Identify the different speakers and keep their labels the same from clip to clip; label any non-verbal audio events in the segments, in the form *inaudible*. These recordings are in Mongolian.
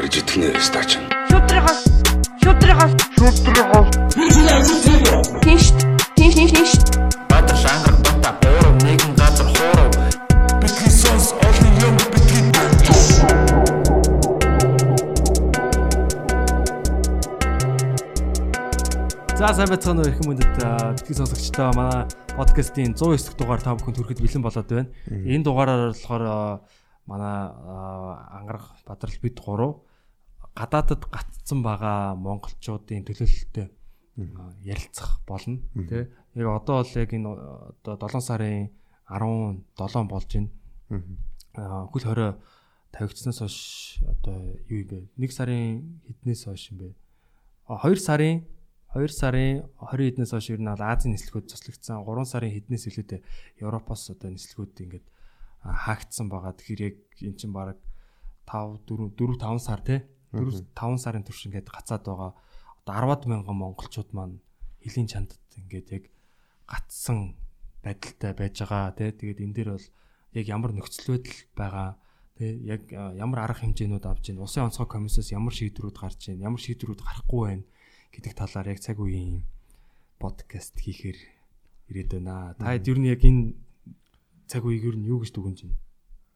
Speaker 1: гарч идэх нэ стач.
Speaker 2: Шүтрэх. Шүтрэх. Шүтрэх. Тинш. Тинш тинш тинш.
Speaker 3: Батар шангар бата боруу нэгэн газар хоороо.
Speaker 1: Бидний сонс олон юм бидний.
Speaker 4: За сайн байцгаана уу хүмүүс бидний сонсогчдоо манай подкастын 109 дугаар та бүхэнд хүрэхэд бэлэн болоод байна. Энэ дугаараар болохоор манай ангарах бадрал бид 3 гадаадад гатцсан байгаа монголчуудын төлөөлөлтөй ярилцах болно тий. Яг одоо бол яг энэ одоо 7 сарын 17 болж байна. Хөл хорой тавигдсанаас хойш одоо юу юм бэ? 1 сарын хэднээс хойш юм бэ? 2 сарын 2 сарын 20 хэднээс хойш ер нь бол Азийн нислэгүүд цослогдсон. 3 сарын хэднээс илүүтэй Европоос одоо нислэгүүд ингээд хаагдсан байгаа. Тэгэхээр яг эн чинь баг 5 4 4 5 сар тий 4 5 сарын турш ингээд гацаад байгаа. Одоо 10-ад мянган монголчууд маань хөлийн чандад ингээд яг гатсан байдалтай байж байгаа тий. Тэгээд энэ дээр бол яг ямар нөхцөл байдал байгаа тий яг ямар арга хэмжээнүүд авч байна. Усын онцгой комиссоос ямар шийдвэрүүд гарч байна. Ямар шийдвэрүүд гарахгүй байна гэдэг талаар яг цаг үеийн подкаст хийхээр ирээд байна. Та хэд ер нь яг энэ цаг үеийг ер нь юу гэж дүгнэж байна?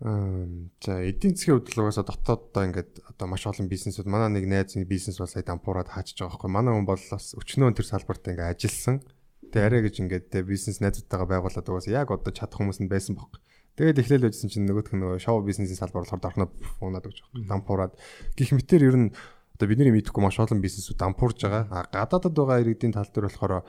Speaker 5: За эдийн засгийн хувьд л угаасаа дотооддоо ингээд одоо маш олон бизнесүүд манай нэг найзын бизнес бол сая дампуураад хаачж байгаа байхгүй. Манай хүн бол бас өчнөө тэр салбарт ингээд ажилласан. Тэгээ арай гэж ингээд бизнес найзуудтайгаа байгуулад угаасаа яг одоо чадах хүмүүс нь байсан бохоо. Тэгээд эхлээл үжсэн чинь нөгөөх нь нөгөө шоу бизнесийн салбар болохоор дорхно унаад гэж байгаа. Дампуураад гих мэтэр ер нь одоо бидний мэдхгүй маш олон бизнесүүд дампуурж байгаа. А гадаадад байгаа иргэдийн тал дээр болохоор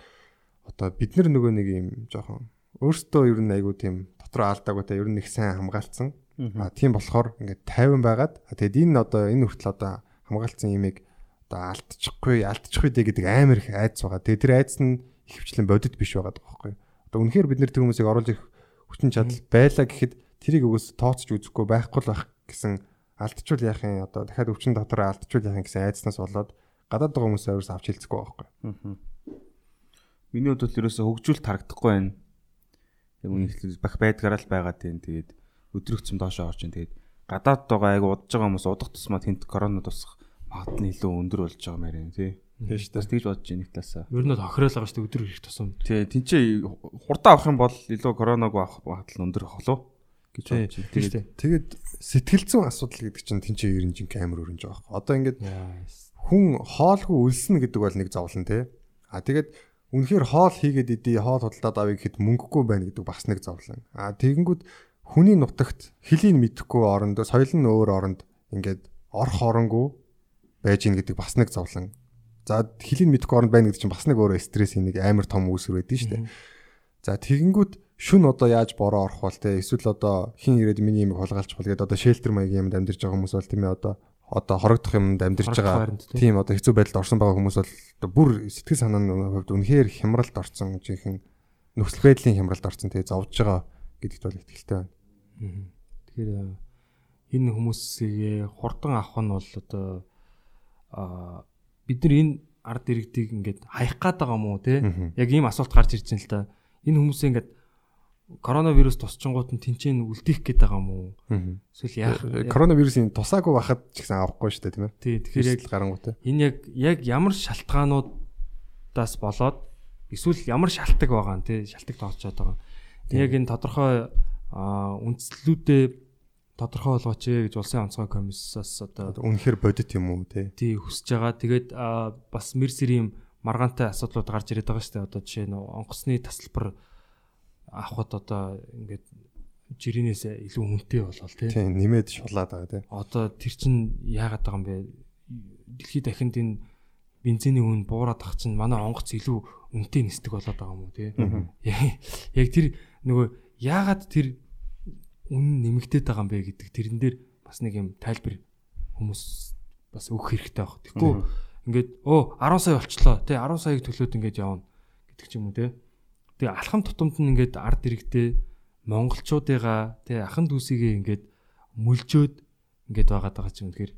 Speaker 5: одоо бид нар нөгөө нэг юм жоохон өөртөө ер нь айгуу тийм дотроо алдаагүй та ер нь их сайн хамгаалцсан А тийм болохоор ингээд 50 байгаад тэгэд энэ одоо энэ хүртэл одоо хамгаалцсан имийг одоо алдчихгүй алдчихгүй дээ гэдэг амар их айдас байгаа. Тэгээ тэр айдас нь ихэвчлэн бодит биш байгаа байхгүй. Одоо үнэхээр бид нэр тэр хүмүүсийг оруулж ирэх хүчин чадал байлаа гэхэд тэрийг өгөөс тооцож үзэхгүй байхгүй л байх гэсэн алдчихвал яах юм одоо дахиад өвчин дотор алдчихвал яах юм гэсэн айдаснаас болоод гадаад байгаа хүмүүсээ өөрөөс авч хэлцэхгүй байхгүй.
Speaker 6: Миний хувьд бол ерөөсө хөгжүүлэлт харагдахгүй байна. Яг үнэхээр бах байдгаараа л байгаа тийм. Тэгээд өдрөгцөм доошоо орж ин тэгээд гадаад байгаа айгу удаж байгаа хүмүүс удах тусмаа тэнд корона тусах магадлал нь илүү өндөр болж байгаа мээр юм тий. Тийм шүү дээ. Тэгж бодож байна нэг талаасаа.
Speaker 4: Ер нь хохироол байгаа шүү дээ өдөр ирэх тусам.
Speaker 6: Тий, тэнцээ хурдан авах юм бол илүү короног авах магадлал өндөр холов гэж бодож байна. Тэгээд
Speaker 5: Тэгээд сэтгэл зүйн асуудал гэдэг чинь тэнцээ ер нь жинк амар өрнж байгаа. Одоо ингээд хүн хоолгүй үлснэ гэдэг бол нэг зовлон тий. А тэгээд үнэхээр хоол хийгээд идэ хоол худалдаад авъя гэхэд мөнгөгүй байна гэдэг бас нэг зовлон. А тэгэнгүүт хүний нутагт хэлийг мэдэхгүй оронд соёл нь өөр оронд ингээд орох оронгүй байж ийн гэдэг бас нэг зовлон. За хэлийг мэдэхгүй оронд байна гэдэг чинь бас нэг өөр стрессийн нэг амар том үүсвэр байдэн шүү дээ. За тэгэнгүүт шүн одоо яаж бороо орох бол те эсвэл одоо хин ирээд миний юм хулгайлч бол гэдэг одоо шелтер маягийн юмд амьдарч байгаа хүмүүс бол тийм ээ одоо одоо хорогдох юмд амьдарч байгаа тийм одоо хэцүү байдалд орсон байгаа хүмүүс бол бүр сэтгэл санааны хувьд үнэхээр хямралд орсон жинхэнэ нөхцөл байдлын хямралд орсон тэгээ зовж байгаа гэдэгт бол ихтэй байна.
Speaker 4: Тэгэхээр энэ хүмүүсийг хурдан авах нь бол одоо бид нар энэ ард иргэдийг ингээд хаях гээд байгаа юм уу те яг ийм асуулт гарч ирж байна л да энэ хүмүүсээ ингээд коронавирус тусчингууд нь тэнцэн үлдэх гээд байгаа юм уу? Эсвэл яах
Speaker 5: коронавирусын тусаагүй байхад ч гэсэн авахгүй шүү дээ тийм ээ.
Speaker 4: Тий тэгэхээр яг
Speaker 5: гарангуйтай
Speaker 4: энэ яг яг ямар шалтгаануудаас болоод эсвэл ямар шалтгаан байгаа нь тий шалтгаан тооцоод байгаа. Яг энэ тодорхой үндслүүдээ тодорхой болгооч ээ гэж улсын онцгой комиссаас одоо
Speaker 5: үнэхээр бодит юм уу те?
Speaker 4: Тий хүсэж байгаа. Тэгээд бас мэрсэрийн маргаантай асуудлууд гарч ирээд байгаа шүү дээ. Одоо жишээ нь онгоцны тасалбар авахд одоо ингээд жирийнээс илүү хүнтэй болол тий.
Speaker 5: Тий нэмээд шулаад байгаа тий.
Speaker 4: Одоо тэр чин яагаад байгаа юм бэ? Дэлхийд дахинд энэ бензиний үн буураад ах чинь манай онгоц илүү үнэтэй нисдэг болоод байгаа юм уу тий. *laughs* Яг тэр нөгөө яагаад тэр үн нэмэгдээд байгаа юм бэ гэдэг тэрэн дээр бас нэг юм тайлбар хүмүүс бас өгөх хэрэгтэй баг. Тэгэхгүй ингээд оо 10 сая болчлоо тий 10 саяг төлөөд ингээд явна гэдэг ч юм уу тий. Тэгээ алхам тутамд нь ингээд ард иргэдээ монголчуудыгаа тий ахан дүүсийгээ ингээд мүлжөөд ингээд байгаад байгаа ч юм тэгэхээр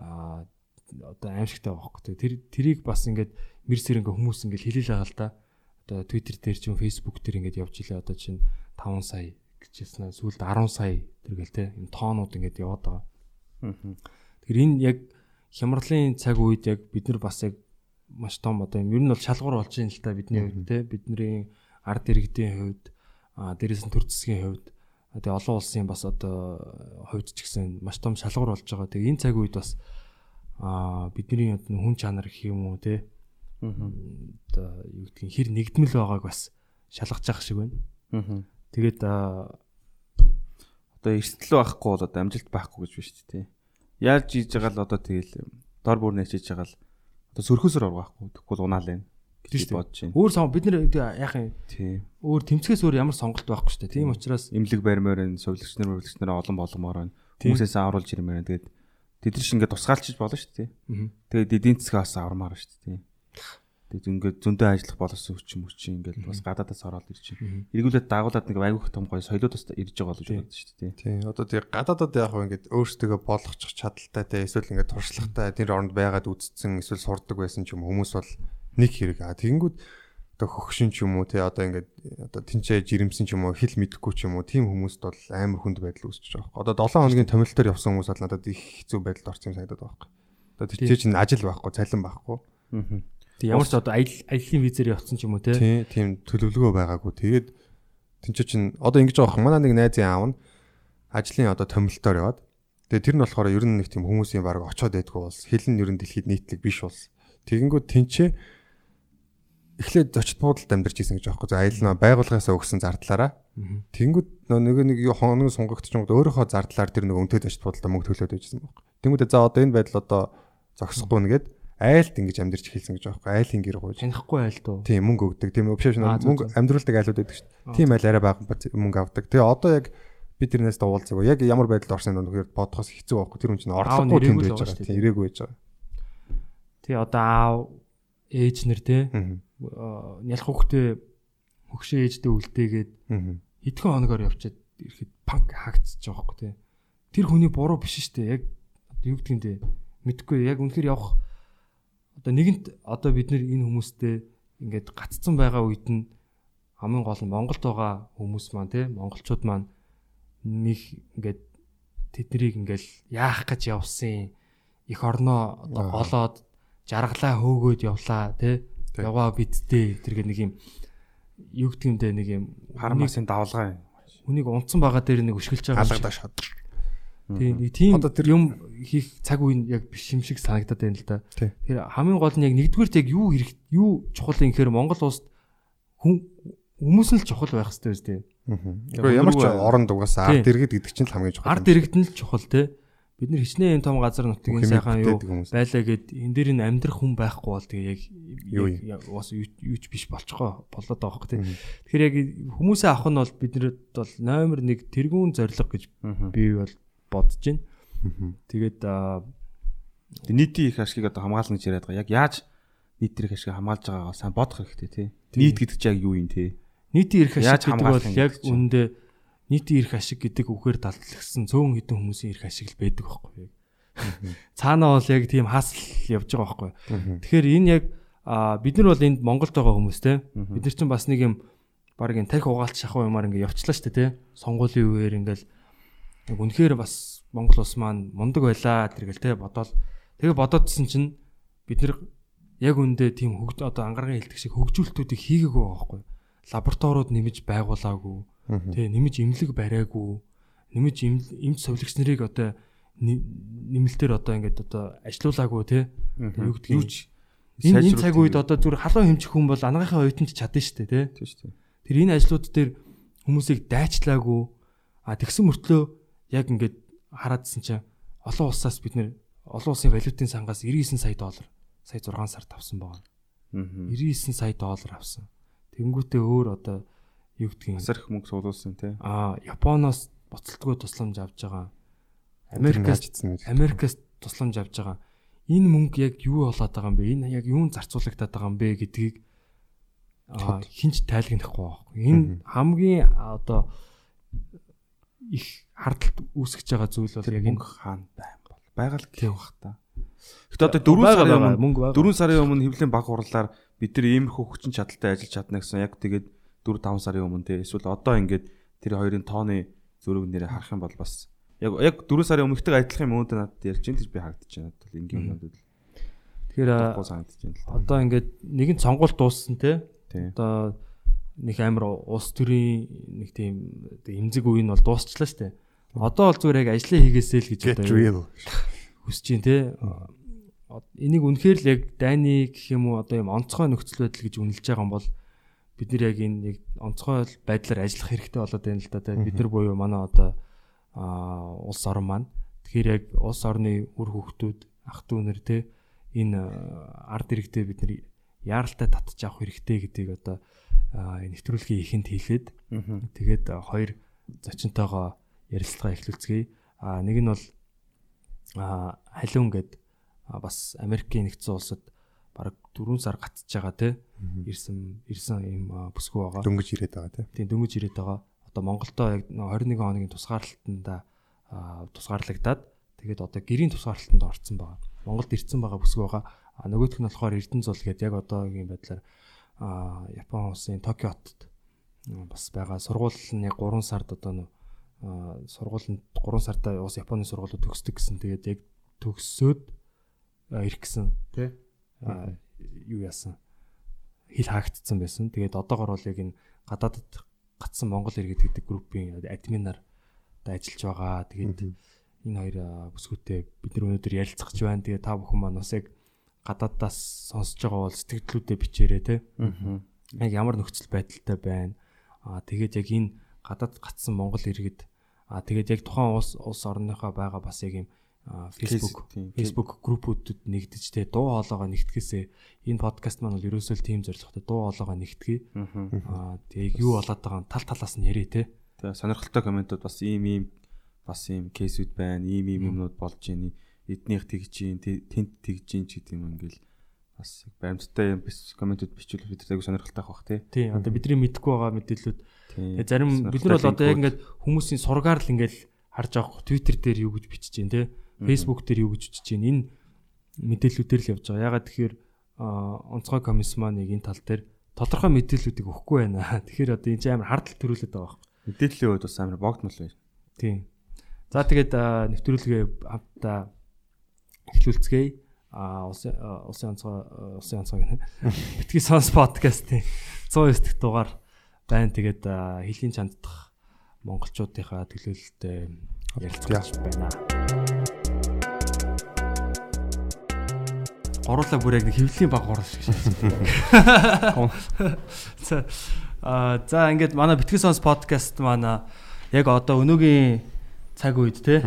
Speaker 4: аа одоо аимшигтай байхгүй. Тэр тэрийг бас ингээд мэрсэр ингээд хүмүүс ингээд хэлэл байгаа л да. Одоо Twitter дээр ч юм Facebook дээр ингээд явж илээ одоо чинь 5 сая гэжсэн сүүлд 10 сая тэргээл те юм тоонууд ингээд яваад байгаа. Тэгэхээр энэ яг хямралын цаг үед яг бид нар бас яг маш том одоо юм. Ер нь бол шалгуур болж байна л та бидний хувьд те бидний ард иргэдийн хувьд дээрээс нь төр засгийн хувьд тэгээ олон улсын бас одоо хувьд ч гэсэн маш том шалгуур болж байгаа. Тэгээ энэ цаг үед бас а бидний одоо хүн чанар гэх юм уу те одоо юу гэдгийг хэр нэгдмэл байгааг бас шалгаж явах шиг байна. Тэгээд
Speaker 6: Одоо эрсдэл байхгүй бол одоо амжилт байхгүй гэж байна шүү дээ. Яаж хийж байгаа л одоо тэгэл дор бүр нэчиж байгаа л одоо сөрхөөсөр оргохгүй тэгвэл унаал байна. Гэж бодож байна.
Speaker 4: өөр сон бид нар яах юм
Speaker 6: Тийм.
Speaker 4: өөр тэмцгээс өөр ямар сонголт байхгүй шүү дээ. Тийм учраас
Speaker 6: Имлэг барьмаар энэ совлогч нар мөвлөгч нар олон болгомоор байна.
Speaker 4: Тийм.
Speaker 6: Хүмүүсээс авруулж ирмээр байна. Тэгээд тэд нар шиг ингээд тусгаалчиж болно шүү дээ. Тэгээд эдийн засгаас авармаар шүү дээ. Тэгээд ингээд зөндөө ажиллах болсон хүч юм чи ингээд бас гадаадаас ороод ирж байна. Эргүүлээд дагуулад нэг айгүйх том гоё соёлууд бас ирж байгаа гэж бодож шүү дээ.
Speaker 5: Тийм. Одоо тий гадаадад яг ингээд өөрсдөө болгочих чадaltaй те эсвэл ингээд туршлагатай тэр оронд байгаад үдцсэн эсвэл сурдаг байсан ч юм хүмүүс бол нэг хэрэг аа. Тэгэнгүүт одоо хөгшин ч юм уу те одоо ингээд одоо тэнцээ жирэмсэн ч юм уу хэл мэдэхгүй ч юм уу тийм хүмүүст бол амар хүнд байдал үүсэж байгаа. Одоо 7 хоногийн томилтоор явсан хүмүүс бол надад их хэцүү байдалд орсон юм санагдаад байгаа. Одоо тэр чинь ажил байхгүй, цалин байхгүй.
Speaker 4: Тийм ямар ч одоо аялал аяллаа визээр явцсан ч юм уу те.
Speaker 5: Тийм тийм төлөвлөгөө байгаагүй. Тэгээд тэнцээ чинь одоо ингэж байгаа юм. Манай нэг найзын аав нь ажлын одоо томилтоор яваад тэгээд тэр нь болохоор ер нь нэг тийм хүмүүсийн баг очоод байдгүй бол хэл нь ер нь дэлхийд нийтлэг биш болсон. Тэгэнгүүт тэнцээ эхлээд зочд буудалд амьдарч исэн гэж аахгүй. Аялнаа байгууллагаасаа өгсөн зардлаараа. Тэнгүүд нөгөө нэг юу хоног сунгагч юм өөрөөхөө зардлаар тэр нэг өнтөд зочд буудалд мөнгө төлөөд байжсэн байхгүй. Тэнгүүдээ за одоо энэ байдал одоо зогсохгүй нэгэд айлд ингэж амьдарч эхэлсэн гэж аахгүй. Айлын гэр гуйж.
Speaker 4: Танихгүй айл дөө.
Speaker 5: Тийм мөнгө өгдөг. Тийм
Speaker 4: зөв,
Speaker 5: мөнгө амьдруулдаг айлууд байдаг шүү дээ. Тийм айл арай бага мөнгө авдаг. Тэгээ одоо яг би тэрнээс дуулцаг. Яг ямар байдалд орсон юм нөхөр бодохоос хэцүү байхгүй. Тэр хүн чинь орлогогүй тэнд байж
Speaker 4: байгаа
Speaker 5: Тийм ирээгүй байж байгаа.
Speaker 4: Тий одоо аав ээж нэр
Speaker 5: Аа.
Speaker 4: Нялх хөхтэй хөгшөө ээждээ үлдээгээд хэдхэн хоногор явчаад ирэхэд панк хаагдчихж байгаа байхгүй те. Тэр хүний буруу биш шүү дээ. Яг юу гэдгийг дээ мэдхгүй яг үнэхээр явах одоо нэгэнт одоо бид нэр энэ хүмүүстэй ингээд гаццсан байгаа үед нь хамгийн гол нь Монголд байгаа хүмүүс маань те монголчууд маань нэг ингээд тэднийг ингээл яах гэж явсан их орноо одоо голоод жаргалаа хөөгөөд явлаа
Speaker 5: Тий.
Speaker 4: Яваа бидтэй тэргээ нэг юм юу гэдгиймдээ нэг юм
Speaker 6: Хармасын давлгаа юм.
Speaker 4: хүнийг унтсан байгаа дээр нэг өшгөлж байгаа.
Speaker 5: Алгадаа шат.
Speaker 4: Тийм тийм
Speaker 5: Одоо тэр-
Speaker 4: юм хийх цаг үе нь яг биш юм шиг санагдаад байна л да. Тэр хамгийн гол нь яг нэгдүгээрт яг юу хэрэг юу чухал юм гэхээр Монгол улсад хүн хүмүүс нь л чухал байх хэрэгтэй биз дээ.
Speaker 5: Гэхдээ ямар ч оронд угаасаа ард иргэд гэдэг чинь л хамгийн чухал.
Speaker 4: Ард иргэд нь л чухал те. Бид нар хичнээн энэ том газар нутгийн сайхан юу байлаа гэд энэ дээр нь амьдрах хүн байхгүй бол тэгээ яг бас юу юу ч биш болчихгоо болоод байгаа хөх те.
Speaker 5: Мгм.
Speaker 4: Тэгэхээр яг хүмүүсээ авах нь бол биднэрт бол номер 1 тэргүүн зориг гэж би бол бодож байна. Тэгээд
Speaker 6: нийтийн их ашгийг одоо хамгаална гэж яриад байгаа. Яг яаж нийтийн их ашиг хамгаалж байгаагаа сайн бодох хэрэгтэй тий. Нийт гэдэг чинь яг юу юм те?
Speaker 4: нийтийн
Speaker 6: Яаж
Speaker 4: ашиг гэдэг бол яг үүндээ нийтийн эрх ашиг гэдэг үгээр далдлагдсан цөөн хэдэн хүмүүсийн эрх ашиг л байдаг байхгүй яг. Цаанаа бол яг тийм хаасл явж байгаа байхгүй. Тэгэхээр энэ яг бид нар бол энд Монголд байгаа хүмүүс те. Бид нар чинь бас нэг юм баг энэ тарих угаалт шахуу юмар ингээ явчлаа шүү дээ те. Сонгуулийн үеэр ингээл яг үнэхээр бас Монгол улс маань мундаг байлаа тэргээл те бодоол тэгээ бодоодсэн чинь бид нар яг үндэ тийм хөгж одоо ангаргийн хэлдэг шиг хөгжүүлэлтүүдийг хийгээгүй байгаа байхгүй лабораториуд нэмж байгуулаагүй тэгээ нэмж имлэг бариагүй нэмж им- эмч совлогч нарыг одоо нэмэлтээр одоо ингээд одоо ажилуулаагүй те юу гэдгийг
Speaker 6: Юу ч
Speaker 4: энэ энэ цаг үед одоо зүгээр халуун хэмжих хүн бол ангаахын оюутанд чадна шүү дээ те. Тэр энэ ажлууд дээр хүмүүсийг дайчлаагүй а тэгсэн мөртлөө яг ингээд хараадсэн чинь олон улсаас бид нэр олон улсын валютын сангаас 99 сая доллар сая 6 сард авсан байгаа.
Speaker 6: Аа.
Speaker 4: 99 сая доллар авсан. Тэнгүүтээ өөр одоо юу гэдгийг
Speaker 6: Асар их мөнгө суулуулсан те.
Speaker 4: а Японоос боцолтгүй тусламж авж байгаа. Америкаас Америкаас тусламж авж байгаа. Энэ мөнгө яг юу болоод байгаа юм бэ? Энэ яг юунд зарцуулагдаад байгаа юм бэ гэдгийг аа хинч тайлгнахгүй байхгүй. Энэ хамгийн одоо их хардталт үүсгэж байгаа зүйл бол яг
Speaker 6: мөнгө хаана байм бол. Байгаль гэх бах та. Гэтэ одоо 4
Speaker 4: Байгаа,
Speaker 6: сарын өмнө
Speaker 4: мөнгө байгаа.
Speaker 6: 4 сарын өмнө хэвлэлийн баг хурлаар бид нар иймэрхүү хүчин чадалтай ажиллаж чадна гэсэн яг тэгээд 4 5 сарын өмнө те эсвэл одоо ингээд тэр хоёрын тооны зөрөг нэрээ харах юм бол бас Яг яг 4 сарын өмнөхтэйг адилхан юм өөдөө надад ярьж байна гэж би харагдаж байна. Надад ингийн
Speaker 4: Тэгэхээр
Speaker 6: санагдаж байна л.
Speaker 4: одоо ингээд нэгэн цонгол дууссан те.
Speaker 6: Тий.
Speaker 4: Одоо нэг амар улс төрийн нэг тийм эмзэг үе нь бол дуусчлаа шүү дээ. Одоо бол зүгээр яг ажлаа хийгээсэй л гэж одоо хүсэж байна те. Энийг үнэхээр л яг дайны гэх юм уу одоо юм онцгой нөхцөл байдал гэж үнэлж байгаа юм бол бид нар яг энэ яг онцгой байдлаар ажиллах хэрэгтэй болоод байна л да. те. Бид нар буюу манай одоо улс орн маань тэгэхээр яг улс орны үр хөвгтүүд ах トゥ унэр те энэ ард иргэдэд бид нар яаралтай татж авах хэрэгтэй гэдгийг одоо нэвтрүүлгийн ихэнд хэлээд тэгээд хоёр зочинтойгоо ярилцлага эхлүүлцгээе. А нэг нь бол халиун гэд бас Америкийн нэгдсэн улсад бараг 4 сар гатж байгаа те ирсэн ирсэн юм бүсгүй байгаа.
Speaker 5: Дөнгөж ирээд байгаа тийм.
Speaker 4: Тийм дөнгөж ирээд байгаа. Одоо Монголдоо яг нөө 21 хоногийн тусгаарлалтанда а, тусгаарлагдаад тэгээд одоо гэрийн тусгаарлалтанд орцсон байгаа. Монголд ирсэн байгаа бүсгүй байгаа. Нөгөөх нь болохоор Эрдэнэ зул гэдэг яг одоогийн байдлаар а Япон улсын Токио хотод бас байгаа. Сургууль нь яг 3 сард одоо нөө нь 3 сартаа уус Японы сургуулиуд төгсдөг гэсэн. Тэгээд яг төгсөөд ирэх гэсэн тий юу яасан хил хаагдцсан байсан. Тэгээд одоогор бол яг энэ гадаадд гатсан Монгол иргэд гэдэг группийн админаар одоо ажиллаж байгаа. Тэгээд энэ хоёр бүсгүүтэй бид нар өнөөдөр ярилцах гэж байна. Тэгээд та бүхэн маань бас яг гадаадаас сонсож байгаа бол сэтгэлдлүүдээ бичээрэй те. Яг ямар нөхцөл байдалтай байна. Аа тэгээд яг энэ гадаад гатсан Монгол иргэд аа тэгээд яг тухайн улс улс орныхоо байгаа бас яг юм Facebook. Facebook группүүдэд нэгдэж те дуу хоолойгоо нэгтгэхээсээ энэ подкаст маань бол ерөөсөө л тийм зорилготой дуу хоолойгоо нэгтгэе. Аа тэгээд юу болоод байгаа нь тал талаас нь ярэ те.
Speaker 6: Тэгээ сонирхолтой комментууд бас ийм ийм бас ийм кейсүүд байна. Ийм ийм юмнууд болж байна. Эднийх тэгж чинь тент тэгж чинь ч гэдэг юм ингээл бас баримттай юм биш комментууд бичвэл бид айгу сонирхолтой авах тий.
Speaker 4: Тий одоо бидний мэдэхгүй байгаа мэдээллүүд. Тэгээ зарим бид нар бол одоо яг ингээд хүмүүсийн сургаар л ингээд харж авах Twitter дээр юу гэж бичиж जैन те Facebook дээр юу гэж бичиж जैन энэ мэдээллүүдээр л явж байгаа. Ягаад тэгэхээр онцгой комисс маань яг энэ тал дээр тодорхой мэдээллүүдийг өгөхгүй байна. *laughs* Тэгэхээр одоо энэ чинь амар хардтал төрүүлээд байгаа байхгүй.
Speaker 6: мэдээллийн үед бас амар богдмол байна.
Speaker 4: Тийм. За тэгээд нэвтрүүлгээ хамтдаа эхлүүлцгээе. А улсын улсын онцгой улсын онцгой гэнэ. *laughs* Битгий сонс подкастын 109 дэх дугаар байна. Тэгээд аа, хэлхийн чанддах монголчуудынхаа төлөөлөлтөд ярилцах байна. Гурлаа бүр яг нэг хөвлийн баг гурал шиг шээ. *laughs* За за ингээд манай битгий сонс подкаст манай яг одоо өнөөгийн цаг үед те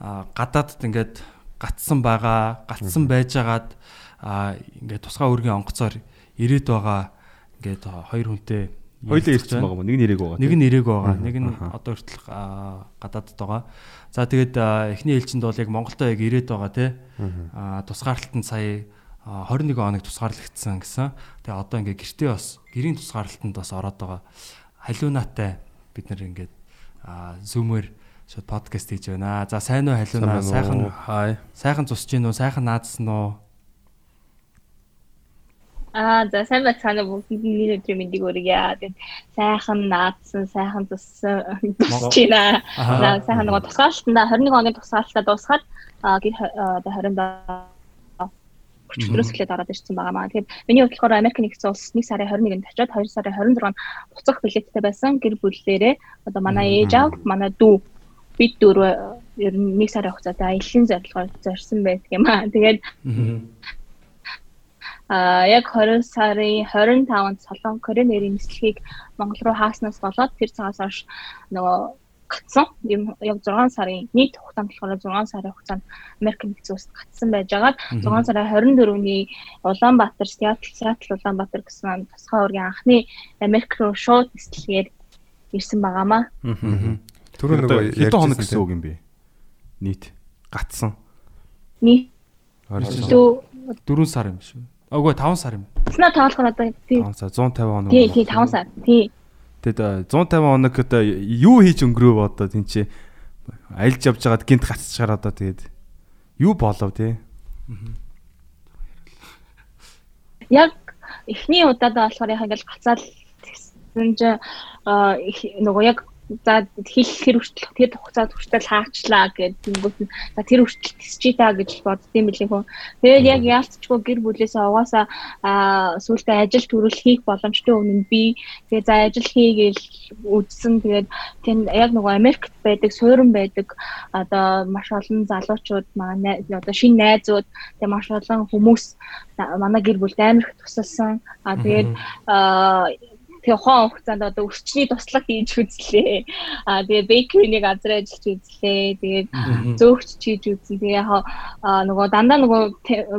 Speaker 4: гадаадд ингээд гатсан байгаа, гатсан байжгаад ингээд тусгай үргийн онгоцоор ирээд байгаа ингээд хоёр хүнтэй
Speaker 6: ирсэн
Speaker 4: байна.
Speaker 6: байгаа мó. Нэг нь ирээг байгаа.
Speaker 4: Нэг нь ирээг байгаа. Нэг нь одоо хүртэл аа, гадаадд байгаа. За тэгээд эхний ээлжинд бол яг Монголдо яг ирээд байгаа тий. Аа тусгаарлалтанд сая аа, 21 хоног тусгаарлагдсан гэсэн. Тэгээ одоо ингээ гэртээ бас гэрийн тусгаарлалтанд бас ороод байгаа. Халиунаатай бид нар ингээд зүүмээр шууд подкаст хийж байна. За сайн уу халиунаа? Сайхан
Speaker 6: хай.
Speaker 4: сайхан цусч гин үү? Сайхан наадсан уу?
Speaker 7: Аа за сайн байцгаана бүгдний өдрийн мэндийг өргөе. Тэгээд сайхан наадсан, сайхан туссан чина. За сайхан нөгөө тусгаалтанда 21 оны тусгаалтаа дуусгаад аа гэр одоо 20 өчигдрөөс эхлээд ороод ирсэн байгаа маа. Тэгэхээр миний хувьд болохоор Америк нэгдсэн улс 1 сарын 21-нд очиод 2 сарын 26-нд буцах билеттэй байсан гэр бүлээрээ одоо манай ээж аав, манай дүү бид дөрөв ер нь 1 сарын хугацаанд аялын зорилгоор зорьсон байдаг юм аа. Тэгээд А яг 20 сарын 25-нд Солон Кореan нэрийн нислэгийг Монгол руу хааснаас болоод тэр цагаас хойш нөгөө гацсан юм яг 6 сарын нийт хугацаанд болохоор 6 сарын хугацаанд Америк нэгдсэн улсад гацсан байжгаад 6 сарын 24-ний Улаанбаатар, Сиэтл, Сиэтл Улаанбаатар гэсэн тусгай ургийн анхны Америк руу шууд нислэгээр ирсэн байгаамаа.
Speaker 5: Түрүү нөгөө
Speaker 6: хэдэн хоног гэсэн үг юм бэ? Нийт гатсан.
Speaker 7: Нийт
Speaker 4: 4
Speaker 7: дүү
Speaker 4: сар юм шүү. Үгүй 5 сар юм.
Speaker 7: цэснаа тоолохоор одоо тий
Speaker 6: 5 сар 150 хоног.
Speaker 7: тий тий 5 сар тий
Speaker 6: Тэгэд 150 хоног одоо юу хийж өнгөрөөв одоо тийм чи аялж явж байгаад гинт гацчихаар одоо тэгээд юу болов те?
Speaker 7: яг эхний удаадаа болохоор яг ингээл гацаал тэгсэн их- нөгөө яг за хэл хэр хүртэл тэр хугацаад хүртэл хаачлаа гэдэг тэнгуут нь за тэр хүртэл тисчий та гэж боддсон билээ хүн. Тэгээд яг яалтчгүй гэр бүлээсээ угаасаа сүүлдээ ажил төрөл хийх боломжтой өмнө би тэгээд за ажил хийгээл үдсэн тэгээд тэнд яг нөгөө Америкт байдаг, суурин байдаг одоо маш олон залуучууд манай одоо шинэ найзууд тэгээд маш олон хүмүүс манай гэр бүлд амар их тусалсан. А тэгээд тэгээ ухаан хугацаанд одоо өрчний туслах хийж үзлээ. Аа тэгээ бейкерийн газар ажиллаж үзлээ. Тэгээд зөөгч хийж үзлээ. Тэгээ яг нөгөө дандаа нөгөө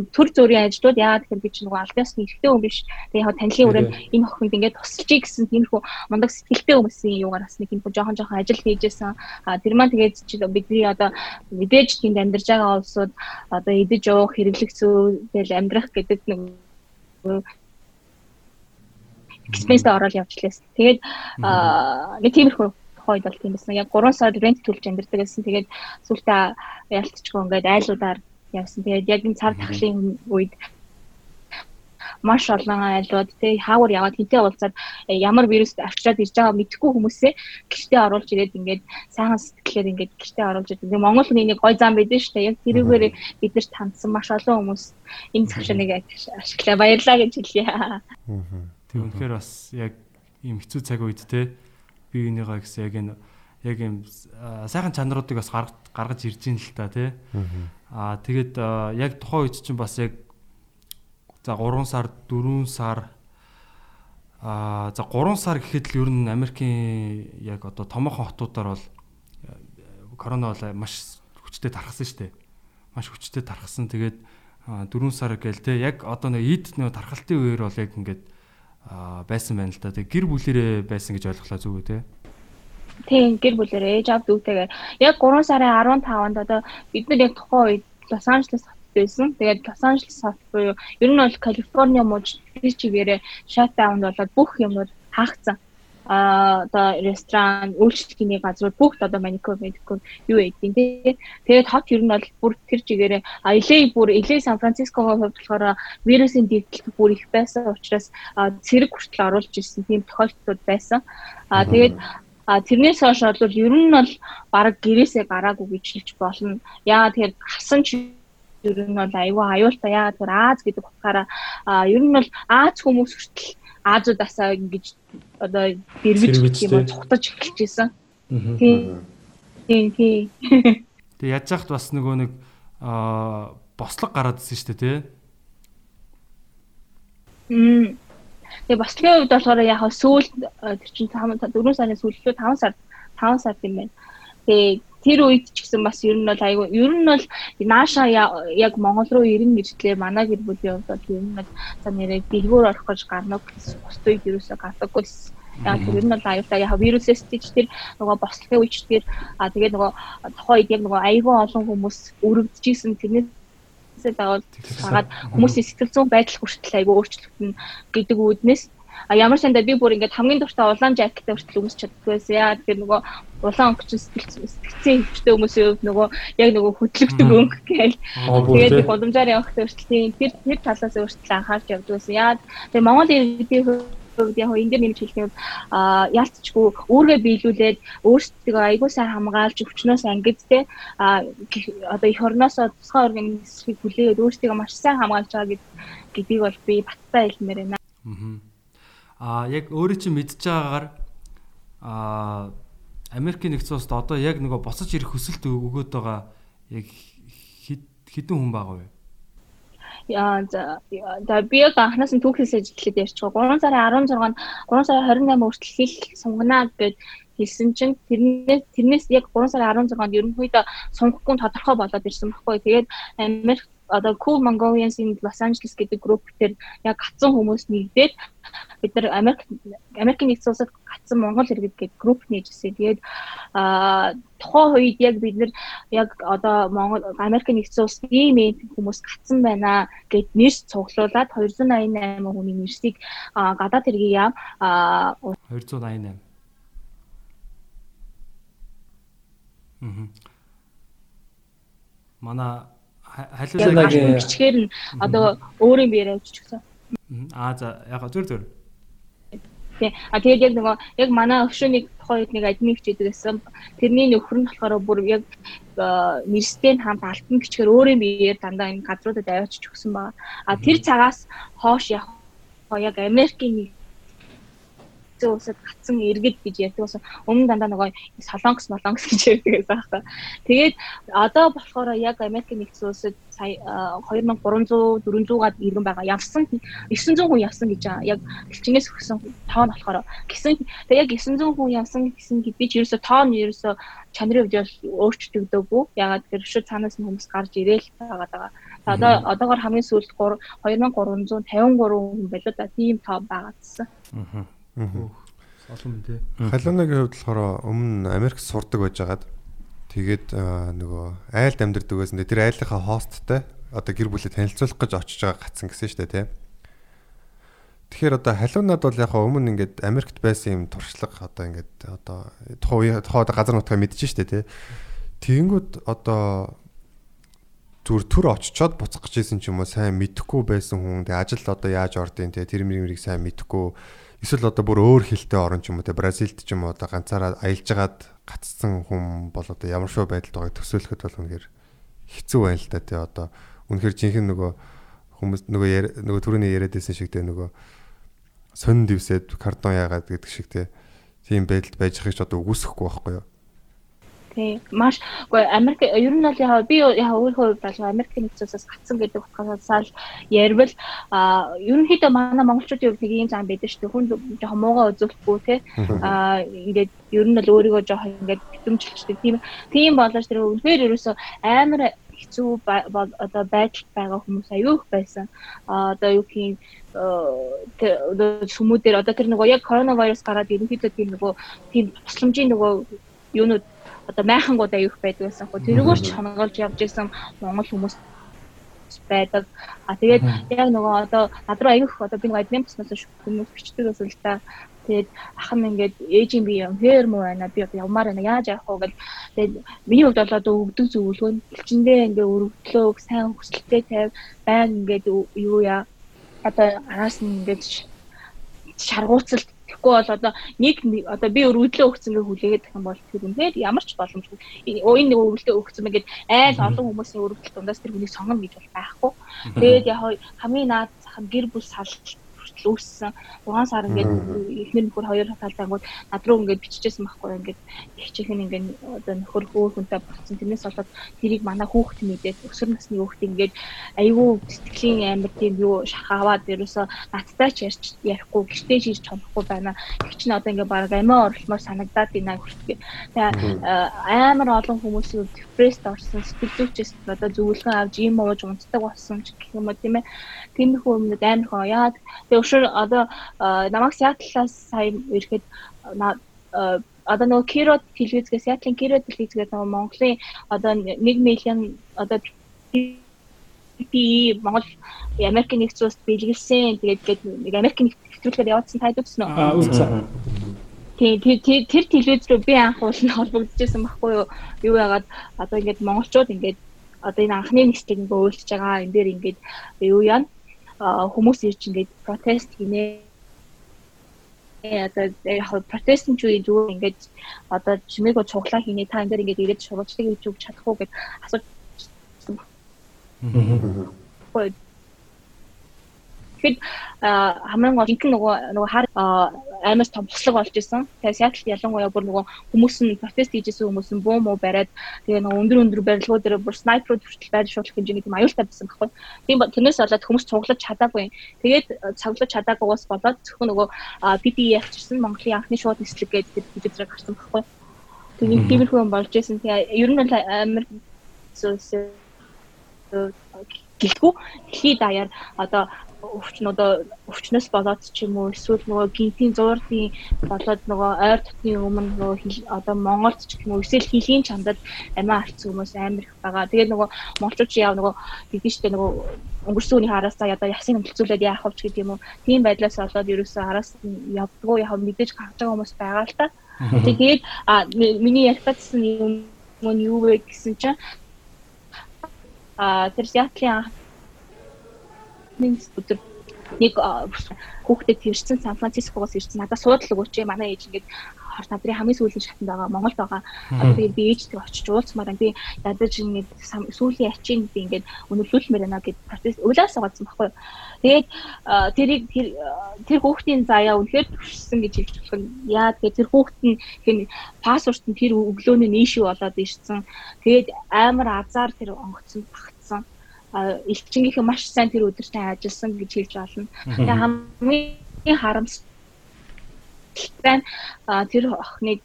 Speaker 7: төр зүрийн ажлууд яагаад гэхээр би ч нөгөө албаас нэлээд хүн биш. Тэгээ яг танилын өрөөнд энэ охинд ингээд тусалчий гэсэн тиймэрхүү мундаг сэтгэлтэй хүмүүсийн юугаар бас нэг юм жоохон жоохон ажил хийжсэн. Аа тэр маань тэгээд чи бидний одоо мэдээж тэнд амьдарч байгаа улсууд одоо идэж уух хэрэглэх зүйлэл амьдрах гэдэг нэг экспенсд ороод явж лээс. Тэгээд нэг тиймэрхүү тухайд бол тийм байсан. Яг 3 сар рент төлж амьдэрдэг гэсэн. Тэгээд сүултээ ялцчихгүй ингээд айлуудаар явсан. Тэгээд яг энэ цар тахлын үед маш олон айлууд тий хаавар яваад хинтээ уулзаад ямар вирус авчираад ирж байгаа мэдэхгүй хүмүүсээ гэртээ оруулж ирээд ингээд сайхан сэтгэлээр ингээд гэртээ оруулж ирээд ингээд Монгол нэг гой зам байдэн шүү дээ. Яг тэрүүгээр бид нар таньсан маш олон хүмүүс энэ цагшааныг ашиглаа баярлаа гэж хэлье. Аа.
Speaker 4: Тэг үнэхээр бас яг ийм хэцүү цаг үед те би энийгаа гэсэн яг энэ яг ийм сайхан чанаруудыг бас гаргаж ирж ийн л та те. Аа тэгээд яг тухайн үед чинь бас яг за 3 сар 4 сар аа за 3 сар гэхэд л ер нь Америкийн яг одоо томоохон хотуудаар бол корона бол маш хүчтэй тархсан шүү дээ. Маш хүчтэй тархсан. Тэгээд 4 сар гээл те яг одоо нэг ид нэг тархалтын үеэр бол яг ингээд байсан байна л да. Тэг гэр бүлэрээ байсан гэж ойлголоо зүг үү те?
Speaker 7: Тийм гэр бүлэрээ ээж аав дүүтэйгээ яг 3 сарын 15-нд одоо бид нар яг тухайн үед Лос Анжелес хотод байсан. Тэгээд Лос Анжелес хот буюу ер нь бол Калифорни мууч чигээрээ шатдаунд болоод бүх юмуд хаагдсан а одоо ресторан, үйлчлэгийн газрууд бүгд одоо маникюр, медикюр юу эдийн тий. Тэгээд хот ер нь бол бүр тэр чигээрээ а LA бүр LA Сан Францискогоо хувьд болохоор вирусын дэгдэлт бүр их байсан учраас цэрэг хүртэл оруулж ирсэн тийм тохиолдлууд байсан. А тэгээд А тэрнээс хойш бол ер нь бол баг гэрээсээ гараагүй гэж хэлж болно. Яа тэгэхээр хасан ч ер нь бол аюу аюултай яа тэр Аз гэдэг утгаараа ер нь бол Аз хүмүүс хүртэл Азуудасаа ингэж одоо дэрвэж гэх юм уу цухтаж эхэлж байсан. Тийм. Тийм тийм.
Speaker 4: Тэг яаж яхад бас нөгөө нэг аа бослог гараадсэн шүү дээ тий.
Speaker 7: Мм. Тэгээ бослогийн хувьд болохоор яг сүүл тэр чинь 4 сарын сүүлдээ 5 сар 5 сар юм байна. Тэгээ тэр үед ч гэсэн бас ер нь бол айгүй ер нь бол нааша яг Монгол руу ирнэ гэжлээ манай гэр бүлийн хувьд бол ер нь бол за нэрээ дэлгүүр орох гэж гарна гэсэн бус үед ерөөсөө гардаггүйсэн. Яг тэр нь бол аюултай яг вирусээс тийч тэр нөгөө бослохын үеч тэр а тэгээд нөгөө тухайн үед яг нөгөө аюул олон хүмүүс өргөдөжсэн тэрнээс дагаад хагаад хүмүүсийн сэтгэл зүйн байдал хүртэл айгүй өөрчлөгдөн гэдэг үүднээс А ямар сандаа би бүр ингээд хамгийн дуртай улаан жакет хүртэл өмсч чаддгүй байсан. Яа тэгэхээр нөгөө улаан өнгөч сэтгэцэн хөвчтэй хүмүүсийн хувьд нөгөө яг нөгөө хөдлөгдөг өнгө гээл. Тэгээд гудамжаар явах хүртэл тэр тэр талаас өөрчлөлт анхаарч явдаг байсан. Яа тэгээ Монгол иргэдийн хувьд яг энэ дээр нэмж хэлэх юм а яалтчгүй өөргөө биелүүлээд өөрсдөө айгуу сайн хамгаалж өвчнөөс ангидтэй а одоо их орноос тусгай организмыг хүлээгээд өөрсдөө маш сайн хамгаалж байгаа гэдгийг бол би баттай хэлмээр байна. Аа
Speaker 4: яг өөрөө чинь мэдж байгаагаар а Америкийн нэгдсэн улсад одоо яг нөгөө босож ирэх хүсэлт өгөөд байгаа яг хэдэн хүн байгаа вэ?
Speaker 7: За би яг анханаас нь түүхээс ажиллаад ярьж байгаа. 3 сарын 16-нд 3 сарын 28 хүртэл хэл сунгана гэд хэлсэн чинь тэрнээс тэрнээс яг 3 сарын 16-нд ерөнхийдөө сунгахгүй тодорхой болоод ирсэн байхгүй. Тэгээд Америк одоо Cool Mongolians in Los Angeles гэдэг групп дээр яг гацсан хүмүүс нэгдээд бид нар Америк Америкийн нэгдсэн улсад гацсан Монгол иргэд гэдэг групп нээжсэн. Тэгээд аа тухайн үед яг бид нар яг одоо Монгол Америкийн нэгдсэн улс ийм ийм хүмүүс гацсан байна гэд нэрс цуглуулад 288 хүний нэрсийг гадаад хэргийн яам
Speaker 4: 288 Мм. Манай
Speaker 7: халиулаа бичгээр нь одоо өөрийн биеэр авччихсан.
Speaker 4: Аа за яг зүр зүр.
Speaker 7: Тий. А тэгээд яг нөгөө яг манай өвшөөнийг тухайн үед нэг админ хичээдэг гэсэн. Тэрний нөхөр нь болохоор бүр яг нэрстэй хамт алтан гिचгээр өөрийн биеэр дандаа энэ газруудад аваачиж өгсөн байгаа. А тэр цагаас хоош яг яг Америкийн нэгдсэн улсад гацсан иргэд гэж ярьдаг болсон. Өмнө дандаа нөгөө солонгос молонгос гэж ярьдаг байсан байхгүй. Тэгээд одоо болохоор яг Америкийн нэгдсэн улсад сая 2300 400-аад иргэн байгаа. Явсан 900 хүн явсан гэж. Яг гэлчингээс өгсөн тоо нь болохоор гисэн тэг яг 900 хүн явсан гэсэн би ч ерөөсө тоо нь ерөөсө чанарын үед өөрчлөгдөөгүй. Ягаад гэхээр шууд цаанаас нь хүмүүс гарч ирээл байгаа даа. Одоо одоогоор хамгийн сүүлд 2353 хүн байлоо да. Тийм тоо байгаадсан.
Speaker 4: Аа. Олон тий.
Speaker 5: Халуунагийн хувьд болохоор өмнө Америк сурдаг байжгаад тэгээд нөгөө айлд амьдардаг байсан. Тэр айлынхаа хосттой одоо гэр бүлээ танилцуулах гэж очиж байгаа гацсан гэсэн шүү дээ тий. Тэгэхээр одоо халуунад бол яг өмнө ингээд Америкт байсан юм туршлага одоо ингээд одоо тухайн тухайн газар нутгаа мэдчихэж дээ тий. Тэгэнгүүт одоо зүр төр очичоод буцах гэжсэн ч юм уу сайн мэдэхгүй байсан хүн тэгээ ажил одоо яаж ордын тий тэр мэрийг сайн мэдэхгүй эсвэл одоо бүр өөр хилтэй орн ч юм уу те Бразилд ч юм уу одоо ганцаараа аялж агаад гацсан хүн бол одоо ямар шоу байдалд байгааг төсөөлөхөд бол үнэхээр хэцүү байна л да те одоо үнэхээр жинхэнэ нөгөө хүмүүс нөгөө нөгөө түрүүний яриад байсан шиг те нөгөө сонин дивсэд картон яагаад гэдэг шиг те тийм байдалд байж хэж одоо үгүйсэхгүй байхгүй юу
Speaker 7: тий. Маш үгүй Америк ер нь бол яг би яг өөрийнхөө хувьд бол Америкийн нэгцээс гацсан гэдэг утгаараас л ярил а ерөнхийдөө манай монголчуудын хувьд нэг юм зам байдаг шүү дээ. Хүн жоохон муугаа үзүүлэхгүй тий. А ингээд ер нь л өөрийгөө жоохон ингээд битэмжилчдэг. Тийм тийм болооч тэр үнэхээр ерөөсөө амар хэцүү одоо байдалд байгаа хүмүүс аюух байсан. А одоо юу гэх юм хүмүүдээр одоо тэр нөгөө яг коронавирус гараад ерөнхийдөө тийм нөгөө тийм тусламжийн нөгөө юунууд одоо майхангууд аюух байдаг байсан хөө. Тэрүүгээр ч хонголж явж исэн монгол хүмүүс байдаг. А тэгээд яг нөгөө одоо над руу аюух одоо би нөгөө админ туснаас хүмүүс бичдэг байсан л та. Тэгээд ах нь ингээд ээжийн би юм хэр муу байна? Би одоо явмаар байна. Яаж явах вэ? гэл тэгээд миний хувьд бол одоо өгдөг зөвлөгөө нь элчиндээ ингээд өргөдлөө сайн хүсэлтэй тавь байн ингээд юу яа? Одоо араас нь ингээд шаргууцалт Тэгэхгүй бол одоо нэг одоо би өргөдлөө өгцөнгөө хүлээгээд тах юм бол тэр үнээр ямар ч боломжгүй. Энэ нэг өргөлтөө өгцөн мэгээд айл олон хүмүүсийн өргөлт дундаас тэр хүнийг сонгоно гэж бол байхгүй. Тэгээд яг хамгийн наад зах нь гэр бүл салж хүртэл үүссэн. 6 сар ингээд эхнэр нөхөр хоёр талдаа ангууд над руу ингээд биччихсэн байхгүй ингээд ихчих нь ингээд одоо нөхөр хөөр хүнтэй болцсон. Тэрнээс болоод тэрийг манай хүүхэд мэдээд өсвөр насны хүүхэд ингээд айгүй сэтгэлийн амар тийм юу шахаваад ерөөсөө надтай ч ярьж ярихгүй гэртээ шийдэж чадахгүй байна. Их ч н одоо ингээд баг амиа орлмоор санагдаад байна хүртэл. Тэгээ амар олон хүмүүсийн депресд орсон сэтгэл зүйчээс одоо зөвлөгөө авч юм ууж унтдаг болсон ч гэх юм уу тийм ээ. Тиймэрхүү юмнууд амар хоо яад. Тэгээ өшөр одоо намайг Сиатлаас сая ирэхэд одоо нөгөө Киро телевизгээ Сиатлийн Киро телевизгээ нөгөө Монголын одоо 1 мянган одоо би Монгол Америкийн нэгдсэн улсад биелгэлсэн тэгээд нэг Америкийн нэвтрүүлгээр явуулсан таад үзсэн үү?
Speaker 4: Аа үзсэн.
Speaker 7: Тийм тэр телевиз рүү би анх уулын холбогдчихсан байхгүй юу? Юу яагаад одоо ингээд монголчууд ингээд одоо энэ анхны нислэг ингээд өөрчилж байгаа энэ дээр ингээд юу яана хүмүүс ирж ингээд протест хийнэ одоо яг протестын ч үе зүгээр ингээд одоо чимээгөө цуглаа хийнэ та энэ дээр ингээд ирээд шуурчлыг хийж өгч чадах уу гэд асууж Тэгэхэд хамгийн гол ихэнх нөгөө нөгөө хар амар том туслаг болж исэн. Тэгээ Сиэтлд ялангуяа бүр нөгөө хүмүүс нь протест хийжсэн хүмүүс нь буу муу бариад тэгээ нөгөө өндөр өндөр барилгууд дээр бүр снайперууд хүртэл байр шуудлах хэмжээний тийм аюултай байсан байхгүй. Тийм тэрнээс болоод хүмүүс цуглаж чадаагүй. Тэгээд цуглаж чадаагүйгаас болоод зөвхөн нөгөө PDF чирсэн Монголын анхны шууд нислэг гэдэг телевизээр гарсан байхгүй. Тэгээ тиймэрхүү юм болж исэн. Тэгээ ер нь амар зүйлс гэлтгүү дэлхийд даяар одоо өвчин одоо өвчнөөс болоод ч юм уу эсвэл нөгөө гинтийн зуурдын болоод нөгөө ойр дотны өмнө нөгөө одоо Монголд ч юм уу эсвэл хилийн чандад амиа алдсан хүмүүс амар их байгаа. Тэгээд нөгөө монголчууд яав нөгөө хэдий штэ нөгөө өнгөрсөн үеийн хараасаа одоо ясын хэмтэлцүүлээд яах вэ гэдэг юм уу. Тийм байдлаас болоод ерөөсөө араас нь явдггүй яг мэдээж гарч байгаа хүмүүс байгаа л та. Тэгээд а миний ярихтсан юм юу вэ гэсэн чинь а тэр Сиатлын нэг өдөр нэг хүүхдэд тэрсэн Сан Францискогоос ирсэн надад суудлаг өгч манай ээж ингээд хор надрын хамгийн сүүлийн шатанд байгаа Монголд байгаа. Тэгээд би ээжтэй очиж уулзмаар би ядаж ингээд сүүлийн ачийн би ингээд өнөглүүлмээр байна гэд процесс өглөөс гоцсон баггүй. Тэгээд тэрийг тэр тэр хүүхдийн заяа үнэхээр төвшсөн гэж хэлж болох нь яа тэгээд тэр хүүхд нь хин пассворт нь тэр өглөөний нийшүү болоод ирсэн. Тэгээд амар азар тэр онгоцсон багтсан элчингийнхэн маш сайн тэр өдөртөө ажилласан гэж хэлж олно. Тэгээ хамгийн харамсалтай. Тэр охиныг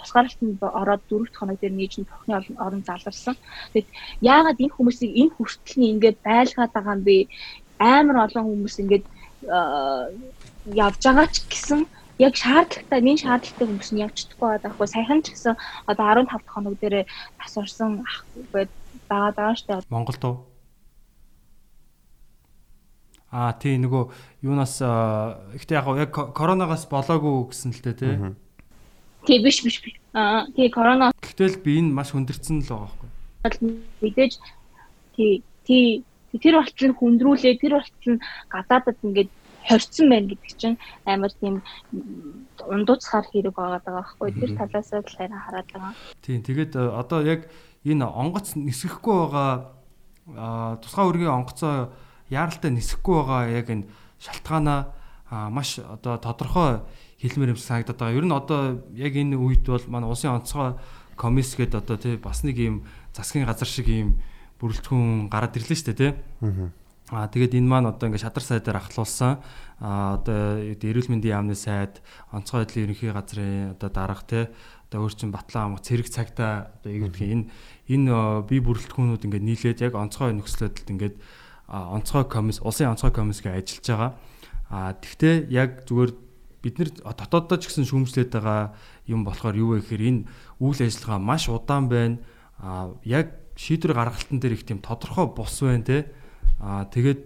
Speaker 7: тусгаарлалтанд ороод дөрөвт хоног дээр нээж нь тохны орон заларсан. Тэгэд яагаад энэ хүмүүсийг энэ хүртэл ингээд байлгаад байгаа юм бэ? Амар олон хүмүүс ингээд явж байгаа ч гэсэн яг шаардлагатай нэг шаардлагатай хүмүүс нь явж чадахгүй байгаа хгүй саяхан ч гэсэн одоо 15 хоног дээр тасварсан ах байгаад байгаа штэ
Speaker 4: Монголд уу Аа тий нөгөө юунаас ихтэй яг яг коронавигаас болоогүй гэсэн л дээ тий.
Speaker 7: Тий биш биш. Аа тий корона.
Speaker 4: Гэтэл би энэ маш хүндэрсэн л байгаа байхгүй.
Speaker 7: Мэдээж тий тий тэр болтол хүндрүүлээ тэр болтол гадаадад ингээд хорцсон байна гэдэг чинь амар тийм ундууцхаар хэрэг байгаа даа байхгүй тэр талаас л хараад байгаа.
Speaker 4: Тийм тэгээд одоо яг энэ онгоц нисэхгүй байгаа тусгай үргийн онгоцоо яаралтай нисэхгүй байгаа яг энэ шалтгаанаа маш одоо тодорхой хэлмээр юм санагдаад байгаа. Ер нь одоо яг энэ үед бол манай улсын онцгой комисс гэдэг одоо тий бас нэг юм засгийн газар шиг юм бүрэлдэхүүн гараад ирлээ шүү дээ тий. Аа тэгээд энэ маань одоо ингээд шадар сайдаар ахлуулсан. Аа одоо эрүүл мэндийн яамны сайд, онцгой байдлын ерөнхий газрын одоо дарга тий одоо өөрчн батлан амга цэрэг цагта одоо юу гэдгийг энэ энэ бие бүрэлдэхүүнүүд ингээд нийлээд яг онцгой нөхцөлөдөлд ингээд онцгой комисс улсын онцгой комиссгээ ажиллаж байгаа. А тэгвэл яг зүгээр бид нэр дотооддоо ч гэсэн шүүмжлээд байгаа юм болохоор юу вэ гэхээр энэ үйл ажиллагаа маш удаан байна. А яг шийдвэр гаргалтан дээр их тийм тодорхой бус байна те. А тэгээд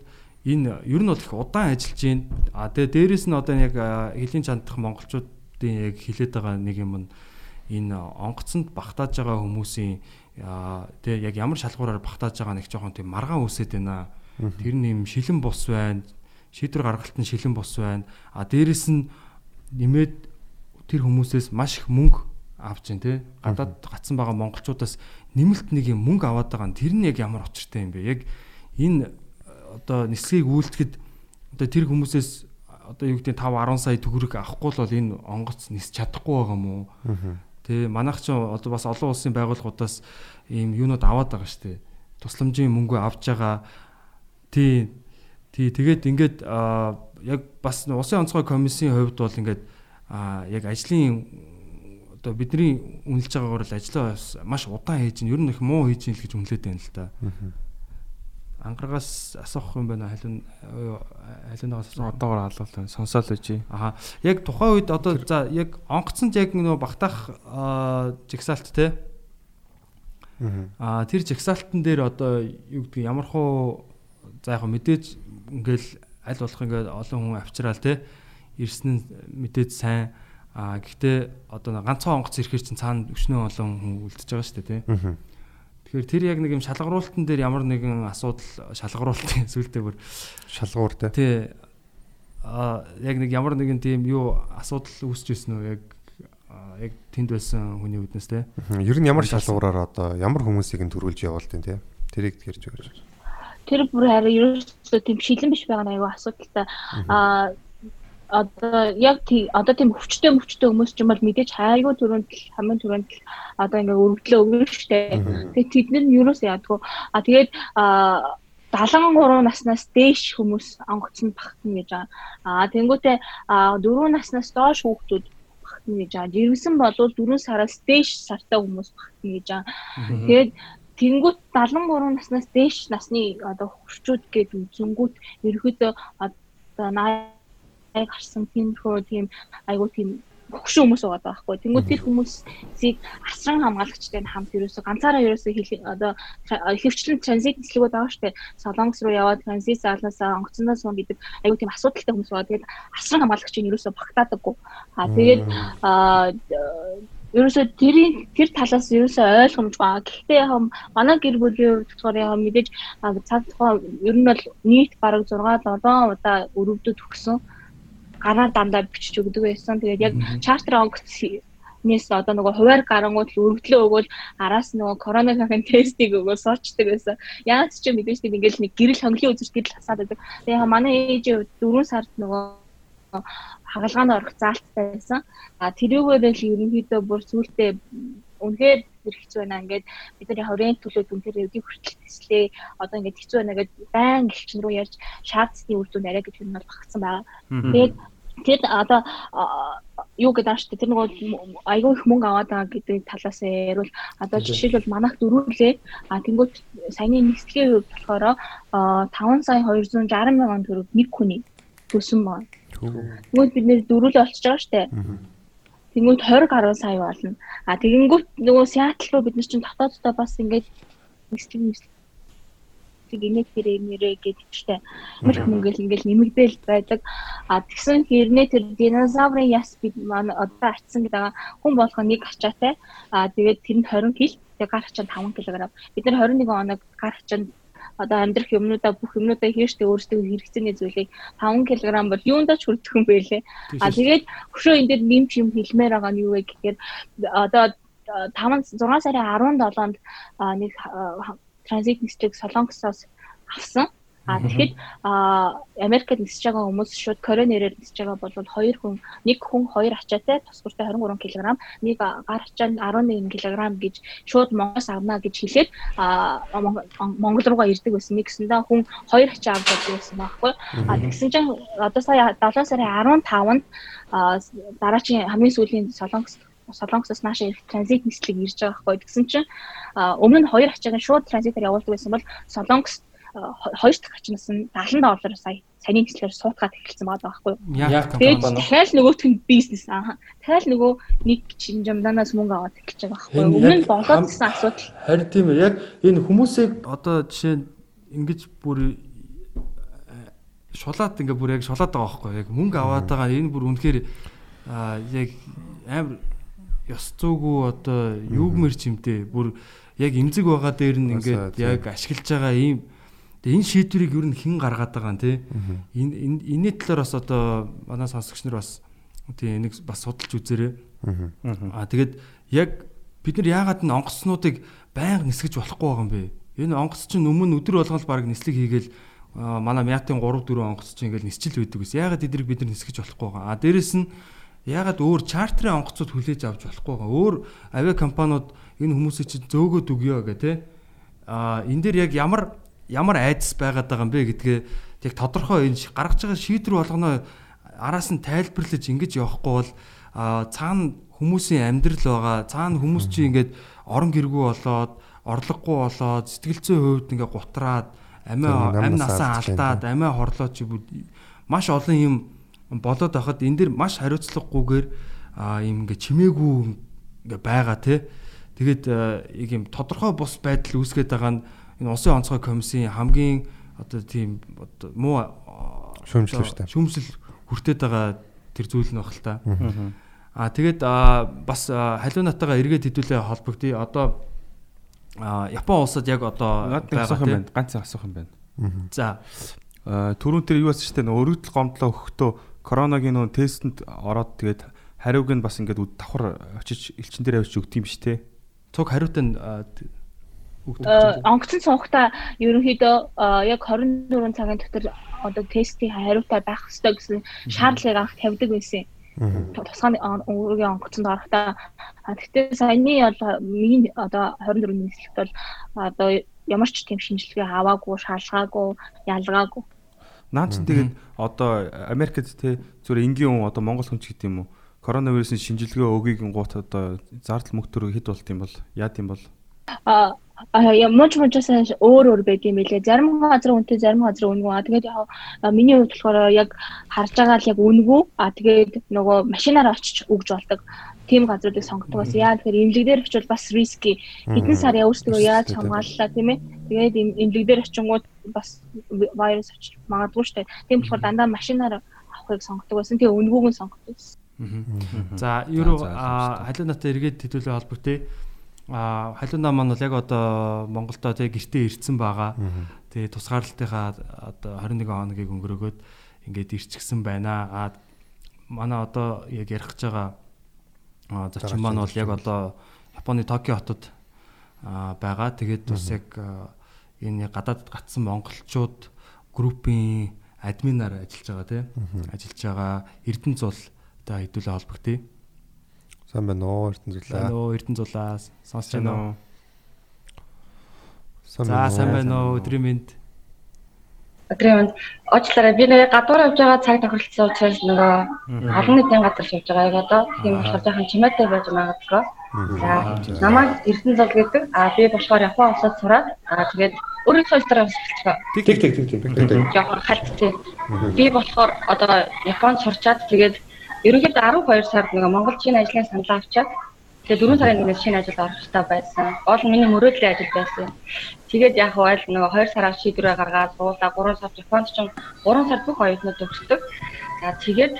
Speaker 4: энэ ер нь бол их удаан ажиллаж байна. А тэгээд дээрэс нь одоо яг хэлийн чандах монголчуудын яг хилээд байгаа нэг юм нь энэ онгоцонд багтааж байгаа хүмүүсийн тэгээ яг ямар шалгуураар багтааж байгаа нэг жоохон тийм маргаан үсэт байна. Тэр нь юм шилэн бус байна. Шийдвэр гаргалт нь шилэн бус байна. А дээрэс нь нэмээд тэр хүмүүсээс маш их мөнгө авч जैन тий. Гадаад гацсан байгаа монголчуудаас нэмэлт нэг юм мөнгө аваад байгаа нь тэр нь яг ямар очиртай юм бэ? Яг энэ одоо нислэгийг үйлдэхэд одоо тэр хүмүүсээс одоо юу гэдэг 5 10 сая төгрөг авахгүй л бол энэ онгоц нис чадахгүй байгаа юм уу? Тэ манайх ч одоо бас олон улсын байгууллагуудаас ийм юунууд аваад байгаа шүү дээ. Тусламжийн мөнгө авж байгаа Тий. Тий тэгээд ингээд яг бас улсын онцгой комиссийн хувьд бол ингээд яг ажлын одоо бидний үнэлж байгаагаар л ажлаа маш удаан хийж ин ер нь их муу хийж ин л гэж үнэлээд байна л да. Ангарагаас асуух юм байна халуун халуунаас
Speaker 6: одоогоор халуул сонсоол үжи.
Speaker 4: Аа яг тухайн үед одоо за яг онгоцонд яг нөө багтаах жигсаалт те. Аа тэр жигсаалтан дээр одоо юу гэдэг ямар хуу За яг мэдээж ингээл аль болох ингээд олон хүн авчраал те ирсэн нь мэдээж сайн а гэхдээ одоо ганцхан онгоц ирэхээр чинь цаана өчнөө олон хүн үлдчихэж байгаа шүү дээ тий. Тэгэхээр тэр яг нэг юм шалгаруултан дээр ямар нэгэн асуудал шалгаруулт *laughs* зүйлтэй бүр
Speaker 5: шалгуур те.
Speaker 4: Тий. А яг нэг ямар нэгэн тийм юу асуудал үүсэж ирсэн үү яг яг тэнд байсан хүний үднэс те.
Speaker 5: Ер нь ямар шалгуураар одоо ямар хүмүүсийг нь төрүүлж явуулдیں۔ те. Тэрийг тэгэрч өгөөж
Speaker 7: тэр бүр хараа ерөөсөө тийм шилэн биш байгаа аюу асуудалтай а одоо яг тий одоо тийм өвчтөе өвчтөе хүмүүс ч юм бол мэдээж хайгуу төрөнд хамгийн түрүүнд одоо ингээ өргөдлөө өгнө штэ тэгээд тэд нар ерөөсөө ядгүй а тэгээд а 73 наснаас дээш хүмүүс онгоцонд багтана гэж байгаа. Аа тэнгуүтээ 4 наснаас доош хүүхдүүд багтана гэж байгаа. Жирэмсэн болвол 4 сараас дээш сартай хүмүүс багтана гэж байгаа. Тэгээд Тэнгүүт 73 наснаас дээш насны одоо хурцууд гээд үзэнгүүт ерөөдөө одоо 80 гарсан тиймэрхүү тийм айгуу тийм хөгшин хүмүүс байгаа байхгүй. Тэнгүүд тэр хүмүүсийг асран хамгаалагчтай хамт ерөөсө ганцаараа ерөөсө одоо ихэвчлэн транзит нислэгүүд байгаа штэ. Солонгос руу яваад транзит заалнаасаа онгоцноо суун гэдэг айгүй тийм асуудалтай хүмүүс байгаа. Тэгээд асран хамгаалагчийн ерөөсө багтаадаггүй. Аа тэгээд ерөөсөө тэрийн тэр талаас ерөөсөө ойлгомжгүй. Гэхдээ яг манай гэр бүлийн хувьд болохоор яг мэдээж цаг тухайн ер нь бол нийт бараг 6 7 удаа өрөвдөд өгсөн. Гараар дандаа бичиж өгдөг байсан. Тэгээд яг чартер онгоц Тэрнээс одоо нөгөө хуваар гарангууд өргөдлөө өгөөл араас нөгөө коронавигийн тестийг өгөөл суучдаг байсан. Яагаад ч мэдээж тийм ингээл нэг гэрэл хонглын үзэж гэрэл хасаад байдаг. Тэгээ манай ээж 4 сард нөгөө хагалгаанд орох заалттай байсан. А тэрүүгээр л ерөнхийдөө бүр сүултээ үнэхээр тэр хэцүү байна. Ингээд бидний хорийн төлөөд үнэхээр өдийг хүртэл тэслээ. Одоо ингээд хэцүү байна гэдээ байн гихчин рүү ярьж шаардсны үр дүн арай гэж нь бол багцсан байгаа. Тэгээд тэгэд одоо юу гэдэг ааш тэр нөгөө айгүй их мөнгө аваад байгаа гэдэг талаас ярил одоо жишээлбэл манайх дөрүүлээ а тэнгуут саяны нэгслэгийн хувьд болохоор 5 сая 260 мянган төгрөг нэг хүний төсөн байна. Тэгвэл бид нэр дөрүүлээ олчж байгаа штэ. Тэнгүүд 20 гаруй сая болно. А тэгэнгүүт нөгөө Сиэтл руу бид нар чинь дотооддоо бас ингээд нэгслэг нэгслэг гинет хэрэг нэрээ гэдэгчтэй мөрх мөнгөл ингээл нэмэгдээл байдаг. А тэгсэн хэрнээ тэр динозаврын яс бид манай одоо ачсан гэдэг хүн болгоо нэг ачаатай. А тэгээд тэр нь 20 кг, тэгээд гар ачаа 5 кг. Бид нар 21 оног гар ачаа одоо амьдрах юмнуудаа бүх юмнуудаа хийжтэй өөрсдөө хэрэгцээний зүйлийг 5 кг бол юундаа ч хүрдэх юм байлээ. А тэгээд хөшөө энэ дээр нэмч юм хэлмээр байгаа нь юу вэ гэхээр одоо 5 6 сарын 17-нд нэг транзит нислэг Солонгосоос авсан. А тэгэхэд Америкт нисэж байгаа хүмүүс шууд коронерээр нисэж байгаа бол хоёр хүн нэг хүн хоёр ачаатай тусгуртай 23 кг, нэг гар ачаа нь 11 кг гэж шууд Монголоос авна гэж хэлээд Монгол руугаа ирдэг байсан. Нэгсэндээ хүн хоёр ачаа авч явдаг байсан байхгүй. А тэгсэн чинь одоо сая 7 сарын 15-нд дараачийн хамгийн сүүлийн солонгос Солонгосоос наашаа ирэх транзит нислэг ирж байгаа байхгүй. Тэгсэн чинь өмнө нь хоёр ачаагийн шууд транзитээр явуулдаг байсан бол Солонгос хоёр дахь ачнаас нь 70 доллар сая саяны нислэгээр суутгаад эхэлсэн байгаа байхгүй юу. Тэгээд дахиад нөгөөх нь бизнес аа. Дахиад нөгөө нэг жимжамданаас мөнгө аваад эхэлж байгаа байхгүй юу. Өмнө нь болоод гэсэн асуудал.
Speaker 4: Харин тийм ээ. Яг энэ хүмүүсийг одоо жишээ нь ингэж бүр э, шулаад ингээ бүр яг шулаад байгаа байхгүй. Яг мөнгө аваад байгаа энэ бүр үнэхээр аа яг амар ёс зүйгүй одоо юугмэр чимтэй бүр яг эмзэг байгаа дээр нь ингээд яг ашиглаж байгаа ийм энэ шийдвэрийг ер нь хэн гаргаад байгаа нь те энэ энэний талаар бас одоо манай сонсогч нар бас тийм энийг бас судалж үзээрэй. Аа тэгээд яг бид нар яагаад н онгоцнуудыг байнга нисгэж болохгүй байгаа юм бэ? Энэ онгоц чинь өмнө өдөр болгон л баг нислэг хийгээл манай мятын 3 4 онгоц чинь ингээл нисчил байдаг гэсэн. Яагаад эдрийг бид нар нисгэж болохгүй байгаа? А дээрэс нь яагаад өөр чартерын онгоцууд хүлээж авч болохгүй байгаа? Өөр авиа компаниуд энэ хүмүүсийг чинь зөөгөөд өгөө гэх те а энэ дээр яг ямар ямар айдас байгаад байгаа юм бэ гэдгээ яг тодорхой энэ гаргаж байгаа шийдвэр болгоно. Араас нь тайлбарлаж ингэж явахгүй бол цаана хүмүүсийн амьдрал байгаа цаана хүмүүс чи ингээд орон гэргүй болоод орлогогүй болоод сэтгэл зүйн хувьд ингээд гутраад амиа амь насаа алдаад амиа хорлоо чи маш олон юм болоод байхад энэ дэр маш хариуцлагагүйгээр юм ингээд чимээгүй ингээд байгаа те. Тэгээд яг юм тодорхой бус байдал үүсгэж байгаа нь энэ улсын онцгой комиссийн хамгийн одоо тийм одоо муу
Speaker 5: шүүмжлэл шүү дээ.
Speaker 4: Шүүмжлэл хүртээд байгаа тэр зүйл нь баг л та. Аа тэгээд бас халиунатайгаа эргээд хэдүүлээ холбогдъё. Одоо Япон улсад яг одоо
Speaker 6: байгаа юм байна. Ганц асуух юм байна.
Speaker 4: За
Speaker 6: түрүүн тэр юу асууж штэ нөө өргөдөл гомдлоо өгөхдөө коронагийн нөө тестэнд ороод тэгээд хариуг нь бас ингээд давхар очиж элчин дээр авчиж өгд юм шүү те.
Speaker 4: Цуг хариутай нь
Speaker 7: онгоцон суугата ерөнхийдөө яг 24 цагийн дотор одоо тестийн хариутай байх ёстой гэсэн шаардлагыг анх тавьдаг байсан. Тусгай өөрийн онгоцонд орохдоо гэхдээ саяны бол миний одоо 24 нийслэлт бол одоо ямар ч тийм шинжилгээ аваагүй, шалгаагүй, ялгаагүй.
Speaker 6: Наад чинь тэгээд одоо Америкт те зүгээр энгийн хүн одоо Монгол хүн ч гэдэг юм уу? Коронавирусын шинжилгээ гин гут одоо зардал мөнгө хэд болт юм бол яад юм бол?
Speaker 7: А ямар ч мужаас өөр өөр байд юм билээ. Зарим газар үнэтэй, зарим газар үнгүй. А тэгээд яг миний хувьд болохоор яг харж байгаа л яг үнгүй. А тэгээд нөгөө машинаар очиж өгж болдог тийм газруудыг сонгодог. Бас яа тэгэхээр имлэг дээр очивол бас риски хэдэн сар өөрсдөө яаж хамгааллаа тийм ээ. Тэгээд имлэг дээр очингууд бас вирус очиж магадгүй дээ. Тийм болохоор дандаа машинаар авахыг сонгодог байсан. Үнгүүг нь сонгодог байсан.
Speaker 4: За ерөө халиунатай эргээд хэдүүлээ холбогдъё а халиунаа маань бол яг одоо Монголдо тэг гэртээ ирцэн байгаа. Тэгээ тусгаарлалтынхаа одоо 21 хоногийг өнгөрөөгөөд ингээд ирчихсэн байна. А манай одоо яг ярих гэж байгаа Аа зочин маань бол яг одоо Японы Токио хотод аа байгаа. Тэгээд бас яг энэ гадаадд гатсан монголчууд группийн админаар ажиллаж байгаа тийм ажиллаж байгаа Эрдэнэ зул та хэдүүлээ холбогдъё.
Speaker 5: Сайн байна уу Эрдэнэ зүйлээ.
Speaker 4: Нөө Эрдэнэ зулаас сонсож байна уу?
Speaker 5: Сайн
Speaker 4: За сайн байна уу? Өдрийн мэнд.
Speaker 8: Өдрийн мэнд уучлаарай би нэг гадуур явж байгаа цаг тохиролцсон учраас нөгөө олон нийтийн газар явж байгаа яг одоо тийм болохоор жоохон чимээтэй байж магадгүй. За намайг Эрдэнэ зул гэдэг. А би болохоор Япон улсад сураад а тэгээд өөрийнхөө стратеги хэлчихээ.
Speaker 5: Тэг тэг тэг тэг.
Speaker 8: Жоохон хальттэй. Би болохоор одоо Японд сурчаад тэгээд ерөнхийдөө 12 сард нөгөө Монгол Чин ажлын саналаа авчаад тэгээд 4 сарын өмнөөс шинэ ажилд орох хэрэгтэй байсан. Гол нь миний мөрөөдлийн ажил байсан. Тэгээд яг хаваал нөгөө 2 сараас шийдвэрээ гаргаад суулаа 3 сард Японд ч 3 сард бүх оюутнууд өгчдөг. За тэгээд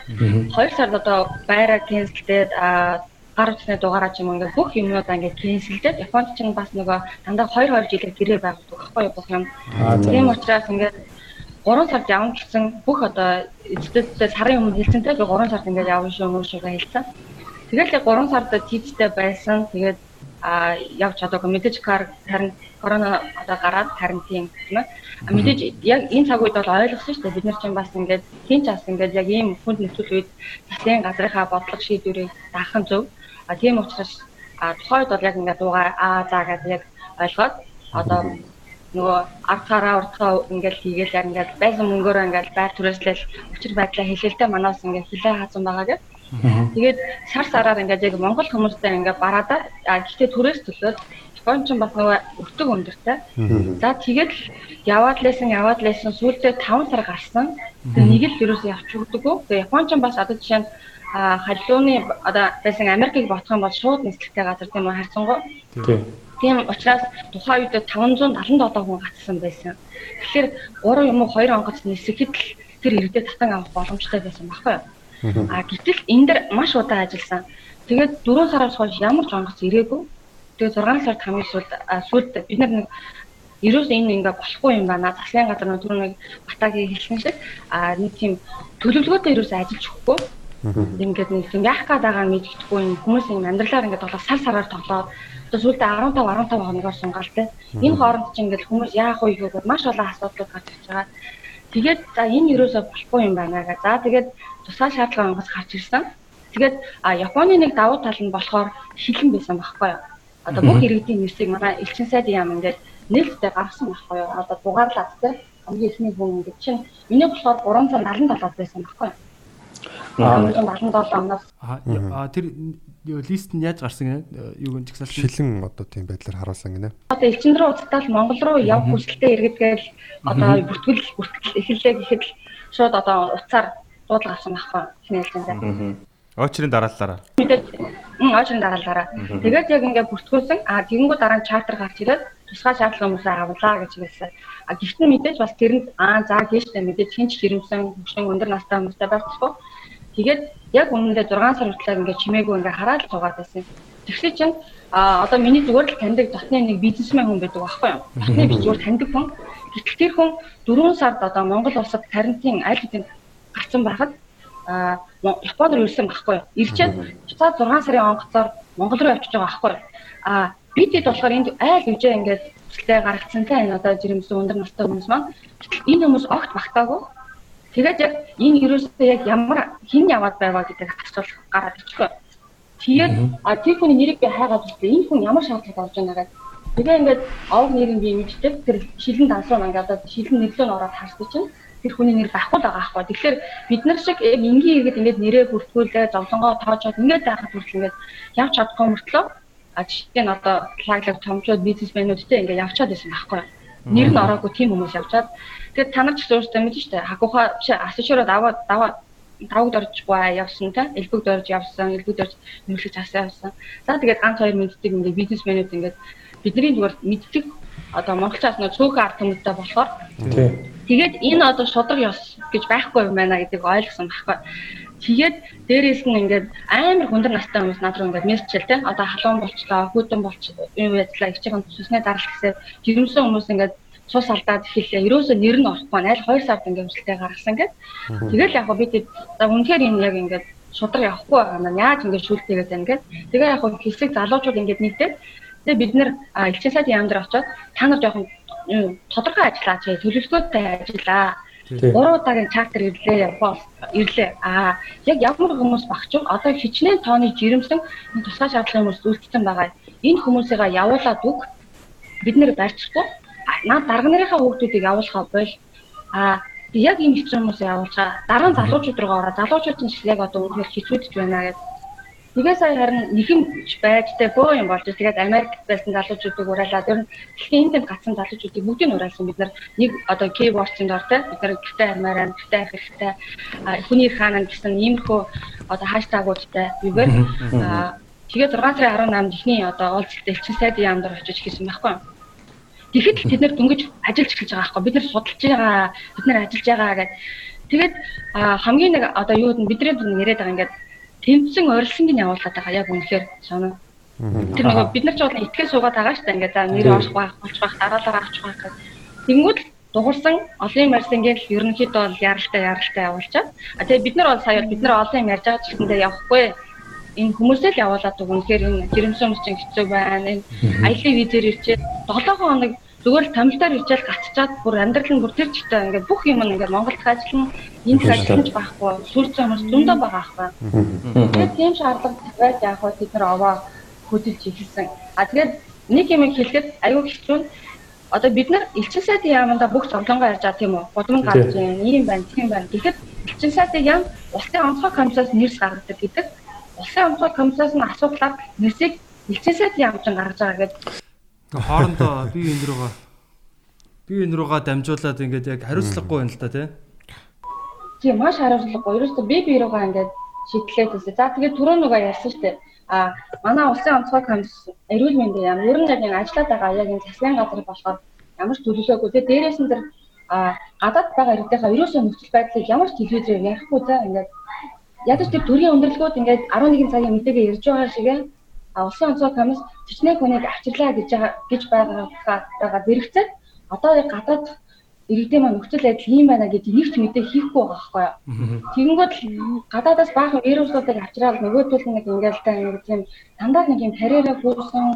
Speaker 8: 2 сард одоо байраа кэнселдээд гар утасны дугаараа ч юм ингээд бүх юмнуудаа ингээд кэнселдээд Японд ч бас нөгөө дандаа 2 2 жилээр гэрээ байгуулдаг байхгүй юу бүх юм. Тийм учраас ингээд 3 сард явна гэсэн бүх одоо эцэдтэй сарын өмнө хэлсэнтэй би 3 сард ингээд явна шүү мөн шүү хэлсэн. Тэгэл яг 3 сард тийцтэй байсан. Тэгээд а явж чадаагүй мэдээж кар харин корона одоо гараад карантин юм. А мэдээж яг энэ цаг үед бол ойлгосон шүү дээ. Бид нар чинь бас ингээд хин ч бас ингээд яг ийм хүнд нөхцөл үед засгийн газрынхаа бодлого шийдвэрийг даах нь зөв. А тийм учраас а тухайд бол яг ингээд дуугаар аа заа гэдэг яг ойлгоод одоо нөгөө артаараа уртгаа ингээл хийгээл яг ингээд байсан мөнгөөрөө ингээд байр түрээслэл учир байдлаа хэлэлтэй манаас ингээд хилээ хаасан байгаа гэдэг. Тэгээд сар сараар ингээд яг Монгол хүмүүстэй ингээд бараадаа гэхдээ түрээс төлөөд Япон ч бас нөгөө өртөг өндөртэй. За тэгээд яваад лээсэн яваад лээсэн сүүлдээ 5 сар гарсан. Нэг л вирус явж өгдөггүй. Тэгээд Япон ч бас одоо жишээ нь халууны одоо байсан Америкийг бодох юм бол шууд нислэгтэй газар тийм үү харцсангуу. Тийм учраас тухайн үед 577 хүн гацсан байсан. Тэгэхээр 3 юм уу 2 онгоц нисэхэд л тэр иргэдэд татан авах боломжтой байсан баггүй юу? А гэтэл энэ дэр маш удаан ажилласан. Тэгээд 4 сараас хойш ямар ч онгоц ирээгүй. Тэгээд 6 сард хамгийн сүүлд сүүлд бид нар нэг ерөөс энэ ингээ болохгүй юм байна. Засгийн газар түр нэг батагийн хэлсэн шиг а нэг тийм төлөвлөгөөтэй ерөөс ажиллаж өгөхгүй Ингээд нэг юм яах гээд байгаа нь мэддэхгүй юм хүмүүс юм амьдралаар ингээд болоо сар сараар тоглоод одоо сүүлдээ 15 15 хоногоор сунгаал те. Энэ хооронд чинь ингээд хүмүүс яах вэ гэхэд маш олон асуудлууд гарч ирж байгаа. Тэгээд за энэ юусоо болохгүй юм байна гэ. За тэгээд тусгай шаардлага онгоц гарч ирсэн. Тэгээд Японы нэг давуу тал нь болохоор шилэн байсан байхгүй юу? Одоо бүх иргэдийн нэрсийг манай элчин сайдын яам ингээд нээлттэй гаргасан байхгүй юу? Одоо дугаарлаад те. Хамгийн ихний хүн ингээд чинь миний болохоор 377 байсан байхгүй юу? 77 оноос
Speaker 4: Аа тэр лист нь яаж гарсан гэнэ? Юу гэн чагсаалт
Speaker 5: Шилэн одоо тийм байдлаар харуулсан гинэ.
Speaker 8: одоо элчин рүү уцтаал Монгол руу явах хүсэлтэй иргэдгээл одоо бүртгэл бүртгэл эхэллээ гэхэд л шууд одоо уцаар дуудлага авсан байхгүй хинээлжэндээ.
Speaker 6: Очрын дараалалаараа.
Speaker 8: Мэдээж очрын дараалалаараа. Тэгээд яг ингээд бүртгүүлсэн. А тэгэнгүүт дараа нь чартер гарч ирээд тусгай шаардлага хүмүүсээ авлаа гэж хэлсэн. А гэхдээ мэдээж бас тэрэнд аа за гээштэй мэдээж хинч жирэмсэн хөшин өндөр настай хүмүүстэй байхгүй. Тэгээд яг үнэндээ 6 сар хүртэл ингээд чимээгүй ингээд хараад л суугаад байсан. Тэгсэн чинь а одоо миний зүгээр л таньдаг дотны нэг бизнесмен хүн байдаг байхгүй юу? Дотны *laughs* би зүгээр таньдаг хүн. Гэтэл тэр хүн 4 сард одоо Монгол улсад карантин аль хэдийн гарсан байхад а Японд руу ирсэн байхгүй юу? Ирчээд цаа 6 сарын онгоцоор Монгол руу явчихж байгаа байхгүй юу? А бид хэд болохоор энд айл үжээ ингээд хүсэлтэд гаргацсан те энэ одоо жирэмсэн өндөр настай хүмүүс маань энэ хүмүүс огт багтаагүй Тэгээд яг энэ ерөөсөө яг ямар хэн яваад байгаа гэдэг асуулт гараад ирчихв. Тэгээд а тэр хүний нэрийг би хайгаад үзлээ. Энэ хүн ямар шаардлага болж байна гэдэг. Тэгээ ингээд овг нэрийг би мэддэг. Тэр шилэн дансуу одоо шилэн нэрлөө нь ороод харсан чинь тэр хүний нэр байхгүй байгаа аахгүй. Тэгэхээр бид нар шиг яг энгийн иргэд ингээд нэрээ бүртгүүлээ, зовлонгоо тоочоод ингээд байхад хүртэл ингээд явж чадахгүй мөртлөө а жишээ нь одоо лаглаг томчууд бизнесмэнүүдтэй ингээд явчаад байсан байхгүй. Нэр нь ороогүй тийм хүмүүс явчаад тэгээд та нар ч өөртөө мэдэн штэ хагуха биш асуушроод аваад даваа давагд орж гуй явсан та элбэгд орж явсан элбэгд орж нөлөөлж хасаа явсан. За тэгээд ганц хоёр мэддэг ингээд бизнесмэнүүд ингээд бидний зүгээр мэддэг одоо монголчаас нөө цөөхөн ард түмэдтэй болохоор. Тэгээд энэ одоо шудраг ёс гэж байхгүй юм байна гэдгийг ойлгосон байхгүй. Тэгээд дээрээс нь ингээд амар хүндэр настай хүмүүс над руу ингээд мессежэл те. Одоо халуун болчлоо, хүүтэн болч юм байдлаа ичийн төсөснөө дарал гэсээр жирэмсэн хүмүүс ингээд цус алдаад эхэллээ. Ерөөсөө нэр нь орохгүй аль 2 сард ингээд хүсэлтэй гаргасан гэд. Тэгэл яг бид үнэхээр энэ яг ингээд шудраг явахгүй байгаа юм. Яаж ингэж шүүлтээгээд байна гэд. Тэгээ яг хэсэг залуучууд ингэж нэгдээд тэгээ бид нэр элчин сайдын яам дээр очиод та нар жоохон тодорхой ажиллаач төлөвлөгөөтэй ажиллаа. Гурван удаагийн чартер ирлээ явах ирлээ. Аа яг ямар хүмүүс багч одоо хичнээн тооны жирэмсэн тусгай шаардлагын хүмүүс үлдсэн байгаа. Энэ хүмүүсийг явуулаад үг бид нэр барьчихгүй. Наад дарга нарынхаа хүүхдүүдийг явуулахаа бол би яг ийм хүмүүс явуулчаа. Дараа нь залуучууд руу ороо. Залуучууд нь яг одоо үнэхээр хичүүдж байна гэдэг Тэгээ сая харин нэхэмж байж тэ бөө юм болж тэгээд Америкт байсан залуучуудыг ураалаад ер нь дэлхийн энд гацсан залуучуудыг бүгдийг ураалсан. Бид нар нэг одоо кейвордын дор тэ бид нар гэртээ армаараа гэртээ хэрэгтэй хүний хаана гэсэн иймэрхүү одоо хаштагуудтай. Бигээр тэгээ 6 сарын 18-нд ихний одоо олзтой элчин сайдын яам дор очиж хийсэн байхгүй юу Тэгэхэд тэд нэр дөнгөж ажиллаж эхэлж байгаа байхгүй бид нар судалж байгаа бид нар ажиллаж байгаа гэдэг тэгээд хамгийн нэг одоо юу гэдэг бидний дүн яриад байгаа ингээд тэмцэн орилсонг нь явуулаад байгаа яг үнэхээр соноо. Тэр нөгөө бид нар ч бол итгэл суугаад байгаа шүү дээ. Ингээ за нэр олох байх, олж байх, дараалал авчих байх гэх. Тэнгүүд дугуурсан олон марсингийн л ерөнхийдөө бол яралтай яралтай явуулчаад. А тэгээ бид нар бол сая бид нар олон юм ярьж байгаа ч гэсэндээ явахгүй энэ хүмүүсээ л явуулаад үг үнэхээр энэ жирэмсэн хүмүүс чинь хэцүү байна. Энэ аялын визээр ирчээд 7 хоног зүгээр л томилтоор иржэл гацчаад бүр амьдрал нь бүр тэр чигтээ ингээд бүх юм ингээд Монголд ажиллана энд ажиллаж байхгүй сүрж хүмүүс зөндөө байгаа аахгүй. Тэгээд тийм шаардлага тавиад яг хөө тэд нар овоо хөдөлж ихэлсэн. А тэгээд нэг юм хэлэхэд аюу хэцүү одоо бид нар элчин сайдын яаманда бүх зовлонгоо ярьж байгаа тийм үү? Гудамж гарч байна, ийм байна, тийм байна. Тэгэхэд элчин сайдын яам улсын онцгой комиссаас нэрс гаргадаг гэдэг. Улсын онцгой комиссаас нь асууглаар нэрсийг сайдын яамд гаргаж байгаа гэдэг
Speaker 4: хоорондоо би энэ руугаа би энэ руугаа дамжуулаад ингээд яг хариуцлагагүй байна л та тий.
Speaker 8: Тийм маш хариуцлагагүй. Ерөөсөө би би руугаа ингээд шийдлээ төсөө. За тэгээд түрүү нөгөө ярьсан шүү дээ. А манай улсын онцгой комисс эрүүл мэндийн яам ер нь яг энэ ажиллаад байгаа яг энэ засгийн газар болохоор ямар ч төлөвлөгөөгүй. Тэгээд дээрээс нь тэр а гадаад байгаа иргэдийнхаа ерөөсөө нөхцөл байдлыг ямар ч телевизээр ярихгүй за ингээд ядаж тэр төрийн өндөрлгүүд ингээд 11 цагийн мэдээгээ ярьж байгаа шигээ улсын онцгой комисс төчнээ хүнийг авчирлаа гэж гэж байгаа байгаа зэрэгцээ одоо яг гадаад иргэдийн маань нөхцөл байдал ийм байна гэдэг нэг ч мэдээ хийхгүй байгаа байхгүй юу. Тэгэнгүүт гадаадаас баахан вирусуудыг авчираад нөгөөдөл нэг ингээл та нэг тийм дандаа нэг юм харьяараа хөөсөн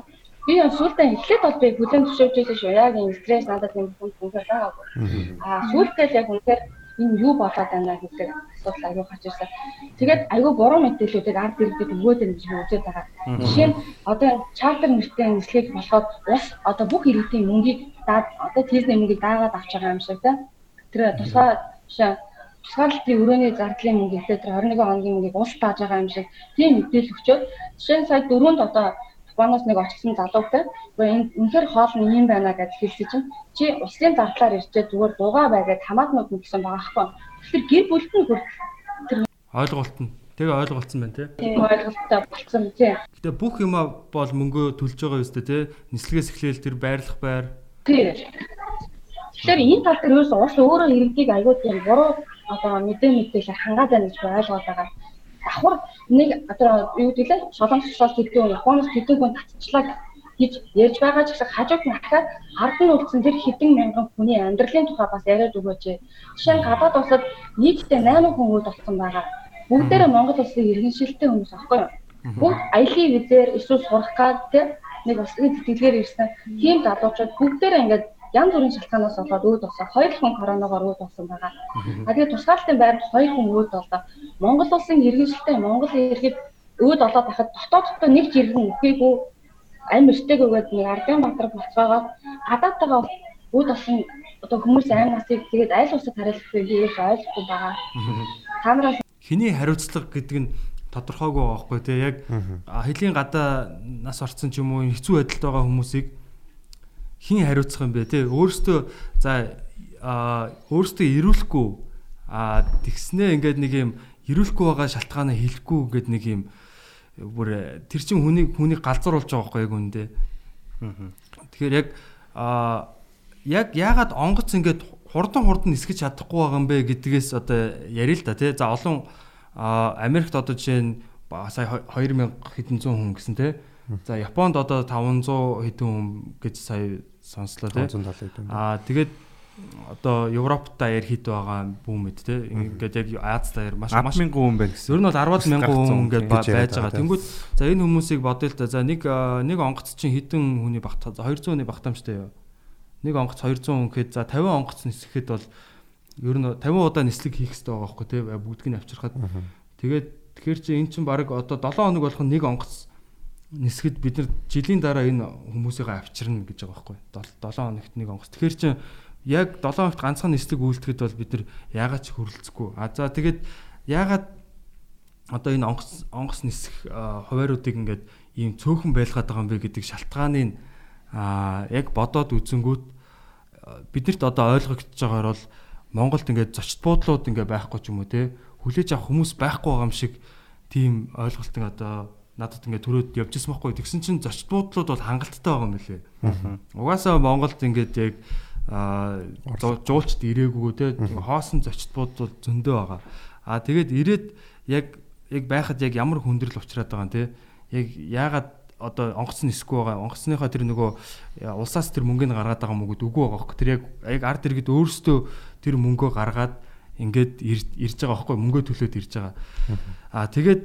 Speaker 8: би сүүлдээ эхлээд бол би бүлээн төшөөж байсан шүү. Яг энэ стресс надад юм хүн үнээр байгаагүй. Аа сүүлдээ яг үнээр энэ юу болоод байна гэдэг асуудал аягүй гарч ирсэн. Тэгээд аягүй буруу мэдээллүүдийг ард иргэдэд өгөөд байна гэж би үзээд байгаа. Жишээ нь одоо чартер нэртэй нислэг болоход ус одоо бүх иргэдийн мөнгийг даад одоо тийзний мөнгийг даагаад авч байгаа юм шиг тийм. Тэр тусгай жишээ тусгаарлалтын өрөөний зардлын мөнгө ихтэй тэр 21 хоногийн мөнгийг ус тааж байгаа юм шиг тийм мэдээлэл өгчөөд жишээ нь сая дөрөнд одоо Японоос нэг очсон залуутай энэ үнэхээр хоол нь юм байна гэж хэлсэн чинь чи услын зардлаар ирчээ зүгээр дугаа байгаад хамаатнууд нь гэсэн байгаа хгүй. Тэгэхээр гэр бүлд нь
Speaker 4: тэр ойлголт нь Тэгээ ойлголцсон байна тий.
Speaker 8: Тийм ойлголттой болцсон тий.
Speaker 4: Гэтэ бүх юм бол мөнгөө төлж байгаа юм өстэй тий. Нислэгээс эхлээл тэр байрлах байр.
Speaker 8: Тий. Тэгэхээр энэ тал дээр ерөөс ус өөрөө иргэдийг аягүй тийм буруу одоо мэдээ мэдээлэл хангаад байна гэж ойлгоод байгаа давхар нэг одоо юу гэдэг лээ солонгосоос гэдэг Японоос гэдэг хүн татчихлаа гэж ярьж байгаа ч гэсэн хажууд нь дахиад ард нь үлдсэн тэр хэдэн мянган хүний амьдралын тухай бас яриад өгөөч. Жишээ нь гадаад улсад нийтдээ 8 хүн үүд болсон байгаа. Бүгдээрээ Монгол улсын иргэншилтэй хүмүүс аахгүй юу? Бүгд аялын визээр эсвэл сурах гад нэг улсын тэтгэлгээр ирсэн. Тийм залуучууд бүгдээрээ ингээд янз бүрийн шалтгаанаас болоод үүд болсон. Хоёр хүн коронавигоор үүд болсон байгаа. А тэгээд тусгаалтын байранд хоёр хүн үүд боллоо. Монгол улсын иргэншилтэй Монгол иргэд үүд болоод байхад дотооддоо нэг ч иргэн үхээгүй амь өртөөгөөд нэг Ардын Баатар болцоогоо гадаадтайгаа үүд болсон одоо хүмүүс амь насыг тэгээд айл улсад хариулах үеийг ойлгохгүй байгаа. Та нараас
Speaker 4: хиний хариуцлага гэдэг нь тодорхойгүй байгаа байхгүй тий яг хэлийн гадаа нас орцсон ч юм уу хэцүү байдалд байгаа хүмүүсийг хин хариуцах юм бэ те өөрөөсөө за өөрөөсөө ирүүлэхгүй тэгснээ ингээд нэг юм ирүүлэхгүй байгаа шалтгаанаа хэлэхгүй гэд нэг юм бүр тэр чин хүний хүний галзууруулж байгаа байхгүй яг үндэ. Тэгэхээр яг а яг яагаад онгоц ингээд хурдан хурдан нисгэж чадахгүй байгаа юм бэ гэдгээс одоо ярил л да тий. За олон Америкт одоо жишээ нь сая 2000 хэдэн зуун хүн гэсэн тий. За Японд одоо 500 хэдэн хүн гэж сая сонслоо тий. Аа тэгээд одоо Европт даяар хит байгаа бүүм мэд те ингээд яг Аз даяар маш маш
Speaker 6: 100000 хүн байна гэсэн.
Speaker 4: Ер нь бол 10-аад мянган хүн ингээд байж байгаа. Тэнгүүд за энэ хүмүүсийг бодъё л да. За нэг нэг онгоц чинь хэдэн хүний багт 200 хүний багтаамжтай юу? Нэг онгоц 200 хүн гэхэд за 50 онгоц нисэхэд бол ер нь 50 удаа нислэг хийх хэрэгтэй байгаа байхгүй те бүгдийг нь авчирхад. Тэгээд тэгэхээр чи эн чинь баг одоо 7 хоног болох нэг онгоц нисгэд бид нар жилийн дараа энэ хүмүүсийг авчирна гэж байгаа байхгүй 7 хоногт нэг онгоц. Тэгэхээр чи яг 7 хоногт ганцхан нислэг үйлдэхэд бол бид нар яагаад ч хөрөлцөхгүй. А за тэгээд яагаад одоо энэ онгоц онгоц нисэх хувааруудыг ингээд ийм цөөхөн байлгаад байгаа юм бэ гэдэг шалтгааныг а яг бодоод үзэнгүүт а, биднэрт одоо ойлгогдож байгаагаар бол Монголд ингээд зочд буудлууд ингээд байхгүй ч юм уу те хүлээж авах хүмүүс байхгүй байгаа юм шиг тийм ойлголтын одоо надад ингээд төрөөд явж ирсэн байхгүй. Тэгсэн чинь зочд буудлууд бол хангалттай байгаа юм лээ. Угаасаа Монголд ингээд яг а жуулчд ирээгүй те хоосон зочд буудлууд зөндөө байгаа. А тэгээд ирээд яг яг байхад яг ямар хүндрэл учраад байгаа юм те? Яг яагаад одоо онгоц нь эсгүй байгаа? Онгоцныхоо тэр нөгөө улсаас тэр мөнгөний гаргаад байгаа мөнгөд үгүй байгаа хөөе тэр яг яг ард иргэд өөрсдөө тэр мөнгөө гаргаад ингээд ир- ирж байгаа хөөе мөнгөө төлөөд ирж байгаа. А тэгээд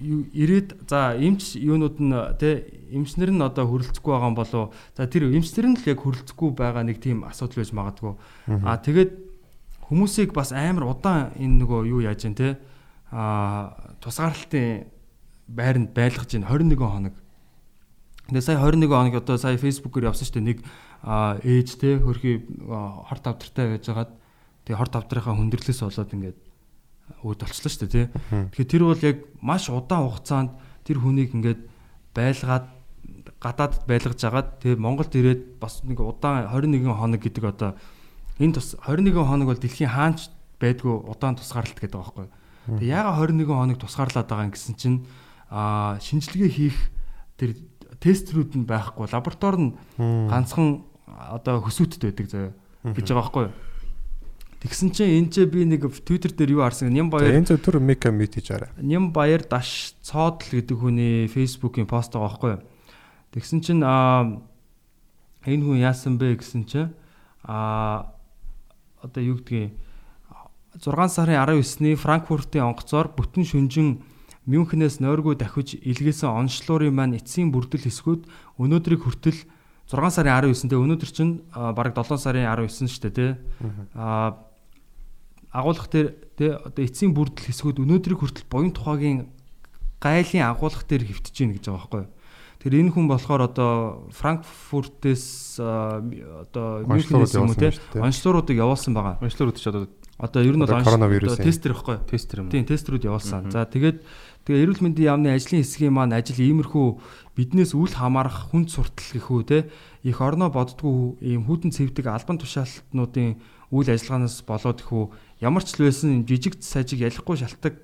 Speaker 4: ирээд за эмч юунууд нь те эмчнэр нь одоо хөрөлцөхгүй байгаа юм болов. За тэр эмчнэр нь л яг хөрөлцөхгүй байгаа нэг тийм асуудал байж магадгүй. А тэгээд хүмүүсийг бас амар удаан энэ нөгөө юу яаж जैन те а тусгаарлалтын байранд байлгаж байна 21 хоног. Тэгээ сая 21 хоног одоо сая фэйсбүүкээр явсан шүү дээ. Нэг ээж те хөрхий а, хорт авдартай байжгаад тэгээ хорт авдрынхаа хүндрэлээс болоод ингээд үүд болчихлоо шүү дээ те. Тэгэхээр тэр бол яг маш удаан хугацаанд тэр хүнийг ингээд байлгаад гадаадд байлгаж агаад тэгээ Монголд ирээд бас нэг удаан 21 хоног гэдэг одоо энэ тус 21 хоног бол дэлхийн хаанч байдгүй удаан тусгаарлалт гэдэг байгаа байхгүй. Тэгээ яага 21 хоног тусгаарлаад байгаа юм гэсэн чинь а шинжилгээ хийх тэр тестрүүд нь байхгүй лаборатори нь ганцхан одоо хөсөөтд байдаг заяа гэж байгаа байхгүй. Тэгсэн чинь энэ ч би нэг Twitter дээр юу харсан Ням баяр
Speaker 5: Энэ зөв мика мит хийж арай.
Speaker 4: Ням баяр даш цоодл гэдэг хүний фэйсбүүкийн пост байгаа байхгүй. Тэгсэн чинь аа энэ хүн яасан бэ гэсэн чинь аа одоо юу гэдгийг 6 сарын 19-ний Франкфуртын онгоцоор бүтэн шүнжин Мюнхнээс нойргүй дахиж илгээсэн онцлуурын маань эцсийн бүрдэл хэсгүүд өнөөдрийг хүртэл 6 сарын 19-нд өнөөдөр чинь бараг 7 сарын 19 шүү дээ тий. Аа агуулгах дээр тий одоо эцсийн бүрдэл хэсгүүд өнөөдрийг хүртэл буян тухайгийн гайлын агуулгах дээр хөвтөж гин гэж байгаа байхгүй юу. Тэр энэ хүн болохоор одоо Франкфуртээс одоо Мюнхнээс юм уу тий онцлууруудыг явуулсан байгаа.
Speaker 6: Онцлог ч одоо
Speaker 4: Одоо ер нь бол тестер байхгүй юу?
Speaker 6: тестер юм.
Speaker 4: Тийм тестрүүд явуулсан. За тэгээд тэгээ эрүүл мэндийн яамны ажлын хэсгийн маань ажил иймэрхүү биднээс үл хамаарах хүн суртал гэхүү те их орноо боддгоо ийм хүдэн цэвдэг албан тушаалтнуудын үйл ажиллагаанаас болоод гэхүү ямар ч л байсан жижиг сажиг ялахгүй шалтгаан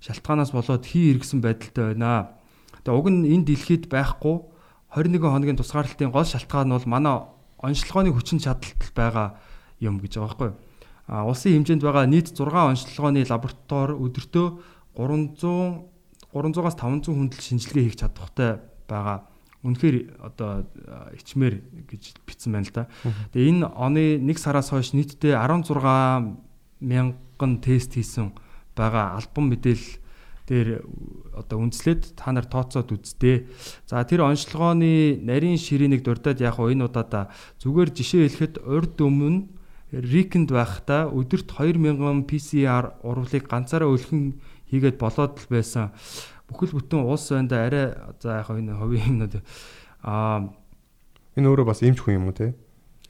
Speaker 4: шалтгаанаас болоод хий иргэсэн байдалтай байна. Тэгээ уг нь энэ дэлхийд байхгүй 21 хоногийн тусгаарлалтын гол шалтгаан нь бол манай онцлогооны хүчин чадалт байгаа юм гэж байгаа байхгүй юу? А улсын хэмжээнд байгаа нийт 6 онцлогооны лаборатори өдөртөө 300 300-аас 500 хүндэл шинжилгээ хийх чадвартай байгаа. Үнэхээр одоо ичмэр гэж бичсэн байна л да. Тэгээ энэ оны 1 сараас хойш нийтдээ 16 мянган тест хийсэн байгаа альбом мэдээлэл дээр одоо үндэслээд та нар тооцоод үздээ. За тэр онцлогооны нарийн ширээнийг дурдаад яг энэ удаадаа зүгээр жишээ хэлэхэд урд өмнө Рикэнд байхдаа өдөрт 2000 PCR урвалыг ганцаараа өлхөн хийгээд болоод л байсан. Бүхэл бүтэн улс байнда арай за яг энэ ховын юмнууд аа
Speaker 5: Энэ өөрөө бас эмч хүн юм уу те?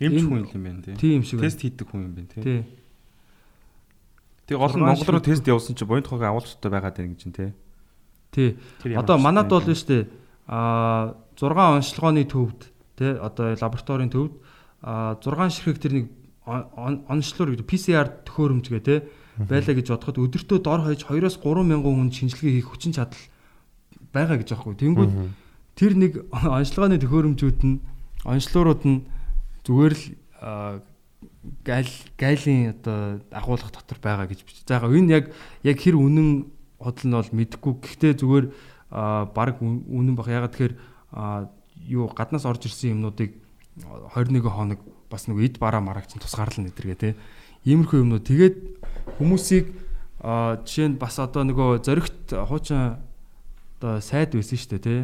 Speaker 6: Эмч хүн юм байна тий.
Speaker 4: тийм шиг.
Speaker 6: Тест хийдэг хүн юм байна тий.
Speaker 4: Тий.
Speaker 6: Тэгээ гол нь Монгол руу тест явуулсан чинь буян тухайг агуулгатай байгаад байна гэж чинь тий.
Speaker 4: Одоо манад бол нь штэ а 6 онцлогооны төвд тий одоо лабораторийн төвд а 6 ширхэг тэр нэг он- он- онцлоор гэдэг PCR төхөөрөмжгээ тий байлаа гэж бодоход өдөртөө дор хаяж 2-оос 3 мянган хүн шинжилгээ хийх хүчин чадал байгаа гэж аахгүй. Тэнгүүд тэр нэг *laughs* онцлогооны төхөөрөмжүүд нь онцлоорууд нь зүгээр л а, гайл гайлын одоо агуулга дотор байгаа гэж бич. За яг энэ яг яг хэр үнэн худал нь бол мэдэхгүй. Гэхдээ зүгээр баг үн- үнэн баг. Ягаад тэгэхээр юу гаднаас орж ирсэн юмнуудыг 21 хоног бас нэг эд бараа мараг чинь тусгаарлал нэдэргээ те. Иймэрхүү юмнууд тэгээд хүмүүсийг жишээ нь бас одоо нөгөө зоригт хуучин одоо сайд байсан шүү дээ те.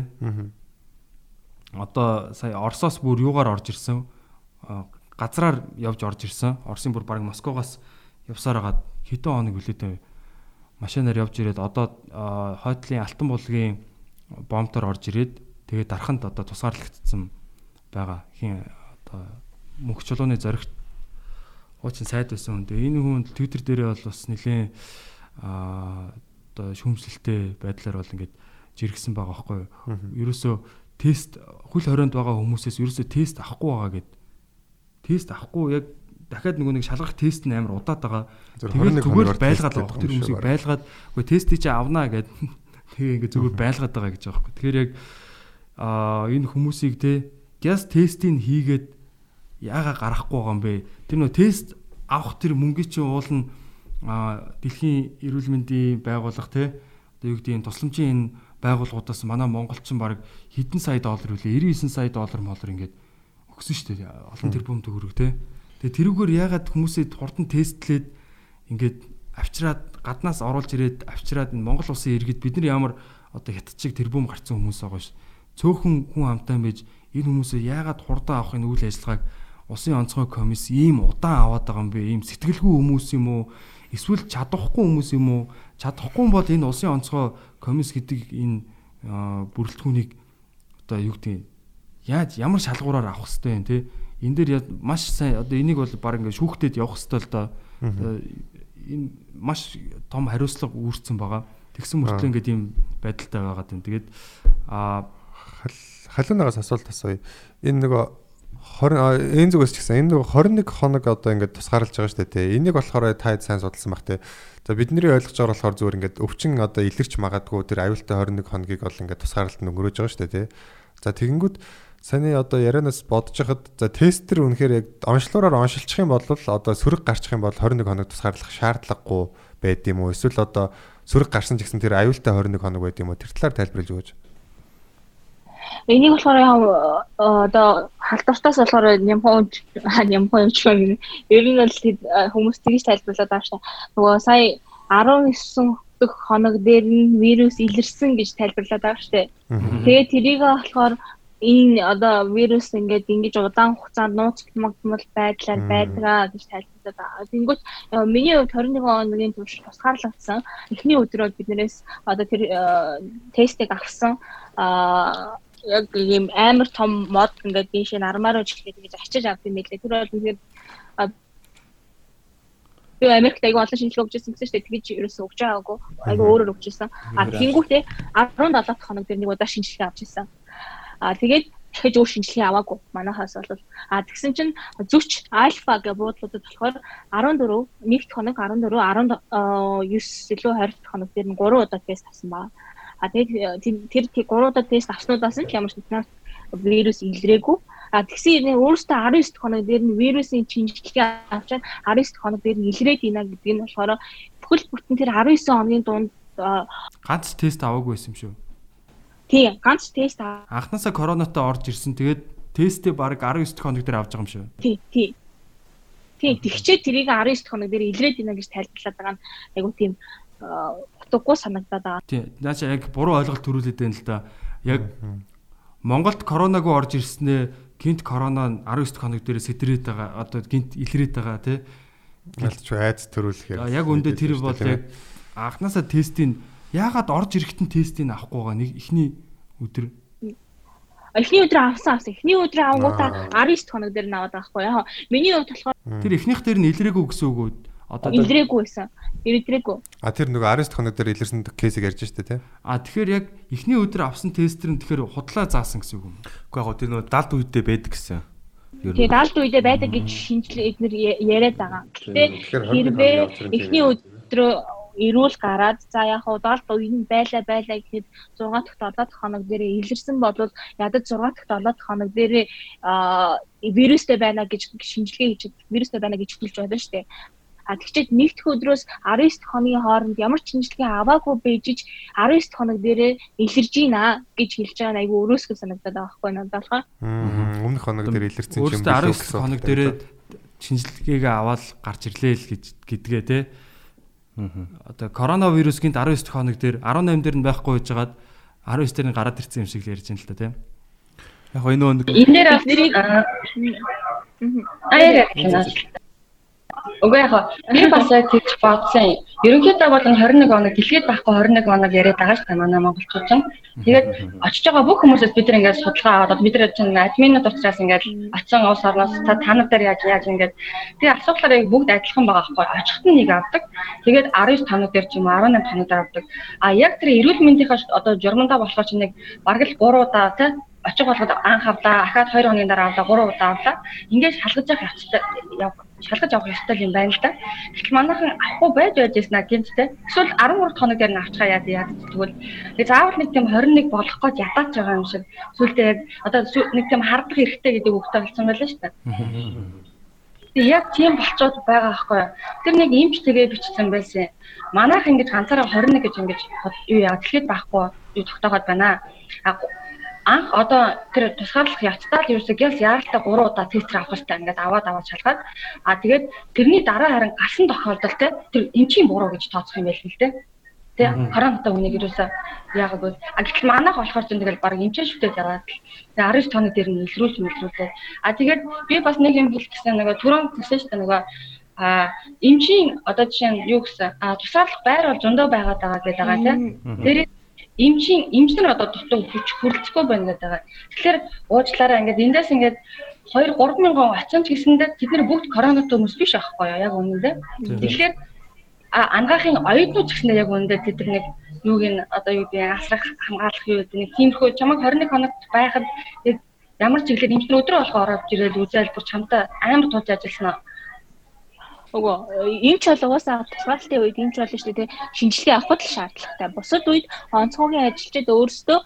Speaker 4: Одоо сая Оросоос бүр юугаар орж ирсэн газраар явж орж ирсэн. Оросын бүр баг Москвоогоос явсаар хагаад хэдэн хоног хүлээдэ машинаар явж ирээд одоо хойдлын алтан булгийн бомтоор орж ирээд тэгээд дарханд одоо тусгаарлагдсан байгаа. Хин одоо мөнх чулууны зоригт хуучин сайд байсан хүн. Энэ хүн Twitter дээрээ бол бас нэлээд аа одоо шүүмжлэлтэй байдлаар бол ингээд жиргсэн байгаа байхгүй юу. Ерөөсөө тест хөл хорионд байгаа хүмүүсээс ерөөсөө тест авахгүй байгаа гэд. Тест авахгүй яг дахиад нөгөө нэг шалгах тест нь амар удаад байгаа. Тэгээд зүгээр байлгаад байгаа. Тэр хүмүүсийг байлгаад үгүй тестийг чи авнаа гэд. *laughs* Тэгээ ингээд зүгээр байлгаад байгаа гэж байгаа байхгүй. Тэгэхээр яг аа энэ хүмүүсийг те газ тестийг хийгээд яага гарахгүй байгаа юм бэ? Тэр нөгөө тест авах тэр мөнгөний чинь уул нь а дэлхийн эрүүл мэндийн байгууллага те одоо юу гэдэг нь тусламжийн энэ байгууллагуудаас манай монголчин баг хэдэн сая доллар үлээ 99 сая доллар молор ингээд өгсөн шүү дээ олон тэрбум төгрөг те тэгээ тэрүүгээр яагаад хүмүүсээ хурдан тестлээд ингээд авчираад гаднаас оруулж ирээд авчираад монгол улсын иргэд бид нар ямар одоо хятад шиг тэрбум гарцсан хүмүүс байгаа ш цөөхөн хүн амтан байж энэ хүмүүсээ яагаад хурдан авахын үйл ажиллагааг Усын онцгой комисс ийм удаан аваад байгаа юм бэ? Ийм сэтгэлгүй хүмүүс юм уу? Эсвэл чадахгүй хүмүүс юм уу? Чадахгүй бол энэ усын онцгой комисс гэдэг энэ бүрэлдэхүүнийг одоо юу гэдэг яаж ямар шалгуураар авах хэвтэй юм те? Энэ дээр маш сайн одоо энийг бол баг ингээд шүүхтэд явах хэвтэй л доо. Энэ маш том хариуцлага үүссэн байгаа. Тэгсэн мөртлөө ингээд ийм байдалтай байгаад байна. Тэгээд а
Speaker 5: халуунагаас асуулт асууя. Энэ нөгөө 20 энэ зүгээс ч гэсэн энэ нэг 21 хоног одоо ингээд тусгаарлаж байгаа шүү дээ тий. Энийг болохоор та сайн судалсан баг тий. За бидний ойлгож байгаа болохоор зүгээр ингээд өвчин одоо илэрч магадгүй тэр аюултай 21 хоногийг бол ингээд тусгаарлалт өнгөрөөж байгаа шүү дээ тий. За тэгэнгүүт саний одоо ярианаас бодож хахад за тестер үнэхээр яг онцлогоор оншилчих юм бол одоо сөрөг гарчих юм бол 21 хоног тусгаарлах шаардлагагүй байд юм уу? Эсвэл одоо сөрөг гарсан ч гэсэн тэр аюултай 21 хоног байд юм уу? Тэр талаар тайлбарлаж өгөөч.
Speaker 7: Энийг болохоор одоо халдвартаас болохоор нямхан *laughs* нямхан юм юм. Ер нь бол хүмүүс тэгж тайлбарлаад байгаа шүү. Нөгөө сая 19 дэх хоног дээр нь вирус илэрсэн гэж тайлбарлаад байгаа шүү. Тэгээд тэрийг болохоор энэ одоо вирус ингээд ингэж удаан хугацаанд нууцлмагдмал байдлаар байдгаа гэж тайлбарлаад байгаа. Тэнгүүт миний хувьд 21 хоногийн турш тусгаарлагдсан. Эхний өдрөө биднээс одоо тэр тестийг авсан. Аа яг ийм амар том мод ингээд дээш нь армаар үжихдээ тэгж ачиж авд юм байлээ. Тэр бол үнэхээр би Америкт аягүй олон шинжилгээ өгч ирсэн гэсэн чинь тэгж ерөөсөө өгч байгаагүй. Аягүй өөрөөр өгч ирсэн. А тэнгуүтээ 17 дахь хоног дээр нэг удаа шинжилгээ авч ирсэн. А тэгээд дахиж өөр шинжилгээ аваагүй. Манайхаас бол а тэгсэн чинь зүч альфа гэх буудлуудад болохоор 14 нэгд хоног 14 19 илүү 20 хоног дээр нь 3 удаа тест авсан баа. А тэгээд тэр тэр 3 удаа тест авснуудаас нь ямар ч вирус илрээгүй. А тэгсэн энэ өөрөөсөө 19 хоног дээр нь вирусын шинжилгээ авчаад 19 хоног дээр нь илрээд ийна гэдэг нь болохоор бүхэл бүтэн тэр 19 хоногийн дунд
Speaker 4: ганц тест аваагүй байсан юм шүү.
Speaker 7: Тий, ганц тест аа.
Speaker 4: Анхнаасаа коронавитой орж ирсэн. Тэгээд тестээ баг 19 хоног дээр авч байгаа юм шүү.
Speaker 7: Тий, тий. Тий, тэгчээ тэрийг 19 хоног дээр илрээд ийна гэж тайлбарлаад байгаа нь айгу тийм утгагүй санагдаад байгаа.
Speaker 4: Тий. Нааша яг буруу ойлголт төрүүлээд байна л да. Яг Монголд коронавигүй орж ирснээр гинт корона 19 хоног дээр сэтрээд байгаа. Одоо гинт илрээд байгаа тий.
Speaker 5: Гэлч айц төрүүлэхээр.
Speaker 4: Яг өндөө тэр бол яг анханасаа тестийн яагаад орж ирэхтэн тестийг авахгүй байгаа нэг ихний өдөр
Speaker 7: эхний өдөр авсан авсан. Эхний өдөр авангуудаа 19 хоног дээр наваад байгаа хгүй яа. Миний хувьд болохоор
Speaker 4: тэр эхнийх дээр нь илрээгүй гэсэн үг үү?
Speaker 7: Одоо илрээгүй байсан. Илрээгүй.
Speaker 5: А тэр нөгөө 19 хоног дээр илэрсэн кейсийг ярьж штэ тий.
Speaker 4: А тэгэхээр яг эхний өдөр авсан тестер нь тэгэхээр худлаа заасан гэсэн үг юм.
Speaker 6: Үгүй яг тэр нөгөө далд үедээ байдаг гэсэн.
Speaker 7: Тэгээд далд үедээ байдаг гэж шинжилгээ эднэр яриад байгаа. Гэтэ хэрвээ эхний өдрөө эрүүл гараад за яг хуу долд үеийн байлаа байлаа гэхэд 6 дахь 7 дахь хоног дээр илэрсэн бол ядаж 6 дахь 7 дахь хоног дээр вирустэй байна гэж шинжилгээ хийж вирустэй байна гэж хэлж байна шүү дээ. А тэгчээд нэгдэх өдрөөс 19 хоногийн хооронд ямар ч шинжилгээ аваагүй бэжиж 19 хоног дээрээ илэрж гинэ гэж хэлж байгаа нь айгүй өрөөсгөө санагдаад байгаа байхгүй надад болохоор.
Speaker 5: Өмнөх хоног дээр илэрсэн юм
Speaker 4: Өөрөөсөө 19 хоног дээрээ шинжилгээгээ аваад гарч ирлээ л гэж гэдгээ те. Одоо коронавирусгийн 19 хоног дээр 18 дээр нь байхгүй байж байгаад 19 дээр нь гараад ирсэн юм шиг л ярьж байна л та тийм.
Speaker 6: Яг энэ нэг
Speaker 8: Энэ дээр бас
Speaker 7: Нэрийг-
Speaker 8: аа аяа Уг яг би бас яг тэгж бодсон. Ерөнхийдөө бол энэ 21 хоног дэлхийд байхгүй 21 хоног яриад байгаа шүү дээ манай монголчууд чинь. Тэгээд очиж байгаа бүх хүмүүсээс бид нар ингээд судалгаа аваад бид нар чинь админууд учраас ингээд оцсон уус орноос та танад дээр яаж яаж ингээд тэгээ асуулаар яг бүгд адилхан байгаа байхгүй. Очихт нь нэг авдаг. Тэгээд 19 хоног дээр ч юм уу 18 хоног дээр авдаг. А яг тэр эрүүл мэндийнхаа одоо журмандаа болохоор чинь нэг бараг л 3 удаа тий очих болгоод анх авлаа, ахаад 2 хоногийн дараа авлаа, 3 удаа авлаа. Ингээд шалгаж явах явцтай яв шалгаж авах ёстой юм байна л да. Гэтэл манайхан авахгүй байж байж яснаа гинттэй. Эсвэл 13 хоног дээр нь авчихаа яа яа тэгвэл тэгээ заавал нэг тийм 21 болох гэж ядаач байгаа юм шиг. Сүултээ яг одоо нэг тийм хардах хэрэгтэй гэдэг үгтэй болсон байлаа шүү дээ. Тэгээ яг тийм болцоод байгаа байхгүй юу. Тэр нэг имч тэгээ бичсэн байсан. Манайх ингэж ганцаараа 21 гэж ингэж юу яа дэлхийд байхгүй юу тогтооход байна. А анх одоо тэр тусгаарлах явцдаа л ерөөсөө гялс яаралтай 3 удаа тест авах хэрэгтэй ингээд аваад аваад шалгаад а тэгээд тэрний дараа харин галсан тохиолдолд те тэр эмчийн буруу гэж тооцох юм байл л те Тэ коронавитой үнийг ерөөсөө яагаад а гэтэл манайх болохоор ч тэгэл баг эмчээ шүтээд яваад тэгээ 19 тоног дээр нь илрүүлж мэлрүүлээ. А тэгээд би бас нэг юм хэлэх гэсэн нөгөө түрүүн гэсэн шүү дээ нөгөө а эмчийн одоо жишээ нь юу гэсэн а тусгаарлах байр бол зөндөө байгаад байгаа гэдэг байгаа тийм. Тэр эмчийн эмчнэр одоо дутуу хүч хүрэлцэхгүй байна гэдэг. Тэгэхээр уучлаарай ингээд эндээс ингээд 2 3 мянган оцсон ч гэсэндээ тэд нар бүгд коронавитой хүмүүс биш аахгүй юу яг үнэндээ. Тэгэхээр ангаахын оюутнууд ч гэсэндээ яг үнэндээ тэд нар нэг юуг нь одоо юу гэдэг асрах хамгаалах юу гэдэг нэг тиймэрхүү чамайг 21 хоногт байхад ямар ч иглээд эмчнэр өдрөө болох ороод ирээд үзэл бүр чамтай амар тулж ажилласан аа.
Speaker 7: Өгөө эмч бол угаасаа тусгаарлалтын үед эмч болно шүү дээ. Шинжилгээ авахд л шаардлагатай. Бусад үед онцгойн ажилчид өөрсдөө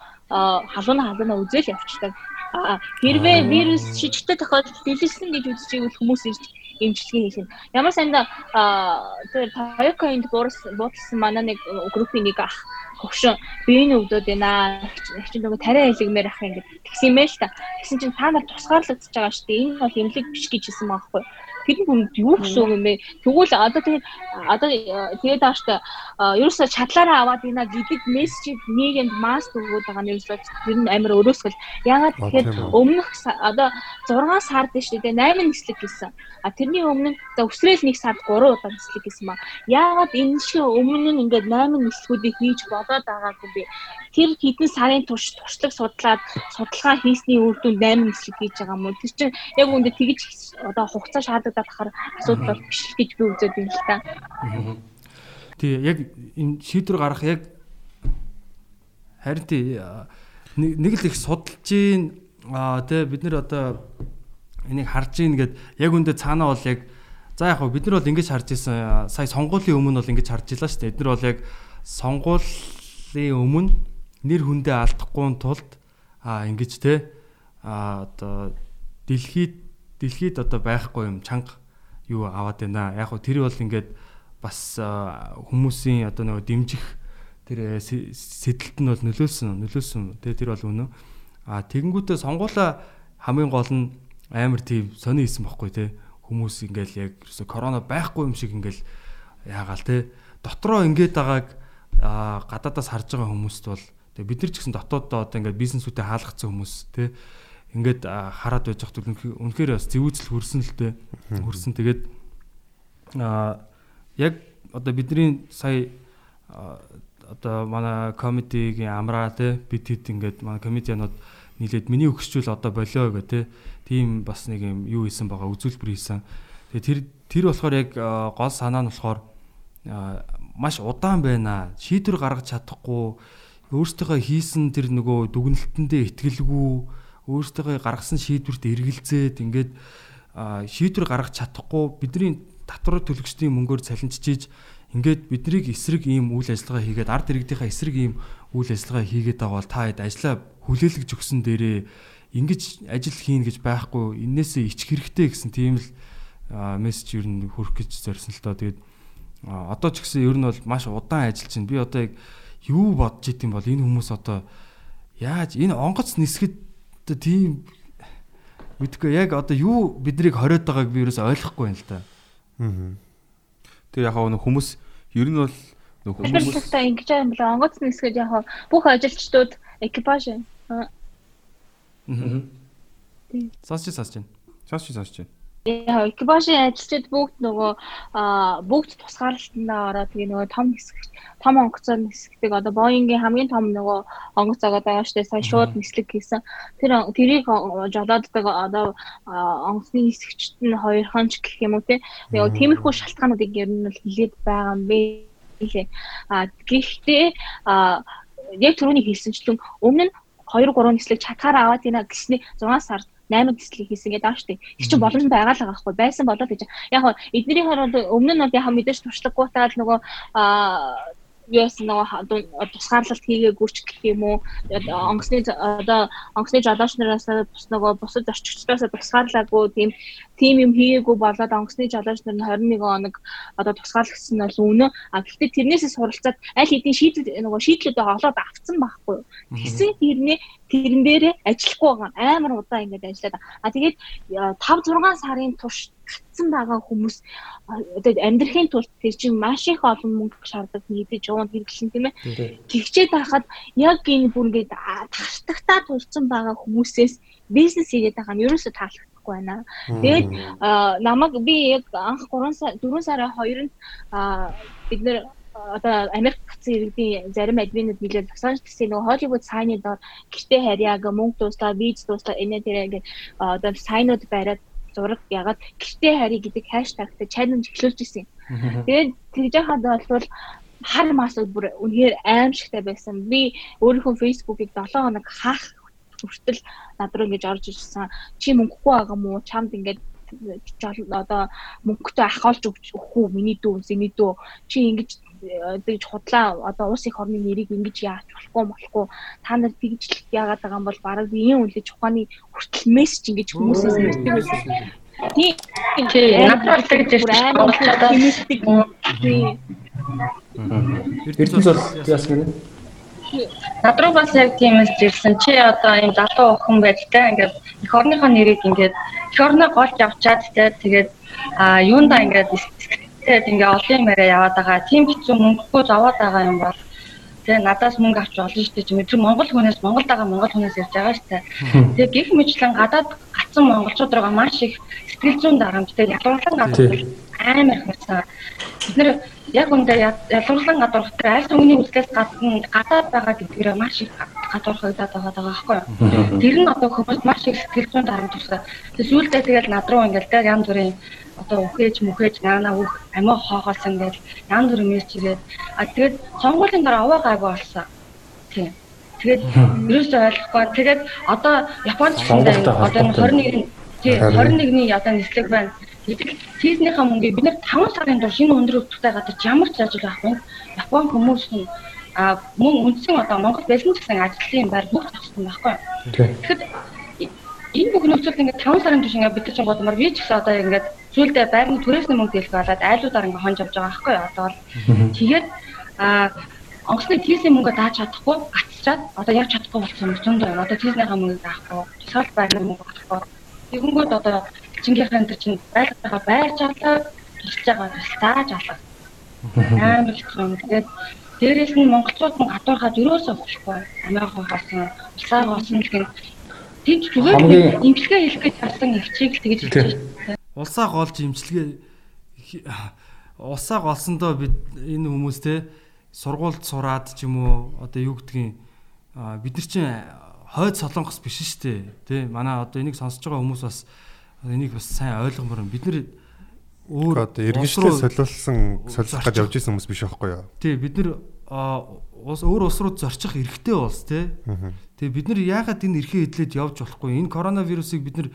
Speaker 7: халуун халуунаа үзэл явчихдаг. Аа хэрвээ вирус шижигтэй тохиолдолд дэлгэсэн гэж үзэж ивэл хүмүүс ирж эмчилгээ хийх нь. Ямар санда тэр Toyota энд буудалсан манай нэг группийн нэг ах хөгшин биеийн өвдөд байна. Чи нөгөө тариа хэлгмээр ах ингэ тэгсэн юм байна л та. Тэгсэн чинь та нар тусгаарлагдчихж байгаа шүү дээ. Энэ бол эмнэлэг биш гэж хэлсэн байхгүй. Тэр нь хүн юу гэсэн юм бэ? Тэгвэл одоо тэгээд одоо тэгээд тааштай ерөөсөө чадлаараа аваад ийна гэдэг мессежийг нийгэмд масс өгөөд байгаа нь ерөөсөө тэр нь амар өрөөсгөл. Ягаад тэгэхээр өмнөх одоо 6 сард шүү дээ 8 нислэг гэсэн. А тэрний өмнө за өсрөөл нэг сард 3 удаа нислэг гэсэн маа. Яагаад энэ шиг өмнө нь ингээд 8 нислэгүүдийг хийж бодоод байгаагүй бэ? Тэр хэдэн сарын турш туршлаг судлаад судалгаа хийсний үр дүнд 8 нислэг хийж байгаа юм уу? Тэр чинь яг үүндээ тэгж одоо хугацаа шаардлагатай хахаар асуудал биш гэж би үзээд байна л та.
Speaker 4: Тий яг энэ шийдвэр гарах яг харин тий нэг л их судалж гин тий бид нэр одоо энийг харж гин гэд яг үндэ цаанаа бол яг за яг бид нар бол ингэж харж исэн сая сонгуулийн өмнө бол ингэж харж илаа шүү дээ. Бид нар бол яг сонгуулийн өмнө нэр хүндээ алдахгүй тулд аа ингэж тий аа одоо дэлхийд дэлхийд одоо байхгүй юм чанга юу аваад байна. Яг хөө тэр бол ингээд бас хүмүүсийн одоо нөгөө дэмжих тэр сэтэлт нь бол нөлөөлсөн нөлөөлсөн тэгээ тэр бол үнэн. А тэгэнгүүтээ сонгуула хамгийн гол нь амар тийм сони хийсэн байхгүй те хүмүүс ингээл яг ерөөсө корона байхгүй юм шиг ингээл яагаал те дотроо ингээд байгааг гадаадаас харж байгаа хүмүүст бол тэгээ бид нар ч гэсэн дотооддоо одоо ингээд бизнесүүдэд хаалгацсан хүмүүс те ингээд хараад байж хат үнэхээр бас зэвүүцэл хүрсэн л дээ. Хүрсэн. Тэгээд а яг одоо бидний сая одоо манай комедигийн амраа те бид хэд ингээд манай комедианууд нийлээд миний өгсчүүл одоо болио гэх те. Тийм бас нэг юм юу хийсэн байгаа үзүүлбэр хийсэн. Тэгээ тэр тэр болохоор яг гол санаа нь болохоор маш удаан байна. Шийдвэр гаргаж чадахгүй өөртөө хийсэн тэр нөгөө дүгнэлтэндээ итгэлгүй өөртөө гаргасан шийдвэрт эргэлзээд ингээд шийдвэр гаргаж чадахгүй бидний татвар төлөгчдийн мөнгөөр цалинжиж ингээд биднийг эсрэг ийм үйл ажиллагаа хийгээд ард иргэдийнхаа эсрэг ийм үйл ажиллагаа хийгээд байгаа бол та хэд ажлаа хүлээлгэж өгсөн дээрээ ингэж ажил хийн гэж байхгүй энээсээ ичих хэрэгтэй гэсэн тийм л мессеж ер нь хүрэх гэж зорьсон л доо. Тэгээд одоо ч гэсэн ер нь бол маш удаан ажиллаж байна. Би одоо яг юу бодож идэм бол энэ хүмүүс одоо яаж энэ онгоц нисгэд одоо тийм мэдгүй яг одоо юу биднийг хориод байгааг би ерөөс ойлгохгүй юм л да.
Speaker 5: Аа.
Speaker 6: Тэгээ яг нэг хүмүүс ер нь бол нэг хүмүүс
Speaker 7: Хүмүүс ингэж байгаа юм бол онгоц нисгээд яг бүх ажилчдууд экипаж аа,
Speaker 4: Сонсч сонсч байна.
Speaker 6: сонсч сонсч байна.
Speaker 7: Яг экипажийн ажилчид бүгд нөгөө аа, бүгд тусгаарлалтандаа ороод тэгээ нөгөө том хэсэг том онгоцоор нисгдэг одоо Боингийн хамгийн том нөгөө онгоц агаад байгаа штэ сая шууд нислэг хийсэн. Тэр тэрийг жолооддаг одоо онгоцны нисгчт нь хоёрхан ч гэх юм уу те. Яг тиймэрхүү шалтгаануудыг ер нь бол хилээд байгаа юм бэ. А гэхдээ яг түрүүний хэлсэнчлэн өмнө нь 2 3 нислэг чатгаараа аваад ийна гэсний 6 сард 8 нислэг хийсэн гэдэг ааш тий. Их чинь боломж байгаа л байгаа хгүй байсан болоод гэж. Яг хоо эднэрийн хараад өмнө нь бол яг мэдээж туршлагагүйтай л нөгөө а US нөгөө тусгаарлалт хийгээгүй ч гэх юм уу? Онгоцны одоо онгоцны жолооч нараас бус нөгөө бусад орчигчдоос тусгаарлаагүй тийм тийм юм хийгээгүй болоод онгоцны жолооч нар нь 21 хоног одоо тусгаарлагдсан нь бол үнэ а гэхдээ тэрнээсээ суралцаад аль хэдийн шийдэл нөгөө шийдлүүдээ олоод авцсан байхгүй юу? Тэгсэн тэрний тэрэн дээрээ ажиллахгүй байгаа амар удаан ингэж ажиллаад. А тэгээд 5 6 сарын турш татсан байгаа хүмүүс одоо амьдрахын тулд тэр чинь маш их олон мөнгө шаарддаг нэгдэж явна хэрэглэн тийм ээ. Тэгчээд байхад яг энэ бүр ингээд тагтагтаа тулцсан байгаа хүмүүсээс бизнес хийгээд байгаа нь ерөөсөө таалагдахгүй байна. Тэгээд намайг би яг анх 3 сар 4 сарын 2-нд бид нэр одоо Америк гацсан иргэдийн зарим админууд нэлээд Лос Анжелесийн нөгөө Холливуд сайны доор гэртээ харьяаг мөнгө дууслаа, виз дууслаа энэ тэр ингээд одоо сайнууд бариад зураг ягаад гэртээ харьяа гэдэг хаштагтай чаленж эхлүүлж ирсэн. Тэгээд тэгж яхад бол хар масууд бүр үнэхээр аимшигтай байсан. Би өөрийнхөө фейсбુકийг 7 хоног хаах хүртэл над руу ингэж орж ирсэн. Чи мөнгөгүй байгаа мó? Чамд ингэж одоо мөнгөтэй ахаалж өгөх үү? Миний дүү, миний дүү. Чи ингэж тэгж худлаа. Одоо улс их орны нэрийг ингэж яач болохгүй болохгүй. Та нар тэгж яагаад байгаа юм бол бараг ийм үлээж ухааны хүртэл мессеж ингэж хүмүүсээс ирдэг байсан. Тийм
Speaker 8: надад тэгж ирсэн
Speaker 7: тийм
Speaker 9: Эрдэнэс бол яасан гэнэ?
Speaker 8: Над руу бас яг тиймээс ирсэн. Чи одоо ийм залуу охин байдалтай ингээд эх орныхоо нэрийг ингээд эх орноо голж авчаад тэгээд а юундаа ингээд тэгээд ингээ олон юмараа яваад байгаа. Тийм хэцүү мөнгөгүй зовоод байгаа юм бол тэгээ надаас мөнгө авч олно шүү дээ. Чи Монгол хүнээс Монголд байгаа Монгол хүнээс ярьж байгаа шүү дээ. Тэгээ гих мэтлэн гадаад гацсан монголчууд руугаа маш их сэтгэл зүйн дарамжтай ялгарлан гадуур амар хурцаа. Бид нэр яг үндэ ялгарлан гадуур дотор аль түмний үзлээс гадна гадаад байгаа гэдгээрээ маш их гадуур хойдоод байгаа байгаа байхгүй юу. Тэр нь одоо хүмүүс маш их сэтгэл зүйн дарамжтай. Тэгээ сүүлдээ тэгэл над руу ингээл тэг янз бүрийн одоо үхээж мүхээж наана үх амиа хоогоолсон гэж янз бүр мессеж ирээд а тэгээд сонгуулийн дараа аваа гайгүй болсон. Тийм. Тэгээд ерөөсөө ойлгохгүй. Тэгээд одоо Японд ч одоо 21 тий 21-ний одоо нислэг байна. Гэтэл тийзнийхээ мөнгийг бид нэр 5 сарын турш шинэ өндөр өвчтэй гадарч ямар ч ажил авахгүй. Япон хүмүүс нь а мөн үндсэн одоо Монгол бэлэн гэсэн ажлын байр бүх зогссон байхгүй. Тэгэхэд энэ бүх нөхцөлд ингээд 5 сарын турш ингээд бид чинь годмар би ч гэсэн одоо ингээд сүүлдээ байрны түрээсний мөнгө дийлэх болоод айлуудаар ингээд хонж авч байгаа байхгүй юу? Одоо бол тэгээд а онгоцны тийсний мөнгө дааж чадахгүй гацчаад одоо яг чадахгүй болсон юм зөндөө юм одоо тийснийхаа мөнгөийг даахгүй тусгаал байрны мөнгө авахгүй тэгэнгүүт одоо чингийнхаа энэ чинь байлгагаа байрч авлаа тусалж байгаа тааж авлаа *laughs* амар хэцүү юм. Тэгээд дээрээс нь монголчууд нь гадуурхаад ерөөсөө болохгүй амиа хоосон усаа хоосон гэх юм. Ч зүгээр имчилгээ хийх гэж авсан ихчийг л тэгж хэлж байна.
Speaker 4: Улсаа голж имчилгээ улсаа голсондоо бид энэ хүмүүс те сургуульд сураад ч юм уу одоо юу гэдгийг бид нар чинь хойд солонгос биш шүү дээ тий манай одоо энийг сонсож байгаа хүмүүс бас энийг бас сайн ойлгомоор бид нар
Speaker 5: өөр одоо иргэншлээ солиулсан солилцох гэж явж исэн хүмүүс биш байхгүй юу?
Speaker 4: Тий бид нар ус өөр улс руу зорчих эрхтэй улс тий. Тэгээ бид нар яагаад энэ эрхээ эдлээд явж болохгүй? Энэ коронавирусыг бид нар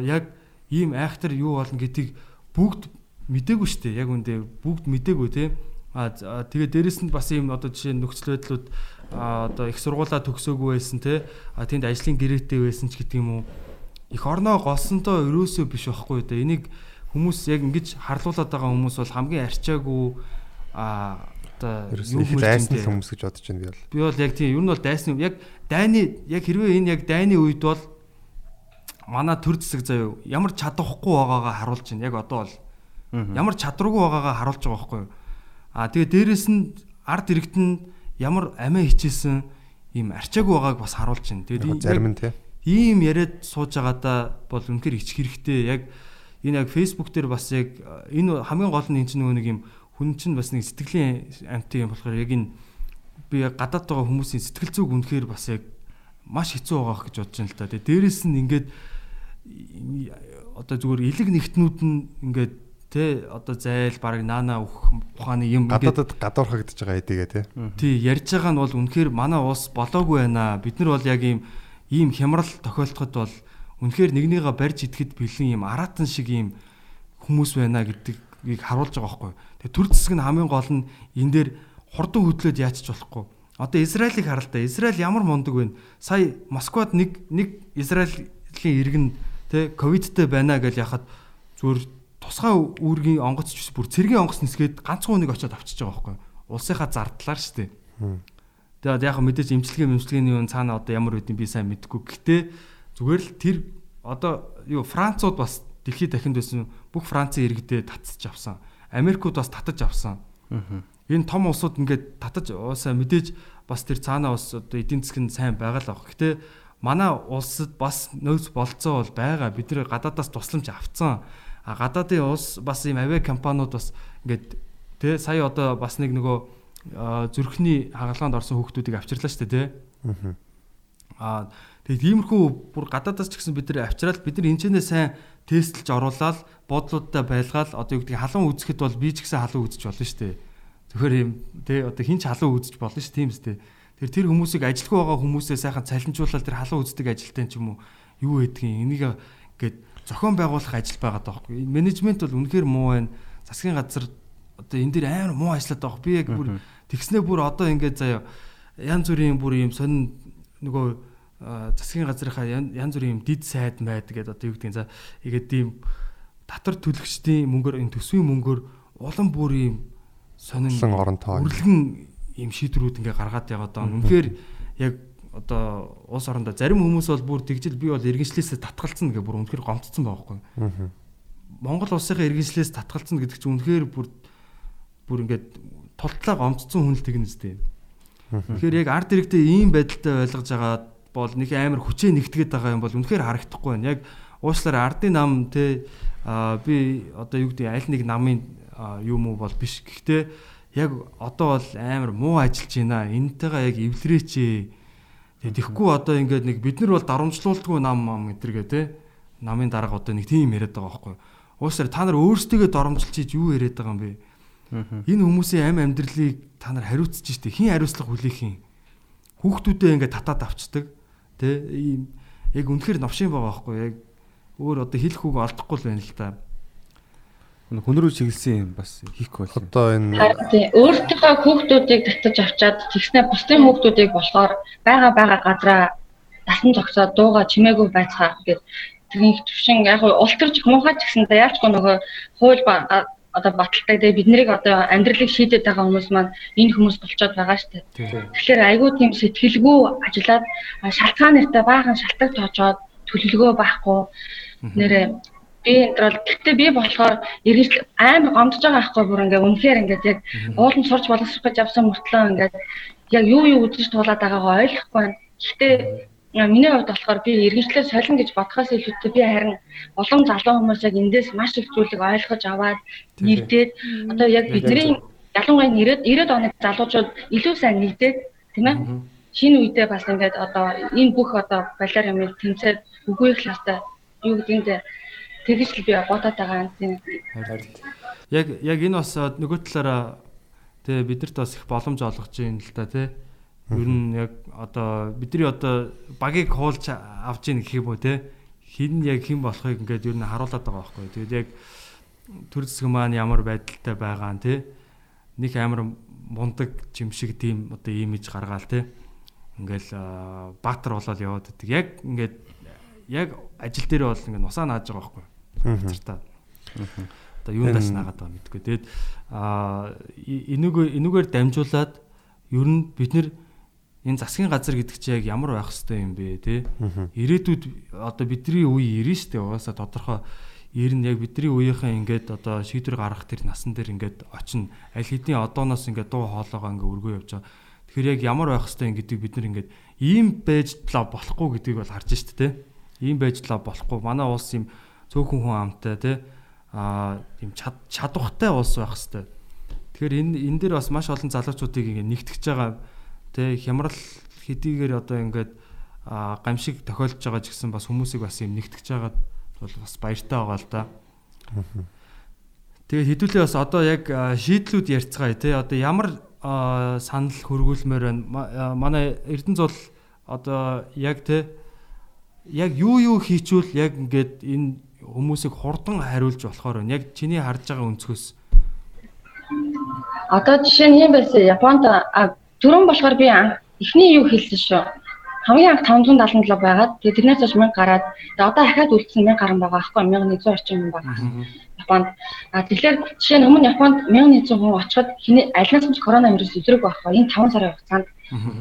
Speaker 4: яг ийм айхтар юу болно гэдгийг бүгд мдээгүй шүү дээ. Яг үндэ бүгд мдээгүй тий. А тэгээ дээрэс нь бас ийм одоо жишээ нөхцөл байдлууд одоо их сургуулаа төгсөөгүй байсан тий. А тэнд ажлын гэрээтэй байсан ч гэдэг юм уу. Их орноо голсонтой өрөөсөө биш байхгүй дээ. Энийг хүмүүс яг ингэж харлуулад байгаа хүмүүс бол хамгийн арчаагүй а одоо
Speaker 5: их дайсан хүмүүс гэж бодож байна би бол.
Speaker 4: Би бол яг тийм ер нь бол дайсны яг дайны яг хэрвээ энэ яг дайны үед бол манай төр зэсэг заяа ямар чадахгүй байгаагаа харуулж байна. Яг одоо бол ямар чадваргүй байгаагаа харуулж байгаа байхгүй юу? А тэгээ дээрэс нь ард иргэд нь ямар амиа хичээсэн ийм арчаагүй байгааг бас харуулж байна. Тэгээд
Speaker 5: зарим нь тий.
Speaker 4: ийм яриад сууж байгаадаа бол үнэхээр ичих хэрэгтэй. Яг энэ яг Facebook дээр бас яг энэ хамгийн гол нь энэ чинь нэг юм хүн чинь бас нэг сэтгэлийн амттай юм болохоор яг энэ би гадаад байгаа хүмүүсийн сэтгэл зүг үнэхээр бас яг маш хэцүү байгаа гэж бодож байна л да. Тэгээ дээрэс нь ингээд одоо зүгээр элэг нэгтнүүд нь ингээд тэ одоо зайл баг наана ухааны юм
Speaker 5: Гадаадад гадуурхагдж байгаа хэдийгээ тий.
Speaker 4: тий ярьж байгаа нь бол үнэхээр манай ус болоогүй байна. Бид нар бол яг ийм ийм хямрал тохиолдоход бол үнэхээр нэгнийгээ барьж идэхэд бэлэн ийм аратан шиг ийм хүмүүс байна гэдгийг харуулж байгаа байхгүй. Тэгээ төр зэсэг нь хамгийн гол нь энэ дээр хурдан хөдлөөд яачих болохгүй. Одоо Израилийг харал та. Израиль ямар мундаг вэ? Сая Москвад нэг нэг Израилийн иргэн тэ ковидтэй байна гэж яхад зүгээр тусгай үүргийн онгоц ч бүр цэргийн онгоц нисгээд ганцхан хүнийг очиод авчиж байгаа байхгүй. Улсынхаа зардлаар шүү дээ. Тэгээд яг мэдээж имчилгээ имчилгээний юм цаана одоо ямар үдин би сайн мэдэхгүй. Гэхдээ зүгээр л тэр одоо юу Францууд бас дэлхийд дахинд байсан бүх Францын иргэдээ татсаж авсан. Америкууд бас татаж авсан. Энэ том улсууд ингээд татаж уусаа мэдээж бас тэр цаанаа бас одоо эдийн нь сайн байгаа л баг. Гэтэ манай улсад бас нөөц болцоо бол байгаа. Бид нэр гадаадаас тусламж авцсан. А гадаадын улс бас ийм авиа компаниуд бас ингээд тэ сая одоо бас нэг нөгөө зүрхний хагалгаанд орсон хүүхдүүдийг авчирлаа шүү дээ тэ. Аа тэгээд иймэрхүү бүр гадаадаас ч гэсэн бид нэр авчираад бид нар энэчнээ сайн тестлж оруулаад бодлуудаа байлгаал одоо юу гэдгийг халуун үзэхэд бол би ч гэсэн халуун үзэж болно шүү дээ. Зөвхөр юм тэ одоо хинч халуун үзэж болно шүү тийм үстэй. Тэр тэр хүмүүсийг ажилтгүй байгаа хүмүүсээ сайхан цалинжуулаад тэр халуун үздэг ажилтан ч юм уу юу гэдгийг энийг ингээд зохион байгуулах ажил байгаа даахгүй. Менежмент бол үнэхээр муу байна. Засгийн газар одоо энэ дээр амар муу ажиллаад байгаа. Би яг бүр тэгснээ бүр одоо ингээд заяа янз бүрийн бүр юм сонин нөгөө засгийн газрынхаа янз бүрийн юм дид сайд байд гэдэг одоо юу гэдгийг за игээд ийм татвар төлөгчдийн мөнгөөр энэ төсвийн мөнгөөр улам бүр ийм сонин үрлэгэн ийм шийдвэрүүд ингээ гаргаад яваад байгаа. Үнэхээр яг одоо улс орондоо зарим хүмүүс бол бүр тэгжил би бол иргэншлээсээ татгалцсан гэх бүр үнэхээр гомдсон байгаа байхгүй. Монгол улсынхаа иргэншлээс татгалцсан гэдэг чинь үнэхээр бүр бүр ингээд тултлаа гомдсон хүн л тэгнэ зү. Тэгэхээр яг арт директор ийм байдалтай ойлгож байгаа бол нэг амар хүчээ нэгтгээд байгаа юм бол үнэхээр харагдахгүй байна. Яг уучлаарай ардын нам те би одоо юу гэдэг аль нэг намын юм уу бол биш. Гэхдээ яг одоо бол амар муу ажиллаж байна. Энтэйгээ яг эвлэрээч. Тэгэхгүй одоо ингээд нэг бид нар бол дарамжлуулдгүй нам ам гэдэргээ те намын дарга одоо нэг тийм яриад байгаа байхгүй. Уусаар та нар өөрсдөө доромжилж хийж юу яриад байгаа юм бэ? Энэ хүмүүсийн ам амьдралыг та нар хариуцж штэ. Хин хариуцлага хүлээх юм? Хүүхдүүдээ ингээд татаад авчдаг. Тэ ийм яг үнэхээр новшин байгаа байхгүй яг өөр одоо хэлэх үг олдохгүй л байна л та.
Speaker 6: Хүн рүү чиглэсэн юм бас хийхгүй бол.
Speaker 5: Одоо энэ
Speaker 8: өөртөө хүүхдүүдийг татаж авчаад тэгснэ бусдын хүүхдүүдийг болохоор бага бага газараа дасан зогсоод дууга чимээгүй байцгаа гэд тэрний төвшин яг ултарч муухай ч гэсэн яачгүй нөгөө хууль одоо баталдаг. Тэгээ бид нарыг одоо амьдралыг шийдээд байгаа хүмүүс маань энэ хүмүүс болцоод байгаа шүү дээ. Тэгэхээр айгүй тийм сэтгэлгүй ажиллаад шалтгаан нэртэй баахан шалтгаан тоочоод төлөвлөгөө байхгүй нэрээ би энэ бол гэхдээ би болохоор эргэж амар гомдож байгаа байхгүй бүр ингээ үнэхээр ингээ яг уулын сурч боловсрох гэж явсан мөртлөө ингээ яг юу юу үзэж туулаад байгаагаа ойлгохгүй байна. Гэхдээ миний хувьд болохоор би эргэншлээ солино гэж бодхоос илүүтэй би харин олон залуу хүмүүс яг эндээс маш их зүйлийг ойлгож аваад нэгдээд одоо яг бидний ялангуяа 90 90 оны залуучууд илүү сайн нэгдээд тийм ээ? Шинэ үедээ бас ингээд одоо энэ бүх одоо балиар юм тэмцээд үгүй их ласта юу гэдгийг тэгж л би бодоод байгаа юм тийм.
Speaker 4: Яг яг энэ бас нөгөө талаараа тэгээ бидэрт бас их боломж олгож байна л да тий. Ер нь яг одоо бидний одоо багийг хуулж авч ийн гэх юм уу те хин яг хэн болохыг ингээд ер нь харуулад байгаа байхгүй. Тэгээд яг төр зэсэг маань ямар байдалтай байгаа нь те нэг амар мундаг жимшиг тийм одоо имиж гаргаал те ингээл баатар болоод яваад байдаг. Яг ингээд яг ажил дээр бол ингээд нусаа нааж байгаа байхгүй. Та. Одоо юундаас нагаад байгаа мэдгүй. Тэгээд аа энүүгээр энүүгээр дамжуулаад ер нь бид нэр энэ засгийн газар гэдэг чинь яг ямар байх хэвтэй юм бэ те? Ирээдүйд одоо бидний үе ирнэ штэ угаасаа тодорхой. Ирнэ яг бидний үеийнхээ ингээд одоо шийдвэр гаргах тэр насан дээр ингээд очино аль хэдийн одооноос ингээд дуу хоолойгоо ингээд өргөө явж байгаа. Тэгэхээр яг ямар байх хэвтэй гэдэг бид нар ингээд ийм байж болохгүй гэдгийг бол харж штэ те? Ийм байж болохгүй. Манай улс юм цөөхөн хүн амтай те аа ийм чадвартай улс байх хэвтэй тэгэхээр энэ энэ дээр бас маш олон залуучуудыг ингээд нэгтгэж байгаа Тэ? Хямрал хэдийгээр одоо ингээд гамшиг тохиолдож байгаа ч гэсэн бас хүмүүсийг бас юм нэгтгэж байгаа бол бас баяртай байгаа л да. Тэгээд хэдүүлээ бас одоо яг шийдлүүд ярьцгаая тий одоо ямар санал хөргүүлмээр байна. Манай Эрдэнэ зул одоо яг тий яг юу юу хийчүүл яг ингээд энэ хүмүүсийг хурдан хариулж болохоор байна. Яг чиний харж байгаа өнцгөөс.
Speaker 8: Одоо жишээ нь юм байсан. Японд Түрүүн болохоор би эхний юу хэлсэн шүү. Хамгийн анх 577 байгаад тэгээ тэрнээс хойш 1000 гараад одоо дахиад үлдсэн 1000 гарсан байгаа аахгүй 1100 орчим хүн байгаа. Японд. А тэгэхээр жишээ нь өмнө Японд 1100 хүн очиход хиний алинаас ч коронавирус өдрөг байхгүй. Энэ 5 сарын хугацаанд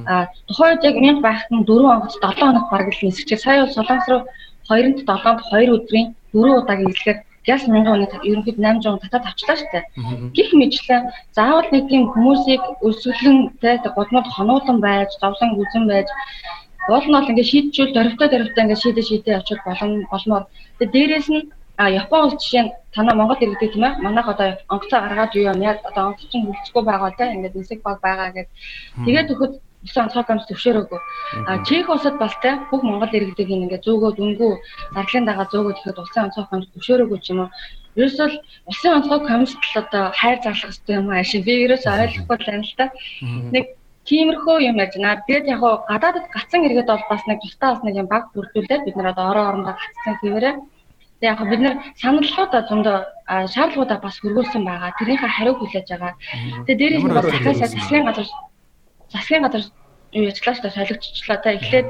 Speaker 8: а тухайд яг 1000 байхад нь 4 хоногт 7 хоног бараг л нисчихээ. Сая бол Солонгос руу 2-нд 7-нд 2 өдрийн 4 удаагийн эхлэхээр яг 1000 оны ерөнхийд 800 татаад авчлаа штэ. Гэх мэтлээ заавал нэг тийм хүмүүсийг өсвөлэн тэ годнууд хонуулан байж, зовлон үзэн байж уул нь бол ингээд шийдчихвэл дөрвтөө дөрвтөө ингээд шийдэ шийдэ очих болом болмоор. Тэгээ дээрээс нь А Япон улс жишээ нь танаа Монгол иргэдэг тийм ээ. Манайх одоо онцоо гаргаад юу юм яа одоо онцоо чинь хөлцгөө байгаа тийм ингээд нисэг баг байгаа гэдэг. Тэгээд төхөд 9 онцгой гамж төвшөр өгөө. А Чех улсад балтай бүх монгол иргэдэг юм ингээ зөөгөө дүнгүү зарлын дагаа зөөгөө тэгэхэд улсын онцгой гамж төвшөр өгөө ч юм уу. Ерөөсөө улсын онцгой гамжт л одоо хайр зарлах хэрэгтэй юм аа шин. Би ерөөсөө ойлгохгүй байна л та. Нэг тиймэрхүү юм яжнаа. Тэгээд яг гоо гадаадд гацсан иргэд бол бас нэг тустай бас нэг юм баг бүрдүүлээд бид нар одоо орон орондоо гацсан хэвээрээ яг бид нар саналлуудаа зөндөө шаардлагуудаа бас хөргүүлсэн байгаа. Тэрийнхээ хариу хүлээж байгаа. Тэгээд дээрээс нь бас захиалсан засгийн газар засгийн газар юу яжлаа шүү солигдчихлаа та эхлээд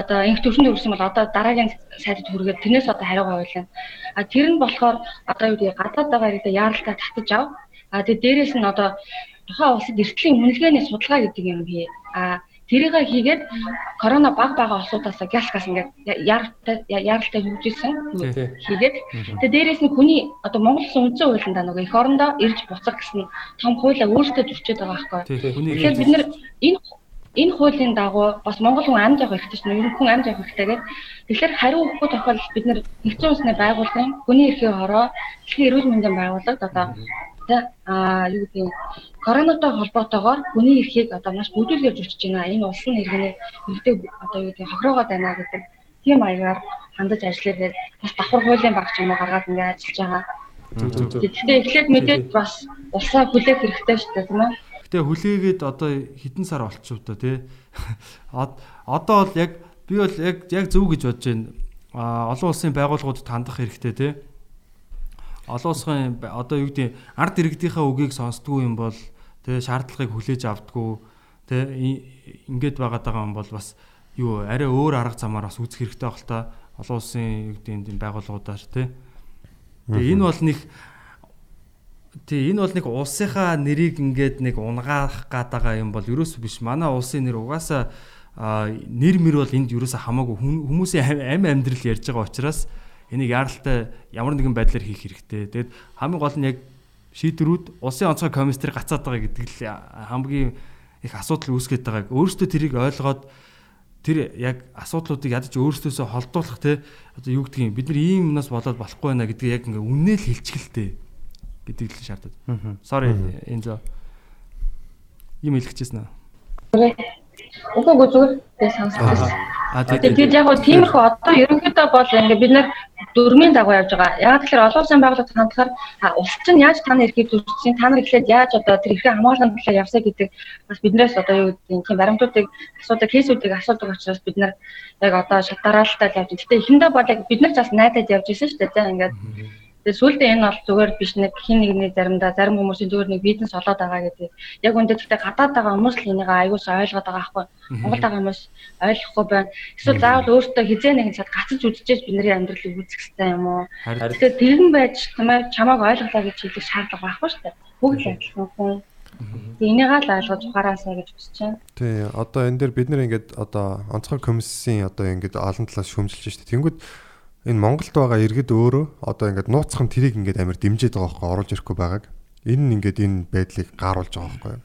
Speaker 8: одоо инх төвшөнд өрсөн бол одоо дараагийн сайдд хүргээд тэрнээс одоо хариугаа байлаа. А тэр нь болохоор одоо юу гэдэг гадаад байгаа иргэдэд яаралтай татаж ав. А тэгээ дээрэс нь одоо тухайн улсад эртлийн үнэлгээний судалгаа гэдэг юм бий. А тэрийг хийгээд корона баг байгаа улсуудаас гяс гас ингээд яаралтай яаралтай хөгжүүлсэн хийгээд. Тэгээ дээрэс нь хүний одоо Монгол улсын үндсэн хуулиндаа нөгөө эх орондоо ирж буцах гэсэн том хуулиа өөртөө зөрчиж байгаа байхгүй. Тэгэхээр бид нэр энэ энэ хуулийн дагуу бас Монгол хүн амд явах хэрэгтэй чинь ерөнхөн амд явах хэрэгтэйгээд тэгэхээр хариу өгөхгүй тохиолдолд бид нэр нэгдсэн улсны байгууллагын хүний эрхийн хороо дэлхийн эрүүл мэндийн байгууллагад одоо а юу гэдэг коронавитой холбоотойгоор хүний эрхийг одоо маш бүдүүлгэж өчөж байна. Энэ улсын иргэний иргэдэг одоо юу гэдэг хохироогоо байна гэдэг тийм маягаар хандаж ажиллаад бас давхар хуулийн багч юм уу гаргаад ингээд ажиллаж байгаа. Гэхдээ эхлээд мэдээд бас улсаа хүлээх хэрэгтэй шүү дээ тийм ээ.
Speaker 4: Гэтэ хүлээгээд одоо хэдэн сар болчихв та тий. Одоо бол яг би бол яг яг зөв гэж бодож байна. А олон улсын байгууллагуудад хандах хэрэгтэй тий. Олон улсын одоо юу гэдэг ард иргэдийнхээ үгийг сонсдгүй юм бол тий шаардлагыг хүлээж авдаггүй тий ингээд байгаа юм бол бас юу арай өөр арга замаар бас үүсэх хэрэгтэй баг л та. Олон улсын юу гэдэг энэ байгууллагуудаар тий. Тэгээ энэ бол нэг Тий, энэ бол нэг улсынхаа нэрийг ингээд нэг унгаах гад байгаа юм бол ерөөс биш. Манай улсын нэр угаасаа нэр мэр бол энд ерөөсөө хамаагүй хүмүүсийн амь амьдрал ярьж байгаа учраас энийг яаралтай ямар нэгэн байдлаар хийх хэрэгтэй. Тэгэд хамгийн гол нь яг шийдвэрүүд улсын онцгой комиссар гацаад байгаа гэдэг л хамгийн их асуудал үүсгэж байгааг өөрөөсөө тэрийг ойлгоод тэр яг асуудлуудыг ядаж өөрсдөөсөө холдуулах те одоо юу гэдгийг бид нар ийм юмнаас болоод болохгүй байна гэдгийг яг ингээ үннээл хэлчихэлтэй гэдгийг л шаардаад. Sorry энэ зөө. Юм хэлчихсэн?
Speaker 8: Үгүй үгүй зүгээр би сонсчихсан. А тэгээд яг гоо тиймэрхүү одоо ерөнхийдөө бол ингээ бид нар дөрмийн дагуу явж байгаа. Яг тэгэхээр олон улсын байгууллагад хандахаар улс чинь яаж таны эрхийг зөрчсөн, та нар эхлээд яаж одоо тэр эрхээ хамгаалах төлөө явсаа гэдэг бас биднээс одоо юу гэдэг тийм баримтуудыг асуудаг, кейсүүдийг асуудаг учраас бид нар яг одоо шатараалтай явж. Гэтэ эхэндээ бол яг бид нар ч бас найдаад явж ирсэн шүү дээ. Ингээд Тэгээ сүүлдээ энэ бол зүгээр биш нэг хин нэгний заримдаа зарим хүмүүсийн зүгээр нэг бизнес олоод байгаа гэдэг. Яг үндэ гэхдээ гадаад байгаа хүмүүс л энийг аягуус ойлгоод байгаа байхгүй. Монгол байгаа хүмүүс ойлгохгүй байна. Эсвэл заавал өөртөө хизээ нэгэн цад гацж үдчихэж бидний амьдралыг үүсгэх хэрэгтэй юм уу? Тэгэхээр тэрэн байж чамайг чамайг ойлголоо гэж хэлэх шаардлага байхгүй шүү дээ. Бүгд л адилхан хүн. Энийг л ойлгож ухаараасаа гэж хүсэж байна.
Speaker 5: Тий, одоо энэ дээр бид нэр ингээд одоо онцгой комиссийн одоо ингээд олон талаас шүүмжилж штэ. Тэнгүүд энэ Монголд байгаа иргэд өөрөө одоо ингээд нууцхан тэрийг ингээд амар дэмжиж байгаа байхгүй оруулж ирэхгүй байгааг. Энэ нь ингээд энэ байдлыг гааруулж байгаа байхгүй.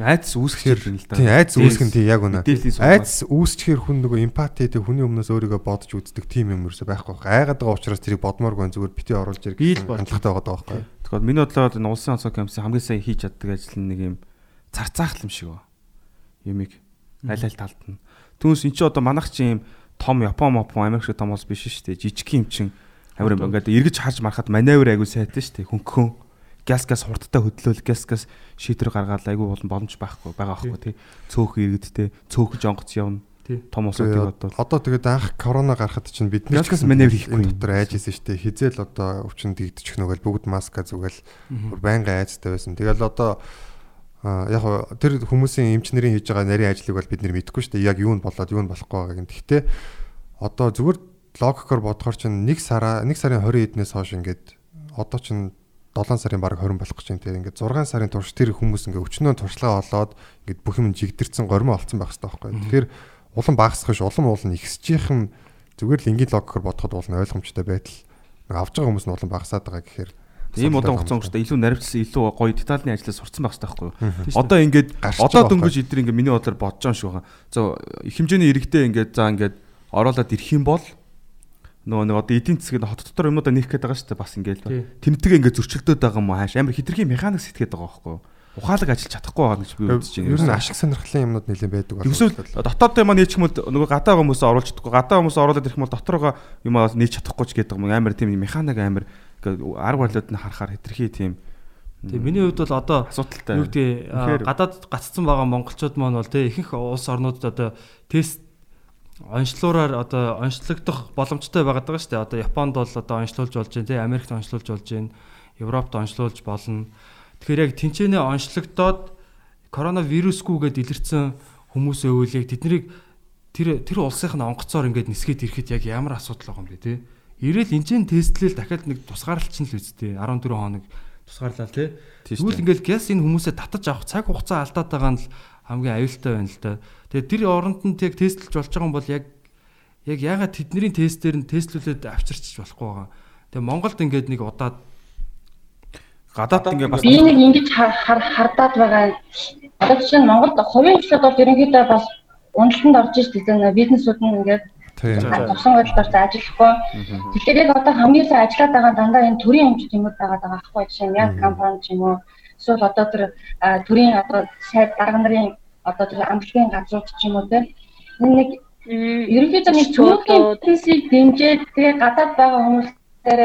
Speaker 6: Айдас үүсгэхээр юм л да.
Speaker 5: Тий, айц үүсгэн тий яг үнэ. Айц үүсчихэр хүн нөгөө эмпати тий хүний өмнөөс өөрийгөө бодож үздэг тийм юм ерөөсөй байхгүй байхгүй. Айгаад байгаа учраас тэрийг бодмооргүй байна, зүгээр бити оруулж ирэх хандлагатай байгаа байхгүй.
Speaker 6: Тэгэхээр миний бодлоор энэ улсын онцгой комиссын хамгийн сайн хийж чаддаг ажил нь нэг юм царцаахл юм шиг ба. Юмиг аль аль талд нь. Түүнээс эн чи одоо манайх чи юм том Япон мопон Америк шиг том улс биш шүү дээ. Жижиг юм чин амар юм ингээд эргэж харж марахад маневр айгу сайтай шүү дээ. Хөнгөн газ газ хурдтай хөдлөөл газ газ шийдвэр гаргаад айгу болон боломж байхгүй байгаа байхгүй тий. Цөөх иргэдтэй цөөхж онгоц явна. Том улсуудыг одоо
Speaker 5: Одоо тэгээд анх корона гарахад чинь бид нар
Speaker 6: Галкас маневр хийхгүй
Speaker 5: дотор айж исэн шүү дээ. Хизээл одоо өвчин дэгдчих нөгөөл бүгд маска зүгэл бүр байнга айцтай байсан. Тэгэл одоо а яг тэр хүмүүсийн эмчнэрийн хийж байгаа нарийн ажлыг бол бид нэр мэдэхгүй шүү дээ. Яг юу нь болоод юу нь болохгүй байгааг. Гэхдээ одоо зүгээр логикоор бодохоор чинь 1 сараа 1 сарын 20 эднээс хойш ингээд одоо чинь 7 сарын баг 20 болох гэж байна. Тэгээ ингээд 6 сарын турш тэр хүмүүс ингээд өчнөө туршлага олоод ингээд бүх юм жигдэрсэн гормон олцсон байх хэрэгтэй байхгүй. Тэгэхээр улам багасгах ш улам уул нь ихсжийнхэн зүгээр л энгийн логикоор бодоход уул нь ойлгомжтой байтал нэг авж байгаа хүмүүс нь улам багасаад байгаа гэхээр
Speaker 6: ийм удаан хугацаанд өнгөрсөн илүү наривчлсан илүү гоё детальны ажлаа сурцсан байх хэрэгтэй байхгүй юу? Одоо ингээд одоо дөнгөж эдгээр ингээд миний бодлоор бодож байгаа шүү. За их хэмжээний иргэдээ ингээд за ингээд ороолоод ирэх юм бол нөгөө нэг одоо эдийн засгийн хот дотор юмудаа нээх гээд байгаа шүү дээ бас ингээд тэнэтгээ ингээд зөрчилдөд байгаа юм уу хааш амар хитрхи механик сэтгээд байгаа байхгүй юу? Ухаалаг ажиллаж чадахгүй байгаа гэж би үзэж байна.
Speaker 5: ер нь ашиг сонирхлын юмнууд нэлээд байдаг байна.
Speaker 6: Тэгвэл дотоод юм нээчих юм бол нөгөө гадаа хүмүүсээ оруулж чадахгүй гадаа хүмүүсээ оруулаад ирэх юм бол дотороо юм аа нээж чадахгүй ч гэдэг юм амар тийм механик амар арга барилууд нь харахаар хитрхи тийм
Speaker 4: Тэгээ миний хувьд бол одоо
Speaker 6: асуудалтай.
Speaker 4: юу гэдэг гадаад гаццсан байгаа монголчууд маань бол тэгээ ихэнх улс орнуудад одоо тест онцлуураар одоо онцлогдох боломжтой байгаад байгаа шүү дээ. Одоо Японд бол одоо онцлуулж болж байна, тэгээ Америкт онцлуулж болж байна, Европт онцлуулж болно. Тэгэхээр яг тэнцэнэ онцлогдоод коронавирусгүйгээд илэрсэн хүмүүсээ үйл яг тэднийг тэр тэр улсынх нь онгоцоор ингээд нисгээд ирэхэд яг ямар асуудал байгаа юм бэ те. Ирээл энэчэн тестлэл дахиад нэг тусгаарлалч нь л үсттэй 14 хоног тусгаарлаа
Speaker 6: шүү
Speaker 4: Тэгвэл
Speaker 6: дээ.
Speaker 4: ингээд гэс энэ хүмүүсээ татаж авах цаг хугацаа алдаад байгаа нь л хамгийн аюултай байна л да. Тэгээ тэр оронд нь тэг тестлж болж байгаа юм бол яг яг ягаад тэдний тестээр нь тестлүүлээд авчирч болохгүй байгаа. Тэгээ Монголд ингээд нэг удаад
Speaker 6: гадаад ингээ бас
Speaker 8: Би нэг ингэж хар- хар- хардаад байгаа. Одоо жишээ нь Монголд хувийн хвшлүүд бол ерөнхийдөө бас уналтанд орж иж тийм бизнесүүд нь ингээд Байдлаар за ажиллахгүй. Тэгэхээр яг одоо хамгийн сайн ажиллаад байгаа дандаа энэ төрийн өмчт юмуд байгаа даа аахгүй жишээ нь. Яг компани ч юм уу. Эсвэл одоо тэр төрийн одоо сайд дарга нарын одоо тэр амжилтын газрууд ч юм уу энэ нэг ерөнхийдөө нэг цөөхөн бизнесийг дэмжиж тэгээ гадаад байгаа хүмүүстээр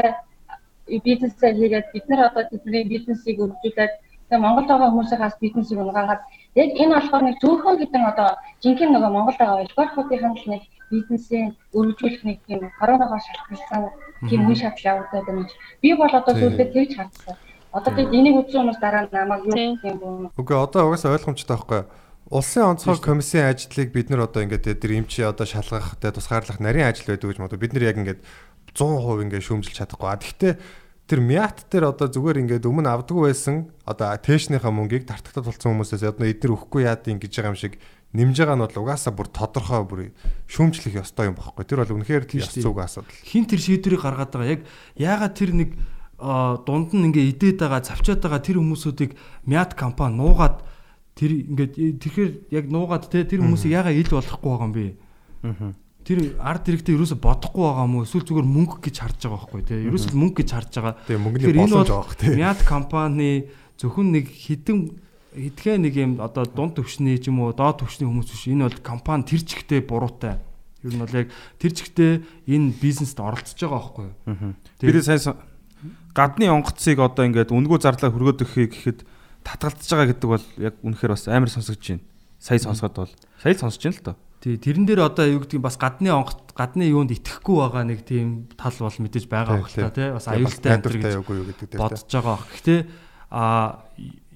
Speaker 8: бизнесээ хийгээд бид нар одоо тэдний бизнесийг өргөжүүлээд тэгээ Монголд байгаа хүмүүсээс бизнесийг унгаагаад яг энэ болохоор нэг зөөхөн гэдэг одоо жинхэнэ нөгөө Монголд байгаа олигархуудын л нэг бизнесийн өргөжүүлэх нэг тийм коронавигоос шалтгаалсан тийм үе шатлал явагдаад байна. Би бол одоо сүүлдээ тэгж хардсан. Одоо тэг энийг үзсэн хүмүүс дараа нь намайг юу
Speaker 7: Тийм.
Speaker 8: гэх юм бэ?
Speaker 5: Үгүй одоо угаасаа ойлгомжтой байхгүй. Улсын онцгой комиссийн ажлыг бид нар одоо ингээд тэр эмчи одоо шалгах, тэ тусгаарлах нарийн ажил байдаг гэж бодоо. Бид нар яг ингээд 100% ингээд шүүмжилж чадахгүй. А тэгвэл тэр мят дээр одоо зүгээр ингээд өмнө авдаггүй байсан одоо тэшнийхаа мөнгийг тартагтад болсон хүмүүсээс одоо эдгээр өгөхгүй яад ингэж байгаа юм шиг нэмж байгаа нь бол угаасаа бүр тодорхой бүр шүүмжлэх ёстой юм багхгүй. Тэр бол үнэхээр
Speaker 4: Тийм дээ.
Speaker 5: зүг асуудал.
Speaker 4: хин тэр шийдвэрийг гаргаад байгаа. Яг яагаад тэр нэг дунд нь ингээ идээд байгаа, завчаад байгаа тэр хүмүүсүүдийг мят компани нуугаад тэр ингээд тэрхээр яг нуугаад те тэр хүмүүсийг яагаад ил болохгүй байгаа юм бэ? Тэр ард иргэдээ ерөөсө бодохгүй байгаа юм уу? Эсвэл зүгээр мөнгө гэж харж байгаа байхгүй те. Ерөөсө мөнгө гэж харж байгаа.
Speaker 5: Тэгээ мөнгөний боломж
Speaker 4: бол
Speaker 5: байгаа хэ.
Speaker 4: Мят компани зөвхөн нэг хідэн эдгээр нэг юм одоо дунд төвшний ч юм уу доод төвшний хүмүүс биш. Энэ бол компани тэр чигтээ буруутай. Ер нь бол яг тэр чигтээ энэ бизнест оролцож байгаа байхгүй юу?
Speaker 6: Тэр сайн гадны онгоцыг одоо ингээд үнгүү зарлаа хөргөөд өгөхийг гэхэд татгалзаж байгаа гэдэг бол яг үнэхээр бас амар сонсогдож байна. Сая сонсоход бол сая сонсож байна л доо.
Speaker 4: Тий, тэрэн дээр одоо юу гэдгийг бас гадны онгот гадны юунд итгэхгүй байгаа нэг тийм тал бол мэдээж байгаа байх л та тий. Бас аюултай гэж
Speaker 5: гэдэг дээр
Speaker 4: бодож байгаа. Гэхдээ а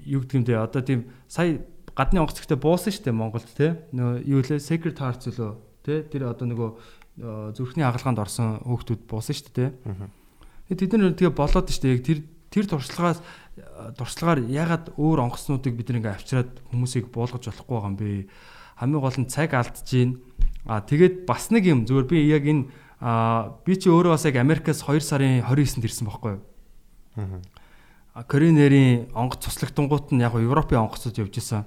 Speaker 4: юу гэдэг юм бэ? Одоо тийм сая гадны онгоц ихтэй буусан шүү дээ Монголд тий. Нөгөө юу лээ Sacred Hearts лөө тий. Тэр одоо нөгөө э, зүрхний хагалгаанд орсон хүүхдүүд буусан шүү дээ тий. Тэгээ тэд нар тэгээ болоод шүү дээ. Яг тэр тэр туршлагаас туршлагаар ягаад өөр онгоцнуудыг бид нэг авчираад хүмүүсийг буулгаж болохгүй байгаа юм бэ? Хамгийн гол нь цаг алдж гин. А тэгээд бас нэг юм зүгээр би яг энэ а би чи өөрөө бас яг Америкаас 2 сарын 29-нд ирсэн байхгүй юу? Коринерийн онгоц цуслагдангууд нь яг нь Европын онгоцод явж исэн.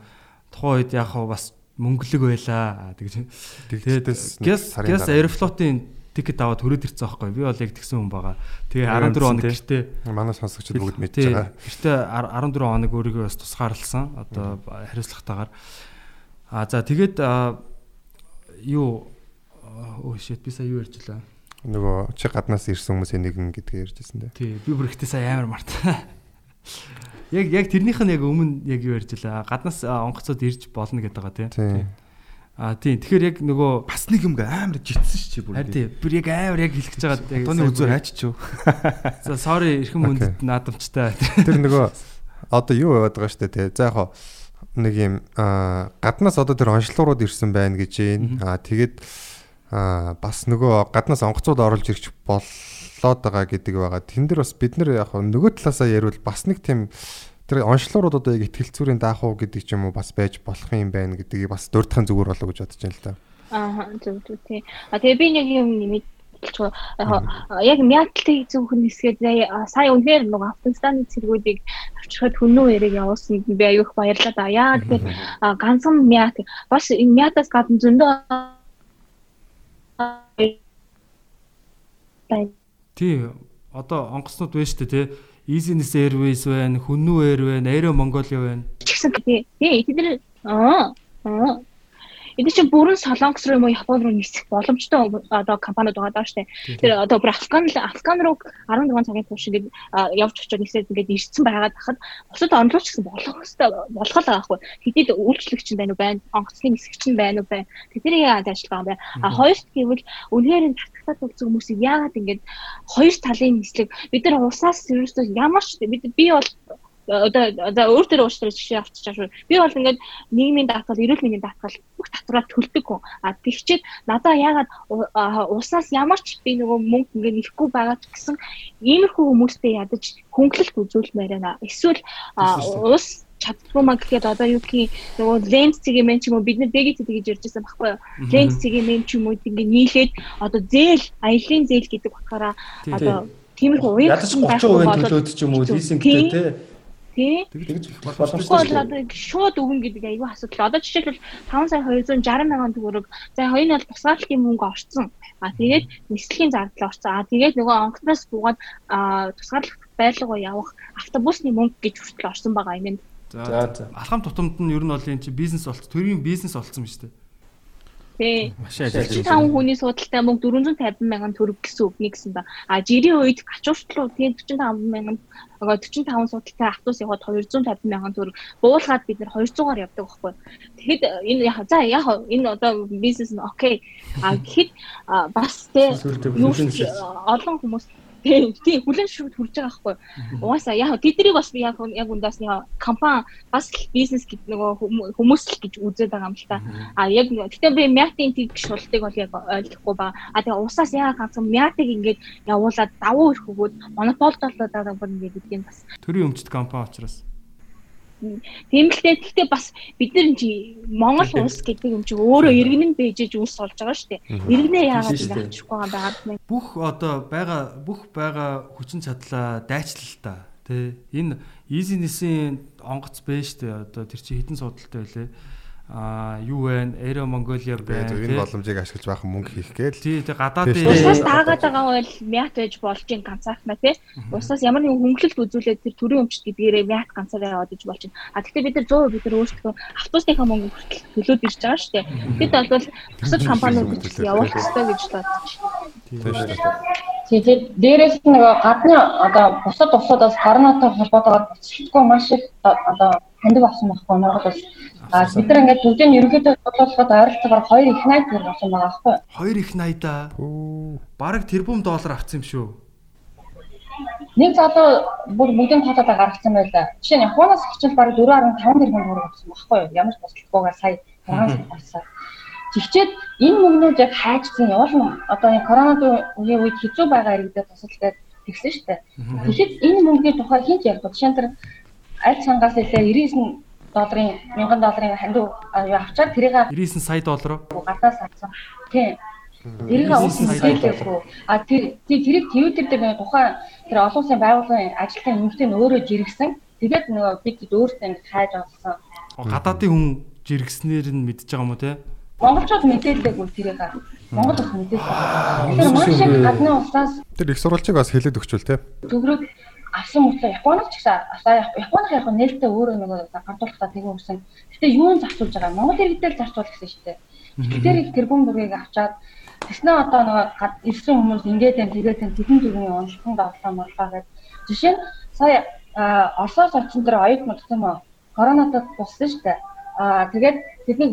Speaker 4: Тухайн үед яг бас мөнгөлөг байлаа. Тэгж
Speaker 5: Тэгтээс
Speaker 4: Гэс Аэрофлотын тикет аваад төрөөд ирсэн байхгүй? Би бол яг тэгсэн хүн байгаа. Тэгээ 14 хоног гэртээ
Speaker 5: манай сонсогчид бүгд мэдж байгаа.
Speaker 4: Гэртээ 14 хоног өөрийгөө бас тусгаарлсан. Одоо хариуцлагатаагаар. А за тэгээд юу оо shit би сая юу ярьжлаа.
Speaker 5: Нөгөө чи гаднаас ирсэн хүмүүсийн нэгэн гэдгийг ярьжсэн дээ.
Speaker 4: Тий, би бүр ихтэй сая амар март. *laughs* Яг яг тэрнийх нь яг өмнө яг юу ярьжлаа. Гаднаас а, онгоцод ирж болно гэдэг байгаа тий.
Speaker 5: Тий.
Speaker 4: А тий, тэгэхээр яг нөгөө
Speaker 6: Бас нэг юм амар житсэн ш чи бүр.
Speaker 4: харин тий, бүр яг амар яг хэлэх гэж байгаа.
Speaker 6: Тооны
Speaker 4: бүр-
Speaker 6: хайчих.
Speaker 4: За sorry, эрхэм
Speaker 5: Окей.
Speaker 4: хүндэт наадамчтай.
Speaker 5: Тэр нөгөө одоо юу яваад байгаа штэ тий. За яг нэг юм аа гаднаас одоо тэр онцлогрууд ирсэн байна гэж юм. Аа тэгээд аа бас нөгөө гаднаас онгоцууд оруулж ирч болоод байгаа гэдэг байгаа. Тэн дээр бас бид нэр яг нөгөө талаасаа ярил бас нэг тийм тэр онцлогрууд одоо яг ихтгэлцүүрийн даах уу гэдэг ч юм уу бас байж болох юм байна гэдгийг бас дурдахын зүгээр болоо гэж бодож байна л да.
Speaker 7: Аа зөв зөв тий. А тэгээ би нэг юм нэмээд хэлчихв. Яг мятлыг зөвхөн нисгээд сая үнээр нөгөө Афганистаны цэргүүдийг авчирхад хүннүү яриг явуулсан би аюух баярлалаа да. Тэгэхээр а, ганцхан мят бас энэ мятаас гадна зөндөө байна.
Speaker 4: Тий, одоо онгоцнууд байна шүү дээ тий. Easiness Airways байна, Хүннүү Air байна, Aero Mongolia байна.
Speaker 7: ч гэсэн тий. Тий эдгээр аа аа Эдгээр чинь бүрэн солонгос руу юм уу Япон руу нисэх боломжтой одоо компаниуд байгаа даа штэ. Тэр одоо бүр Афган Афган руу 16 цагийн турш ингээд явж очиод нисээд ингээд ирсэн байгаад хахад бусад онлооч гэсэн болох хөстэй болох л байгаа хгүй. Тэдэд үйлчлэгч нь байна уу байна, онгоцны нисгэгч нь байна уу байна. Тэдний яаж ажиллагаа бэ? А хоёрт гэвэл үнээр нь татгатад болсон хүмүүсийг яагаад ингээд хоёр талын нислэг бид нар усаас ерөөсөө ямар ч бид би бол одоо одоо өөр төр уучлаарай жишээ авчиж шүү. Би бол ингээд нийгмийн даатгал, эрүүл мэндийн даатгал бүх татвараа төлдөг хүн. А тэгчээд надаа яагаад уснаас ямар ч би нөгөө мөнгө ингээд нэхгүй байгаа ч гэсэн иймэрхүү хүмүүстэй ядаж хөнгөлөлт үзүүлмээр байна. Эсвэл ус чаддгүй маа гэхэд одоо юу гэх нөгөө ленз цэгийн мэн ч юм уу бид нар дэгит гэж ярьж байсан байхгүй юу? Ленз цэгийн мэн ч юм уу ингээд нийлээд одоо зээл аялын зээл гэдэг утгаараа
Speaker 4: Тий.
Speaker 7: одоо тиймэрхүү уян
Speaker 3: Ядаж 30% төлөөд ч юм уу лизингтэй те.
Speaker 7: Тий
Speaker 3: Тэгж
Speaker 7: Тэгвэл
Speaker 3: боломжтой шүү.
Speaker 7: одоо шууд өгнө гэдэг айгүй асуудал. Одоо жишээлбэл 5 сая 260 мянган төгрөг. За хоёр нь бол тусгаарлалтын мөнгө орцсон. А тэгээд нислэгийн зардал орцсон. А тэгээд нөгөө онгоцноос буугаад а тусгаарлалт байлгаа явах автобусны мөнгө гэж хүртэл орсон байгаа юм.
Speaker 3: За за.
Speaker 4: Алхам тутамд нь ер нь бол энэ чи бизнес болт, төрийн бизнес болцсон ба шүү дээ.
Speaker 7: Тий. 45 хүний судалтай мөнгө 450 мянган төгрөг гэсэн үг нэг гэсэн ба. А жирийн үед ачуурчлуу тэгээд 45 мянган нөгөө 45 судалтай автобус яваад 250 мянган төгрөг буулгаад бид нар 200-аар явдаг байхгүй. Тэгэхэд энэ яг за яг энэ одоо бизнес нь окей. А гэхэд бас тий ч, олон хүмүүс тий тий хүлэн шүрд хүрж байгаа байхгүй. Угаасаа яг тэднийг бас яг яг ундаас нэг компани бас бизнес гэдэг нөгөө хүм- хүмүүс л гэж үзээд байгаа юм л та. А яг гэтээ би мятын тэг шултыг бол яг ойлгохгүй ба. А тэгээ усаас яа ганцхан мятыг ингээд явуулаад давуу ирэх өгөөд монопол толоод байгаа бүр ингээд гэдэг нь бас
Speaker 4: Төрийн өмчт компани учраас.
Speaker 7: Тийм л дээ. Гэхдээ бас бид нар чи Монгол улс гэдэг юм чи өөрөө иргэн нь бэжэж үс болж байгаа шүү дээ. Иргэнээ яагаад ингэ авчихгүй байгаа байгаад
Speaker 4: Бүх одоо байгаа бүх байгаа хүчин чадлаа дайчлал та. Тэ энэ Easy-несийн онгоц байна шүү дээ. Одоо тэр чи хитэн судалтай байлээ. Аа юу вэ? Aero Mongolia байна.
Speaker 5: Энэ боломжийг ашиглаж байх мөнгө хийх гээл.
Speaker 4: Тий,
Speaker 5: Тий,
Speaker 7: Усаас
Speaker 5: Э,
Speaker 7: даагаад байгаа бол мят байж болж ин ганцаархна тий. Усаас ямар нэгэн хөнгөлөлт үзүүлээд тэр төрийн өмчт гэдгээрээ мят ганцаараа яваад иж болж байна. А тэгэхээр бид нар 100% бид нар өөрсдөө автобусныхаа мөнгө хүртэл төлөөд ирж байгаа шүү дээ. Бид бол бусад компаниуд явуулах хэрэгтэй гэж бодож
Speaker 5: дээ.
Speaker 8: Тэгээд дээрээс нөгөө гадны одоо бусад улсуудаас коронавитой холбоотойгоор буцалтгүй маш их одоо таньдаг болсон байхгүй Монгол улс. А бид нар ингээд бүгдийг нь ерөнхийдөө бодлоход ойролцоогоор 2 их 80 төгрөг болсон байгаа байхгүй.
Speaker 4: Хоёр их 80-да. Бараг тэрбум доллар авцсан юм шүү.
Speaker 8: Нэг залуу бүр бүгдийн тоолоод гаргацсан байлаа. Жишээ нь Японоос хичээл бараг 4.5 тэрбум төгрөг авсан байхгүй юу? Ямар ч буцалтгүйгээр сая 6 сар болсон. Тэгчээд энэ мөнгнүүд яг хайчсан явуулна одоо энэ коронавигийн үед хэцүү байгаа иргэдэд тусалдаг тэгсэн шүү дээ. Тэгэхэд энэ мөнгөний тухай хинт ярих жишээ нь аль цангаас илээ 99 долларын 1000 долларын хандив авчаад тэрийг
Speaker 4: 99 сая доллар уу?
Speaker 8: гадаас авсан. Тийм. Тэрийг авсан хэлээгүй. А тэр тэрийг Twitter дээр тухайн тэр олон улсын байгууллагын ажилтны нэмэлтийг өөрөө жиргсэн. Тэгээд нөгөө бид өөрсдөө хайж авсан.
Speaker 4: Гадаадын хүн жиргснээр нь мэдж байгаа юм уу те?
Speaker 8: Монголчууд мэдээлдэггүй тэрийг. Монгол улс мэдээлсэн. Тэр маш их гадны улсаас
Speaker 5: Тэр их сурвалжийг бас хэлээд өгчүүл те.
Speaker 8: төгрөг авсан мөртлөө Японоч ч гэсэн асаа Японых яг нээлттэй өөрөө нөгөө гардуулахтаа тэгэн өгсөн. Гэтэ юун зарцуулж байгаа? Монгол иргэдээр зарцуул гэсэн шүү дээ. Тэгэхээр их тэрбум бүрийг авчаад тэгснэ одоо нөгөө ирсэн хүмүүс ингээд юм тэгээд юм тэдэн төрний онцлогонд авлаа морлаа гэж. Жишээ нь сая Оросоос очсон тэр оюутнууд гэсэн мө коронавитод туссан шүү дээ. Аа тэгээд тэдний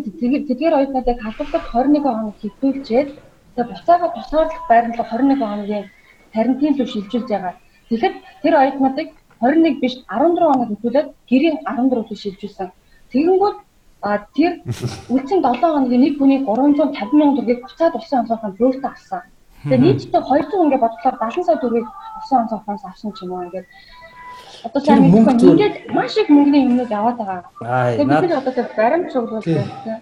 Speaker 8: тэдгээр оюутнуудыг халдварт 21 хоног хэвдүүлжээд тэгээд буцаага тусгаарлах байрлал 21 хоногийн карантин руу шилжүүлж байгаа. Тэгэхэд тэр оюутнуудыг 21 биш 14 хоног хэвдүүлээд гэрийн 14 руу шилжүүлсэн. Тэгэнгүүт а тэр *laughs* үлцэн 7 хоногийн нэг хүний 350 мянган төгрөгийг буцаад усан онцгойгоо бөөртө авсан. Тэгээ нийтдээ 200 ингээ бодлоор 70 сая төгрөгийг усан онцгойгоос авсан ч юм уу ингээд Одоо сайн мэдгүй ингээд маш их мөнгөний юмнууд яваад байгаа.
Speaker 3: Аа,
Speaker 8: Тэгээ бид одоо тэр баримт шуглуулдаг тийм.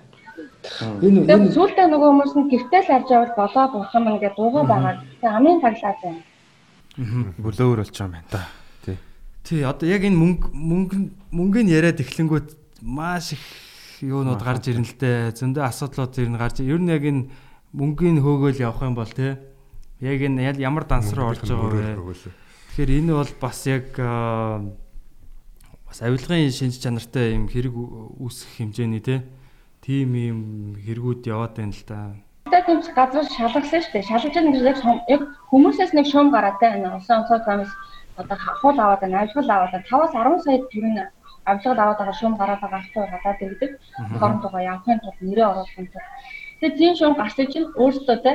Speaker 8: Тэгээ сүүлдээ нөгөө хүмүүс нь гэртээ л авч явал болоо бурхан мэн гэдэг дуугаа байгаа. Тэгээ амын таглаад байна.
Speaker 6: Бөлөөр болж байгаа юм байна та. Тий.
Speaker 4: Тий, одоо яг энэ мөнгө мөнгө мөнгөний яриад эхлэнгүүт маш их юунууд гарч ирэн л дээ. Зөндөө асуудлууд ирнэ гарч. Ер нь яг энэ мөнгөний хөөгөл явах юм бол те. Яг энэ ямар данс руу орж байгаа вэ? Тэгэхээр энэ бол бас яг бас авилгын шинж чанартай юм хэрэг үүсэх хэмжээний те. Тим юм хэрэгүүд яваад байна л да.
Speaker 8: Тэгээ тийм ч газар шалгалсан шүү дээ. Шалгаж байгаа нь яг хүмүүсээс нэг шуум гараад байна. Усан онцгой комисс одоо хахуул аваад байна, авилгал аваад байна. 5-аас 10 сая төгрөг авилгал аваад байгаа шуум гараад байгаа авто гадаад ирдэг. Хоронтойгоо явахын тулд нэрээ оруулахын тулд. Тэгээ тийм шуум гарсан чинь өөртөө те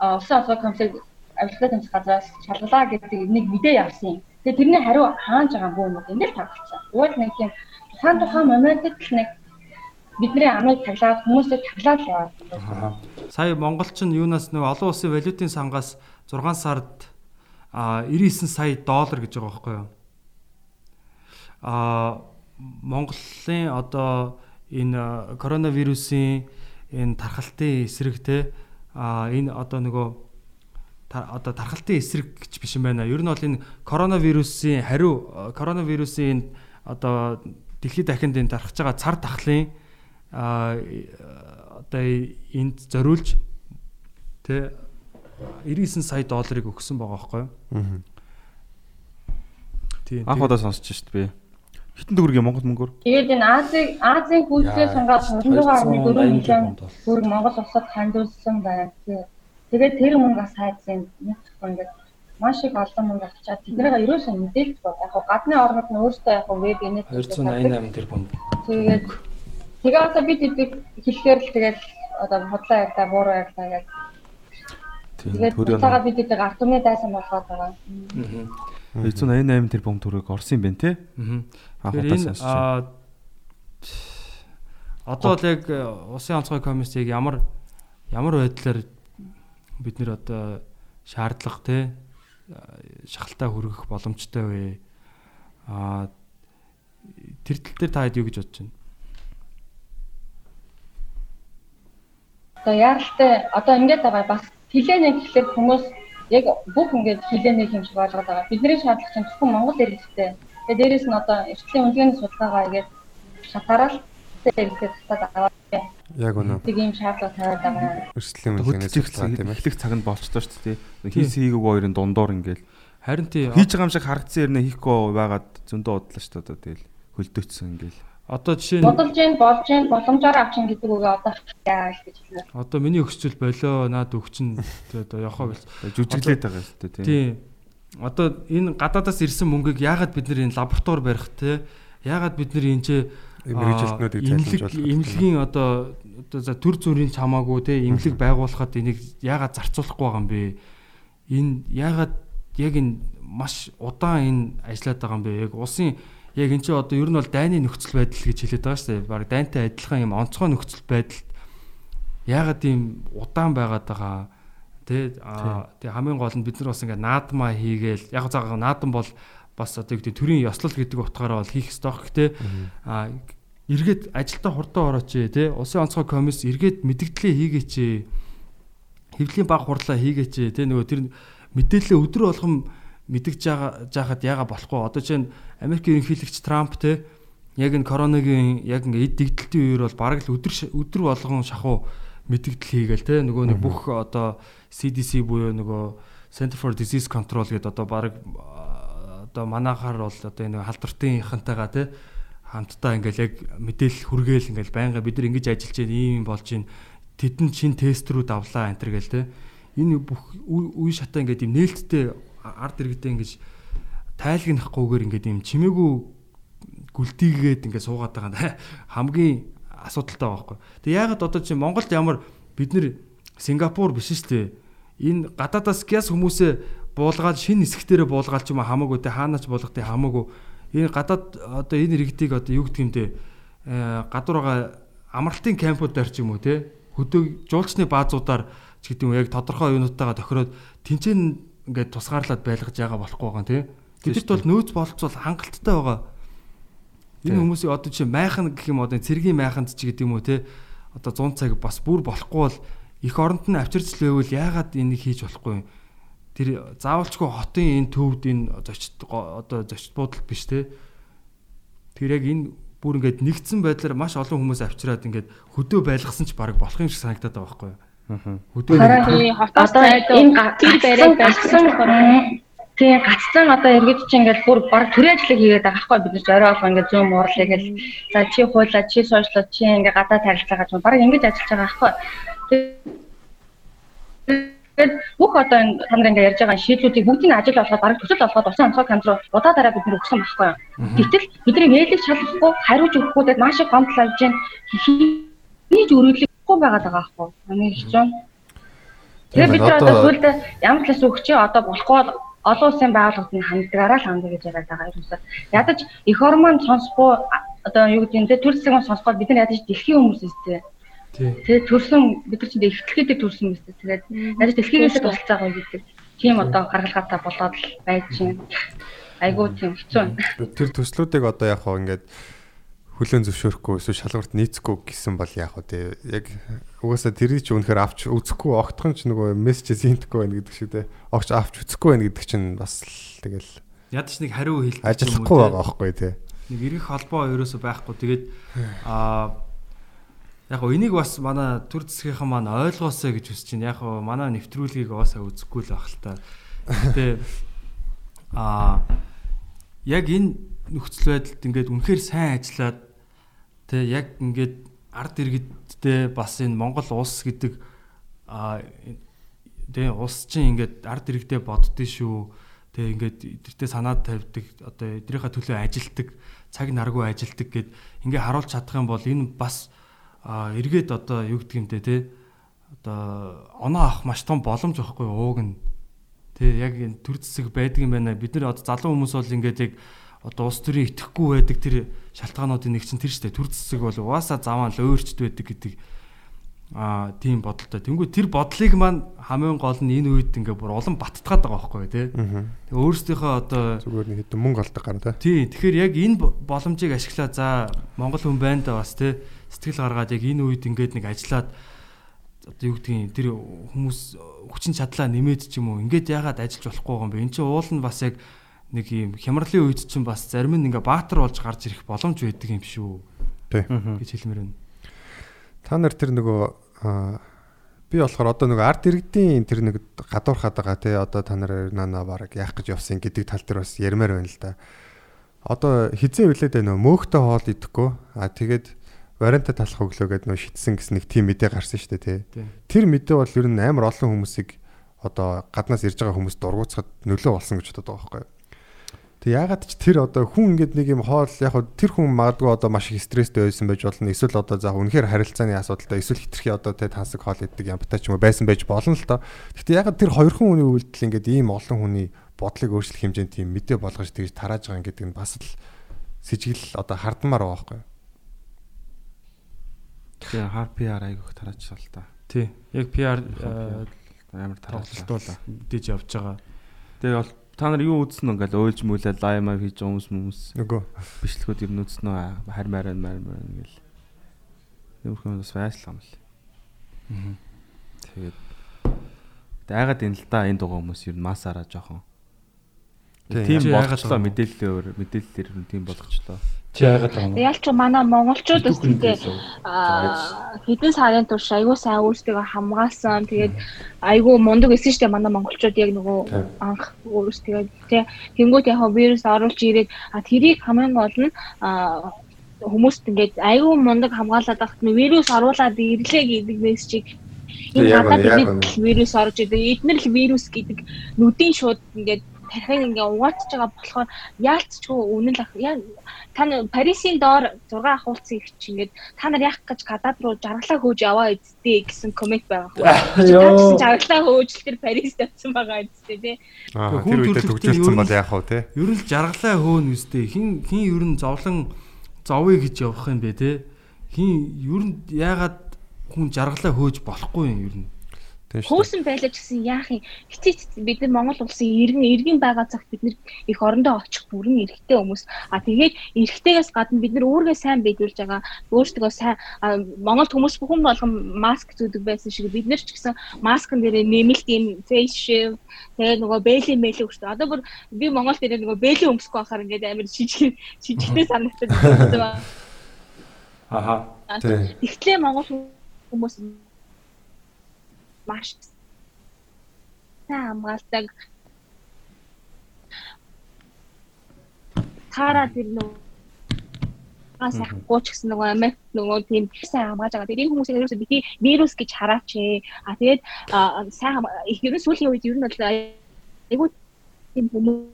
Speaker 8: усан онцгой комиссыг авилгалаа тэмцэх газраас шалгалаа гэдэг нэг мэдээ явсан юм. Тэгээ тэрний хариу хаанж байгаа бүү юм ингээд тавцсан. Уул нэг тийм тухайн тухайн моментод л нэг бидний амыг таглаад хүмүүсээ таглаад яваад.
Speaker 4: Сая Монголч нь юунаас нэг олон улсын валютын сангаас 6 сард а 99 сая доллар гэж байгаа байхгүй юу? А Монголын одоо энэ коронавирусын энэ тархалтын эсрэг те а энэ одоо нөгөө одоо тархалтын эсрэг гэж биш юм байна. Ер нь бол энэ коронавирусын хариу коронавирусын энэ одоо дэлхийд дахинд энэ тархаж байгаа цар тахлын а одоо энд зориулж тэ 99 сая долларыг өгсөн байгаа байхгүй юу? Тийм.
Speaker 6: Анх удаа сонсч шít би. Хитэн төгрөгийн Монгол мөнгөөр.
Speaker 8: Тэгээд энэ Азийн Азийн хүйсээ сангаад 26.4 мянган төгрөг Монгол улсад хандуулсан байна. Тэгээд тэр мөнгөөс хайцсан нэг зөвхөн ингээд маш их олон мөнгө авчаад тэднийг ерөөсөө мэдээлж бод. Яг гадны орнууд нь өөрсдөө яг веб инет
Speaker 3: 288 тэрбум.
Speaker 8: Тэгээд тэгээ одоо бид эдийг хэлэхээр л тэгээд одоо бодлоо ярьдаа бууруу ярьдаа яг
Speaker 6: Тийм.
Speaker 8: тэгээд буцаага бид эдийг ард түмний дайсан болгоод байгаа.
Speaker 6: 288 тэрбум төгрөг орсон юм байна те.
Speaker 4: Аа. Одоо л яг э, усын онцгой комиссийг ямар ямар байдлаар бид нэр одоо шаардлага те э, шахалтаа хүргэх боломжтой вэ? Аа тэр тал дээр та хэд юу гэж бодож байна?
Speaker 8: Одоо яаралтай одоо ингэж байгаа бас хилэнэ гэхэлэр хүмүүс яг бүх ингэж хилэнэ юм шиг ойлгоод байгаа. Бидний шаардлага чинь зөвхөн Монгол иргэдтэй. Тэгээ дээрэс нь одоо эртний үнэлгээний судалгаагаа ингэж шатаарал иргэдэд татаад аваад
Speaker 5: Яг үнэ.
Speaker 8: тэг ийм шаардлага тавиад байгаа.
Speaker 5: Өрсөлдөлийн мэлгэнээс
Speaker 6: Хөдөлгөх
Speaker 5: судалгаа тийм
Speaker 6: эхлэх цаганд болчтой шүү дээ. Хийс хийгээгүй хоёрын дундуур ингээл
Speaker 4: Харин тий
Speaker 6: хийж байгаа юм шиг харагдсан ярина хийхгүй байгаад зөндөө удлаа шүү дээ. Тэгэл хөлдөөцсөн ингээл.
Speaker 4: Одоо жишээ нь
Speaker 8: Бодолж जैन болж जैन боломжоор авчин гэдэг үгээ одоо яа гэж хэлнэ.
Speaker 4: одоо миний өгчөл болоо наад өгчин тэгээ одоо явахаа гэлж.
Speaker 6: жүжиглээд байгаа шүү дээ тийм.
Speaker 4: Тийм. Одоо энэ гадаадаас ирсэн мөнгийг яагаад бид нэр энэ лаборатори барих те? Яагаад бид нэр энэ ч
Speaker 5: Мэргэжилтнүүдийг цайлуулж болох.
Speaker 4: Имлэгийн одоо одоо за төр зүрийн ч хамаагүй те имлэг байгуулахад энийг яагаад зарцуулахгүй байгаа юм бэ? Энэ яагаад яг энэ маш удаан энэ ажиллаад байгаа юм бэ? Яг улсын яг энэ чинь одоо ер нь бол дайны нөхцөл байдал гэж хэлээд байгаа шүү дээ. Бараг дайнтай адилхан юм онцгой нөхцөл байдалд яагаад ийм удаан байгаад байгаа? Тэ аа тэг хамгийн гол нь бид нар бас ингээд наадмаа хийгээл. Яг заагаа наадам бол бас одоо гэдэг төрийн ёслол гэдэг утгаараа бол хийх ёстой. Гэхдээ аа эргээд ажилдаа хурдан орооч те улсын онцгой комисс эргээд мэдгдлээ хийгээч хэвлийн баг хурлаа хийгээч те нөгөө тэр мэдээлэл өдрө болгон мэдгэж байгаа жахад яага болохгүй. Одоо чинь Америкийн ерөнхийлөгч Трамп те яг энэ коронавигийн яг ингээд дэгдэлтийн үеэр бол бараг л өдөр өдөр болгон шахуу мэдгдэл хийгээл те. Нөгөө нэг бүх одоо CDC буюу нөгөө Center for Disease Control гэдэг одоо баг одоо манайхаар бол одоо энэ халдвартынхантайгаа те хамтдаа ингээл яг мэдээлэл хүргээл ингээл байнга бид нар ингэж ажиллаж байна ийм болж байна. Тэдэн чин тестрүүд авлаа энэ төр гээл те. Энэ бүх үе шатаа ингээд юм нээлттэй ард иргэдээ ингэж тайлгнахгүйгээр ингээд юм чимээгүй гүлтийгээд ингээд суугаад байгаа *laughs* хамгийн асуудалтай байхгүй. Тэг яагаад одоо чи Монголд ямар бид нэр Сингапур биш шүү дээ. Энэ гадаадаас гяс хүмүүсээ буулгаад шин хэсэгтэрээ буулгаад ч юм хамаагүй те хаанаач болгохтой хамаагүй. Энэ гадаад одоо энэ иргэдийг одоо юу гэдэг юм те гадуур байгаа амралтын кампуудаар ч юм уу те хөдөө жуулчны баазуудаар ч гэдэг юм яг тодорхой юунуудтайгаа тохироод тэнцэн ингээд тусгаарлаад байлгаж байгаа болохгүй байгаа те. Гэдэгт бол нөөц болцвол хангалттай байгаа. Энэ хүмүүсийн одоо чи майхан гэх юм одоо цэргийн майханд ч гэдэг юм уу те одоо 100 цаг бас бүр болохгүй бол их оронд нь авчирч лээвэл яагаад энийг хийж болохгүй? Юм тэр заавалчгүй хотын энэ төвд энэ зочд одоо зочд буудал биш те тэр яг энэ бүр ингээд нэгдсэн байдлаар маш олон хүмүүс авчираад ингээд хөдөө байлгасан ч баг болох юм шиг санагдаад байгаа байхгүй юу хөдөө
Speaker 7: хотоос зайдуу тэр барайг байлгасан
Speaker 8: Тийм гацсан одоо эргэж чи ингээл бүр баг төрийн ажлыг хийгээд байгаа байхгүй бид нар орой болго ингээд зүүн муурлаа гэл за чи хуулаа чи сошиаллаа чи ингээ гадаа тарилцаагаа ч баг ингэж ажиллаж байгаа байхгүй. Тэгээд бүх одоо энэ та нар ингээ ярьж байгаа шийдлүүдийг бүгдийг ажил болгоод баг төсөл болгоод усан онцгой камер руу удаа дараа бид нар өгсөн байхгүй юу. Гэтэл бидний мэйлийг шалгахгүй хариуж өгөхгүй тэгээд маш их гомдол авж जैन хийж өргөдлөхгүй байгаад байгаа байхгүй. Хамгийн хэцүү. Тэгээд бид одоо сүлдээ ямар ч л өгч одоо болохгүй олон улсын байгууллагууд нь хандгаараа л ханддаг гэж яриад байгаа юм шиг. Ядаж эх хормон сонсохгүй одоо юу гэдэг нь те төр засгийн сонсохгүй бид нар ядаж дэлхийн хүмүүс үстэй. Тэгээ төрсөн бид нар чинь ихтлэхтэй төрсөн үстэй. Тэгээд ядаж дэлхийгээс тусалцаа гоё гэдэг. Тийм одоо гаргалгаатай болоод л байж чинь. Айгуу тийм хэцүү.
Speaker 5: Тэр төслүүдийг одоо яг хаа ингээд хүлэн зөвшөөрөхгүй эсвэл шалгуурт нийцэхгүй гэсэн бол яг хөө тий. Яг угаасаа тэрийг ч үнэхээр авч үзэхгүй огтхон ч нөгөө мессеж зинтэхгүй байна гэдэг шиг тий огч авч үзэхгүй байна гэдэг чинь бас тэгэл
Speaker 4: ядч нэг хариу хэлдэг
Speaker 5: ажиллахгүй байгаа байхгүй тий.
Speaker 4: Нэг эргэх холбоо ерөөсөө байхгүй. Тэгээд аа яг гоо энийг бас манай төр засгийнхан маань ойлгоосоо гэж хүсэж байна. Яг гоо манай нэвтрүүлгийг угаасаа үзэхгүй л байх л та. Гэтээ аа яг энэ нөхцөл байдалд ингээд үнэхээр сайн ажиллаад Тэ яг ингээд ард иргэдтэй бас энэ Монгол улс гэдэг а тэ улс чинь ингээд ард иргэдэд боддгий шүү. Тэ ингээд эдгэртээ санаад тавьдаг одоо эдрийнхаа төлөө ажилтдаг цаг наргүй ажилтдаг гэд ингээ харуулж чадах юм бол энэ бас эргээд одоо юу гэдэг юм те тэ одоо оноо авах маш том боломж واخгүй ууг нь Тэ яг энэ төр зэсэг байдаг юм байна. Бид нэр одоо залуу хүмүүс бол ингээд яг одоо улс төрийн итгэхгүй байдаг тэр шалтгаануудын нэг чинь тэр штэ төр зэсэг бол угаасаа заваа л өөрчд байдаг гэдэг аа тийм бодолтой. Тэнгүү тэр бодлыг маань хамгийн гол нь энэ үед ингээ бүр улам баттгаад байгаа байхгүй тий. Өөрсдийнхөө одоо
Speaker 5: зүгээр нэг хэдэн мөнгө олдог гар
Speaker 4: тий. Тий. Тэгэхээр яг энэ боломжийг ашиглаа за Монгол хүн байна да бас тий сэтгэл гаргаад яг энэ үед ингээд нэг ажиллаад одоо юу гэдгийг тэр хүмүүс хүчин чадлаа нэмээд ч юм уу ингээд яагаад ажиллаж болохгүй юм бэ? Энд чинь уул нь бас яг нэг юм хямралын үед чинь бас зарим нь ингээ баатар болж гарч ирэх боломж байдаг юм шүү.
Speaker 5: Тий.
Speaker 4: гэж хэлмээр байна.
Speaker 5: Та нар тэр нөгөө би болохоор одоо нөгөө арт иргэдийн тэр нэг гадуурхаад байгаа тий одоо та нар нана бараг яах гэж явсан гэдэг тал дээр бас ярмаар байна л да. одоо хизээ үлээд байна нөө мөөхтэй хоол идэхгүй а тэгээд варианта талах өглөө гэдэг нөө шитсэн гэсэн нэг тийм мэдээ гарсан шүү дээ тий. Тэр мэдээ бол ер нь амар олон хүмүүсийг одоо гаднаас ирж байгаа хүмүүс дургуутсахад нөлөө болсон гэж боддог байгаа байхгүй юу. Тэг ягаад ч тэр одоо хүн ингээд нэг юм хоол яг тэр хүн магадгүй одоо маш их стресстэй байсан байж болно. Эсвэл одоо за үнэхээр харилцааны асуудалтай эсвэл хитрхи одоо тэ тансаг хоол иддэг ямтай ч юм уу байсан байж болно л доо. Гэхдээ ягаад тэр хоёр хүн хүний үйлдэл ингээд ийм олон хүний бодлыг өөрчлөх хэмжээнд тийм мэдээ болгож тэгж тарааж байгаа гэдэг нь бас л сэжигэл одоо хардмаар байгаа байхгүй юу.
Speaker 6: Тэгээ хар PR айгүйх тараачсан л та.
Speaker 4: Тий. Яг PR
Speaker 6: Амар тараачсан.
Speaker 4: тоглолтууд мэдээж явж байгаа.
Speaker 6: Тэгээ бол та нар юу үзсэн ингээл ойлж мүлээ лайв маяг хийж байгаа хүмүүс хүмүүс
Speaker 5: Нөгөө
Speaker 6: бичлэгүүд ер нь үзсэн үү харь мараа мараа мараа ингээл. Нүүрхэн бас байшлаа юм л. Тэгээд дайгаад энэ л да энэ дугаа хүмүүс ер нь масаараа жоохон.
Speaker 5: Тийм,
Speaker 4: байгаа юм?
Speaker 6: мэдээлэлээр мэдээлэлээр нь тийм болгочлоо.
Speaker 3: Чи яагаад байгаа юм?
Speaker 7: Ялч манай монголчууд аа хэдэн сарын турш айгүй сайн өөрсдөө хамгаалсан. Тэгээд айгүй мундаг эсэн штэ манай монголчууд яг нөгөө анх өөрсдөө. Тий тэнгуут яг вирус оруулж ирээд тэрийг хамгийн гол нь хүмүүст ингээд айгүй мундаг хамгаалаад байхад нь вирус оруулаад ирлээ гэдэг мессежийг энэ бид вирус орж идэг. Эднэр л вирус гэдэг нүдийн шууд ингээд тархийг ингээ угаатж байгаа болохоор яалтчгүй үнэн л ах- яа та нар Парисын доор 6 ахуулсан их чи ингээд та нар яах гэж гадаад руу жаргалаа хөөж яваа эцтэй гэсэн комент байгаа байхгүй. Гэсэн жаргалаа хөөж тэр Парис тавьсан байгаа эцтэй тий.
Speaker 5: тэр үедээ төгжүүлсэн бол яах вэ те?
Speaker 4: Ер нь л жаргалаа хөөн үстэй. Хин хин ер нь зовлон зовъё гэж явах юм бэ те. Хин ер нь яагаад хүн жаргалаа хөөж болохгүй юм ер нь.
Speaker 7: Хөөсөн байлаа ч гэсэн яах юм. Хичээч бид нар Монгол улсын иргэн иргэн байгаа цагт бид нар их орондоо очих бүрэн эрэгтэй хүмүүс. А тэгээд эрэгтэйгээс гадна бид нар өөргөө сайн биелүүлж байгаа. Өөрсдөө сайн Монголд хүмүүс бүхэн болгон маск зүүдэг байсан шиг бид нар ч гэсэн маскын дээр нэмэлт юм face shield тэгээд нөгөө бэйли мэйлээ өгчтэй. Одоо бүр би Монгол дээр нөгөө бэйли өмсөхгүй байхаар ингээд амар шижиг шижигтэй *laughs* санагддаг байна.
Speaker 3: Аха.
Speaker 7: Тэгтлээ Монгол хүмүүс маш сайн хамгаалдаг. Таараа тэр нөгөө гаас ахгүй ч гэсэн нөгөө Америк нөгөө тийм сайн хамгааж байгаа. Тэр энэ хүмүүсийг ерөөсөө бити вирус гэж хараач ээ. А тэгээд сайн их ерөн сүүлийн үед ер нь бол айгуу тийм хүмүүс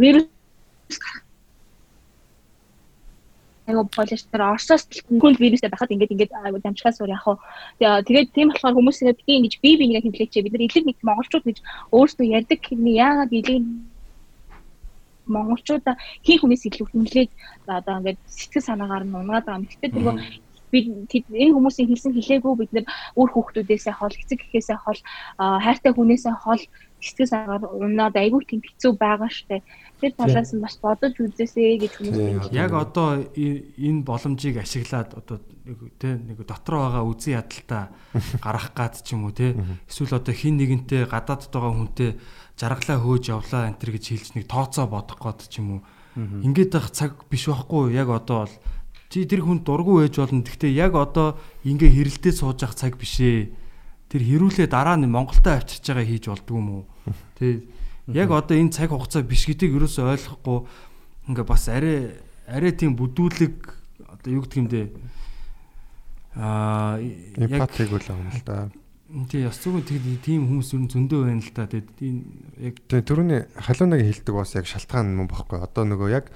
Speaker 7: вирус айгу полистер орсоос хүн вирустэй байхад ингээд ингээд айгу дамжихаас өөр яг хаа тэгээд тийм болохоор хүмүүс ингээд би ингэж бие биенээ хэмлээч бид нар элэг нэг монголчууд гэж өөрсдөө ярьдаг хэрний яагаад элэг монголчуудаа хин хүнээс илүү хэмлээд одоо ингээд сэтгэл санаагаар нь унгаад байгаа юм. Гэхдээ тэргөө бид энэ хүмүүсийн хэлсэн хэлээгүй бид нар өөр хүүхдүүдээсээ хол эцэг гэхээсээ хол хайртай хүнээсээ хол сэтгэл санаагаар унаад айгүй тийм хэцүү байгаа штэ. Тэр талаас нь бас бодож үзээсэй гэж хүмүүс
Speaker 4: Яг одоо энэ боломжийг ашиглаад одоо нэг тэ нэг дотор байгаа үзэн ядалтаа гарах гад ч юм уу те эсвэл одоо хин нэгэнтэй гадаадд байгаа хүнтэй жаргалаа хөөж явлаа энэ төр гэж хэлж нэг тооцоо бодох гээд ч юм уу. Ингээд байх цаг биш байхгүй яг одоо бол чи тэр хүн дургу ээж болно. Гэхдээ яг одоо ингээ хэрэлдээ сууж явах цаг биш ээ тэр хэрүүлээ дараа нь Монголтой авчирч байгаа хийж болдгүй юм уу? *laughs* Тэг яг одоо энэ цаг хугацаа биш гэдгийг ерөөсөй ойлгохгүй. Ингээ бас арай арай тийм бүдүүлэг одоо юу гэдэг юм бэ аа
Speaker 5: Эмпатиг үл юм л да.
Speaker 4: тий яс зүгэн тэг тийм хүмүүс ер нь зөндөө байна л да тэгээд энэ яг
Speaker 5: Тэгээ түрүүний халуунаг хэлдэг бас яг шалтгаан юм багхгүй. Одоо нөгөө яг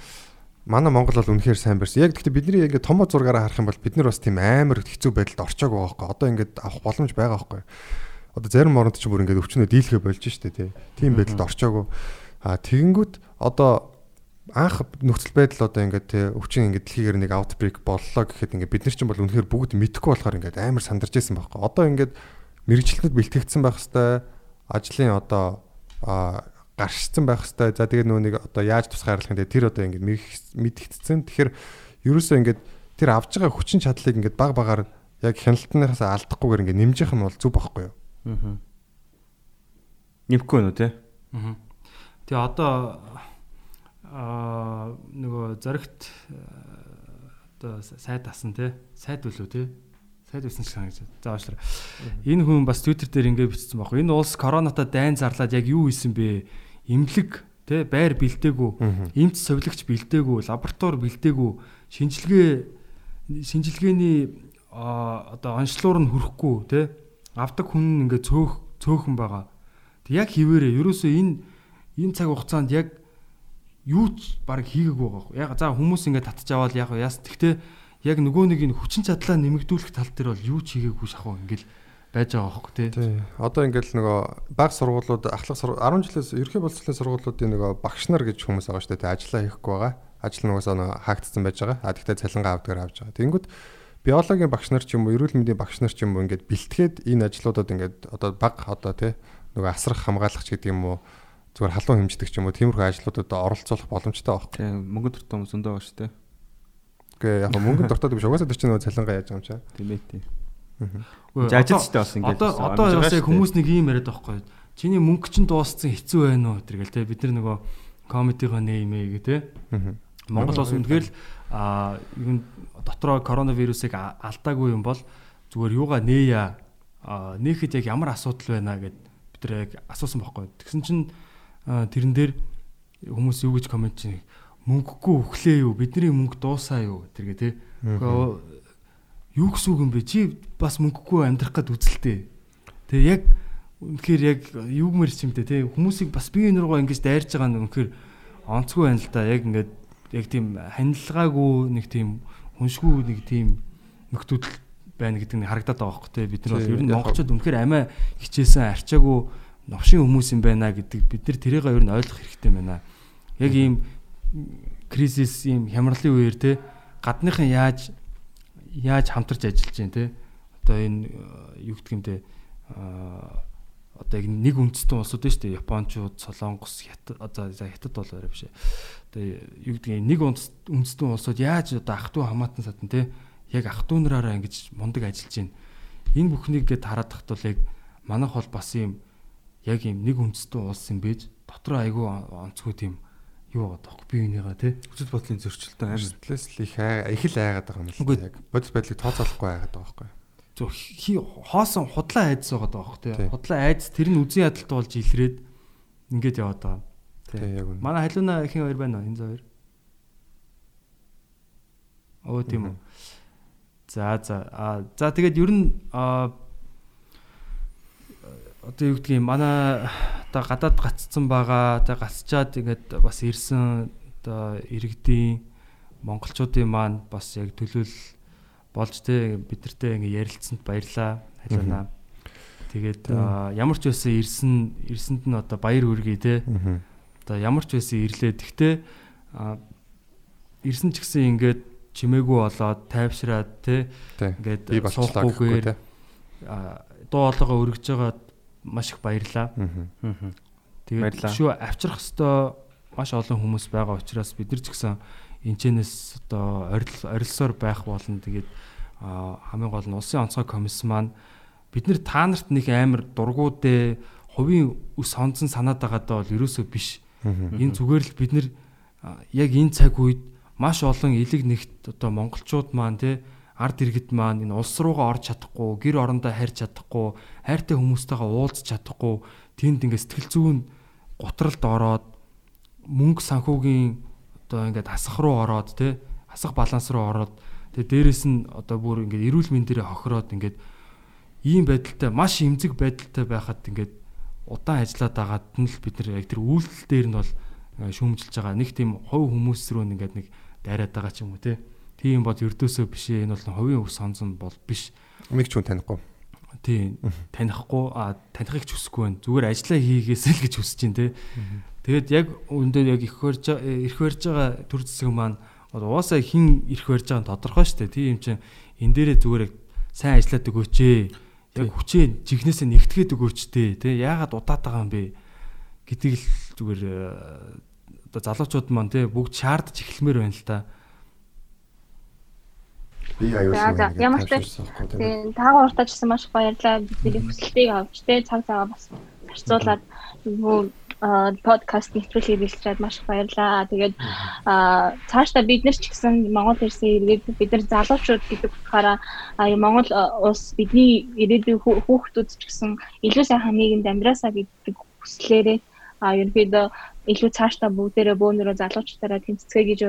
Speaker 5: манай Монгол бол үнэхээр сайн барьсан. Яг гэхдээ бидний ингээд томоо зургаараа харах юм бол бид нар бас тийм амар хэцүү байдалд орчоог байгаа байхгүй. Одоо ингээд авах боломж байгаа байхгүй. Одоо зарим оронд ч бүр ингээд өвчнөө дийлхэ болж штэ тий. Тийм байдалд орчоог. А тэгэнгүүт одоо анх нөхцөл байдал одоо ингээд тий өвчин ингээд дэлхийгээр нэг аутбрейк боллоо гэхэд ингээд бид нар ч юм бол үнэхээр бүгд мэдхгүй болохоор ингээд амар сандарч байсан байхгүй. Одоо ингээд мэрэгчлэнэд бэлтгэгдсэн байх хэвээр ажлын одоо гаршсан байх хэвээр за тэгээ нөгөө нэг одоо яаж тусгаарлах юм те тэр одоо ингээд мэдгдсэн тэгэхээр ерөөсөө ингээд тэр авж байгаа хүчин чадлыг ингээд баг багаар яг хяналтныхаас алдахгүйгээр ингээд нэмжих нь бол зүг байхгүй юу
Speaker 6: Аа. Нэмэхгүй нөө те.
Speaker 4: мгм. тэгээ одоо аа нөгөө зоригт аа, одоо сайд асан те сайд үлүү те сайд байсан шиг санагдаж. За уушлаа. Энэ хүн бас Twitter дээр ингэ бичсэн байхгүй. Энэ улс коронавитой дайн зарлаад яг юу хийсэн бэ? Имлэг тэ байр бэлдээгүй, эмч совилогч бэлдээгүй, лаборатори бэлдээгүй, шинжилгээ шинжилгээний одоо онцлуур нь хүрэхгүй тэ авдаг хүн ингээ цөөх цөөхөн байгаа. Тэг яг хിവэрээ ерөөсөө энэ энэ цаг хугацаанд яг юу ч баг хийгээгүй байгаа. Яг за хүмүүс ингээ татж аваад яг яас. Тэгтээ яг нөгөө нэг энэ хүчин чадлаа нэмэгдүүлэх тал дээр бол юу ч хийгээгүй шахав ингээл байж байгаа байхгүй тий.
Speaker 5: Тий. Одоо ингээл нөгөө баг сургуулиуд ахлах 10 жилээс ерхий боловсролын сургуулиудын нөгөө багш нар гэж хүмүүс байгаа шүү дээ. Ажлаа хийхгүй байгаа. Ажил нугасаа нөгөө хаагдсан байж байгаа. А тэгтээ цалингаа авдгаар авч байгаа. Тэнгүүд биологийн багш нар ч юм уу, эрүүл мэндийн багш нар ч юм уу ингээд бэлтгээд энэ ажлуудад ингээд одоо баг одоо тий нөгөө асрах хамгаалагч гэдэг юм уу зүгээр халуун хэмждэг ч юм уу тиймэрхүү ажлуудад оролцуулах боломжтой байхгүй.
Speaker 6: тий мөнгө дуртай хүмүүс өндөө байгаа шүү дээ.
Speaker 5: Гэхдээ яг мөнгө дуртай биш угаасаа тэр чинь нөгөө цалингаа яаж юм чаа.
Speaker 6: Тийм ээ тий. Ажилцтай бас ингээд
Speaker 4: Одоо одоо бас яг хүмүүс нэг ийм яриад байхгүй. Чиний мөнгө чинь дууссан хэцүү байна уу гэдэг л те. Бид нар нөгөө комитиго нэмээ гэ те. Монгол улс үнэхээр л а юу дотроо коронавирусыг алдаагүй юм бол зүгээр юугаа нээя? Нээхэд яг ямар асуудал байна гэд бид нар яг асуусан байхгүй. Тэгсэн чинь тэрэн дээр хүмүүс юу гэж комент чинь мөнгөгүй өглөө юу? Бидний мөнгө дуусаа юу тэргээ те. Гэхдээ юу гэсэн үг юм бэ? Чи бас мөнгөгүй амьдрах гээд үзэлтэй. Тэгээ яг үнэхээр яг юу гэмэр ч юм те хүмүүсийг бас биеийн нургаа ингэж дайрж байгаа нь үнэхээр онцгүй байна л да. Яг ингээд яг тийм ханилгаагүй нэг тийм хүншгүй нэг тийм нөхдөл байна гэдэг нь харагдаад байгаа байхгүй те бид нар бол ер нь монголчууд үнэхээр амиа хичээсэн арчаагүй новшин хүмүүс юм байна гэдэг бид нар тэрийг ер нь ойлгох хэрэгтэй байна. Яг ийм кризис ийм хямралын үеэр те гадныхан яаж яаж хамтарч ажиллаж байна те одоо энэ э, юу гэдэг юм те а, одоо яг нэг үндэстэн улсууд байна шүү дээ Япончууд, Солонгос, Хятад одоо за Хятад бол арай биш. Одоо юу гэдэг юм нэг үндэс- үндэстэн улсууд яаж одоо ах トゥ хамаатан садан те яг ах トゥ нараараа ингэж мундаг ажиллаж байна. Энэ бүхнийг гээд хараад тахт бол яг манайх бол бас юм яг юм нэг үндэстэн улс юм бэж дотроо айгүй онцгүй тийм юу байгаа тоххой бие бинийгаа те
Speaker 6: хүсэл бодлын зөрчилтэй харин
Speaker 5: Эрсдлээс л их аа- их л айгаад байгаа юм л да. Яг бодис байдлыг тооцоолохгүй айгаад байгаа байхгүй.
Speaker 4: зөв хоосон худлаа айдас байгаа даа бох те
Speaker 5: Тий.
Speaker 4: худлаа айдас тэр нь үзэн ядалт болж илрээд ингээд яваад байгаа.
Speaker 5: Тий яг үнэ.
Speaker 4: Манай халиуна ихэн хоёр байна энэ хоёр. Оо тийм үү. За за за тэгээд ер нь а одоо юу гэдгийг манай одоо гадаад гаццсан байгаа одоо гацчаад ингээд бас ирсэн одоо иргэдийн монголчуудын маань бас яг төлөөл болж те бидэртээ ингээ ярилцсанд баярлаа халиунаа. Тэгээд ямар ч байсан ирсэн ирсэнд нь одоо баяр хүргэе те
Speaker 5: Аа.
Speaker 4: одоо ямар ч байсан ирлээ. Тэгтээ ирсэн ч гэсэн ингээд чимээгүй болоод тайвшраад
Speaker 5: Тий.
Speaker 4: ингээд а, дуу хоолойгоо өргөж байгаа маш их баярлаа.
Speaker 5: Аа.
Speaker 4: Тэгээд шүү авчрах хэвээр маш олон хүмүүс байгаа учраас бид нар ч гэсэн энэчнээс одоо орил орилсоор байх болно. Тэгээд хамгийн гол нь улсын онцгой комисс маань бид нар та нарт нэг амар дургуудээ хувийн ус сонцсон санаад байгаадаа бол ерөөсөө биш. Энэ зүгээр л бид нар яг энэ цаг үед маш олон элэг нэгт одоо монголчууд маань те ард иргэд маань энэ улс руугаа орж чадахгүй, гэр орондоо харьж чадахгүй, хайртай хүмүүстэйгээ уулзах чадахгүй, тэнд ингээ сэтгэл зүйн гутралд ороод мөнгө санхүүгийн одоо ингээд хасах руу ороод те хасах баланс руу ороод тэгээ дээрэс нь одоо бүр ингээд эрүүл мэндэрээ хохироод ингээд ийм байдалтай маш эмзэг байдалтай байхад ингээд удаан ажиллаад байгаад нь л бид нар яг тэр үйлдэл дээр нь бол э, шүүмжилж байгаа нэг тийм хувь хүмүүс рүү ингээд нэг дайраад байгаа ч юм уу те тийм бол ердөөсөө биш ээ. Энэ бол хувийн ус сонзон бол биш.
Speaker 5: Миг ч хүн танихгүй.
Speaker 4: тий танихгүй. А танихыг ч хүсэхгүй байна. Зүгээр ажиллаа хийгээсэй л гэж хүсэж байна те. Тэгээд яг өндөө яг их байгаа- ирэх барьж байгаа төр зэсэг маань угаасаа хин ирэх барьж байгаа нь тодорхой шүү дээ. Тийм чинь энэ дээрээ зүгээр яг сайн ажиллаад өгөөч ээ яг хүчээ жигнэсээ нэгтгээд өгөөч дээ те. Яагаад удаад байгаа юм бэ? Гэдгийг л зүгээр э, одоо залуучууд маань те бүгд шаардж эхлэмээр байна л та
Speaker 5: Би
Speaker 7: за, ямар ч
Speaker 5: байсан.
Speaker 7: Тэгээ таагаа уртаж гэсэн маш их баярлалаа. Бидний хүсэлтийг авч тэ цаг цагаа бас зарцуулаад нөгөө подкаст нэвтрүүлгийг бэлтжээд маш их баярлаа. Тэгээд аа цаашдаа бид нар ч гэсэн Монгол ирсэн иргэд бид нар залуучууд гэдэг утгаараа Монгол улс бидний ирээдүйн хүүхдүүд ч гэсэн илүү сайхан нийгэмд амьдраасаа гэдэг хүслээрээ ерөнхийдөө илүү цаашдаа бүгдээрээ бөөнөрөө залуучуудаараа тэмцэцгээ гэж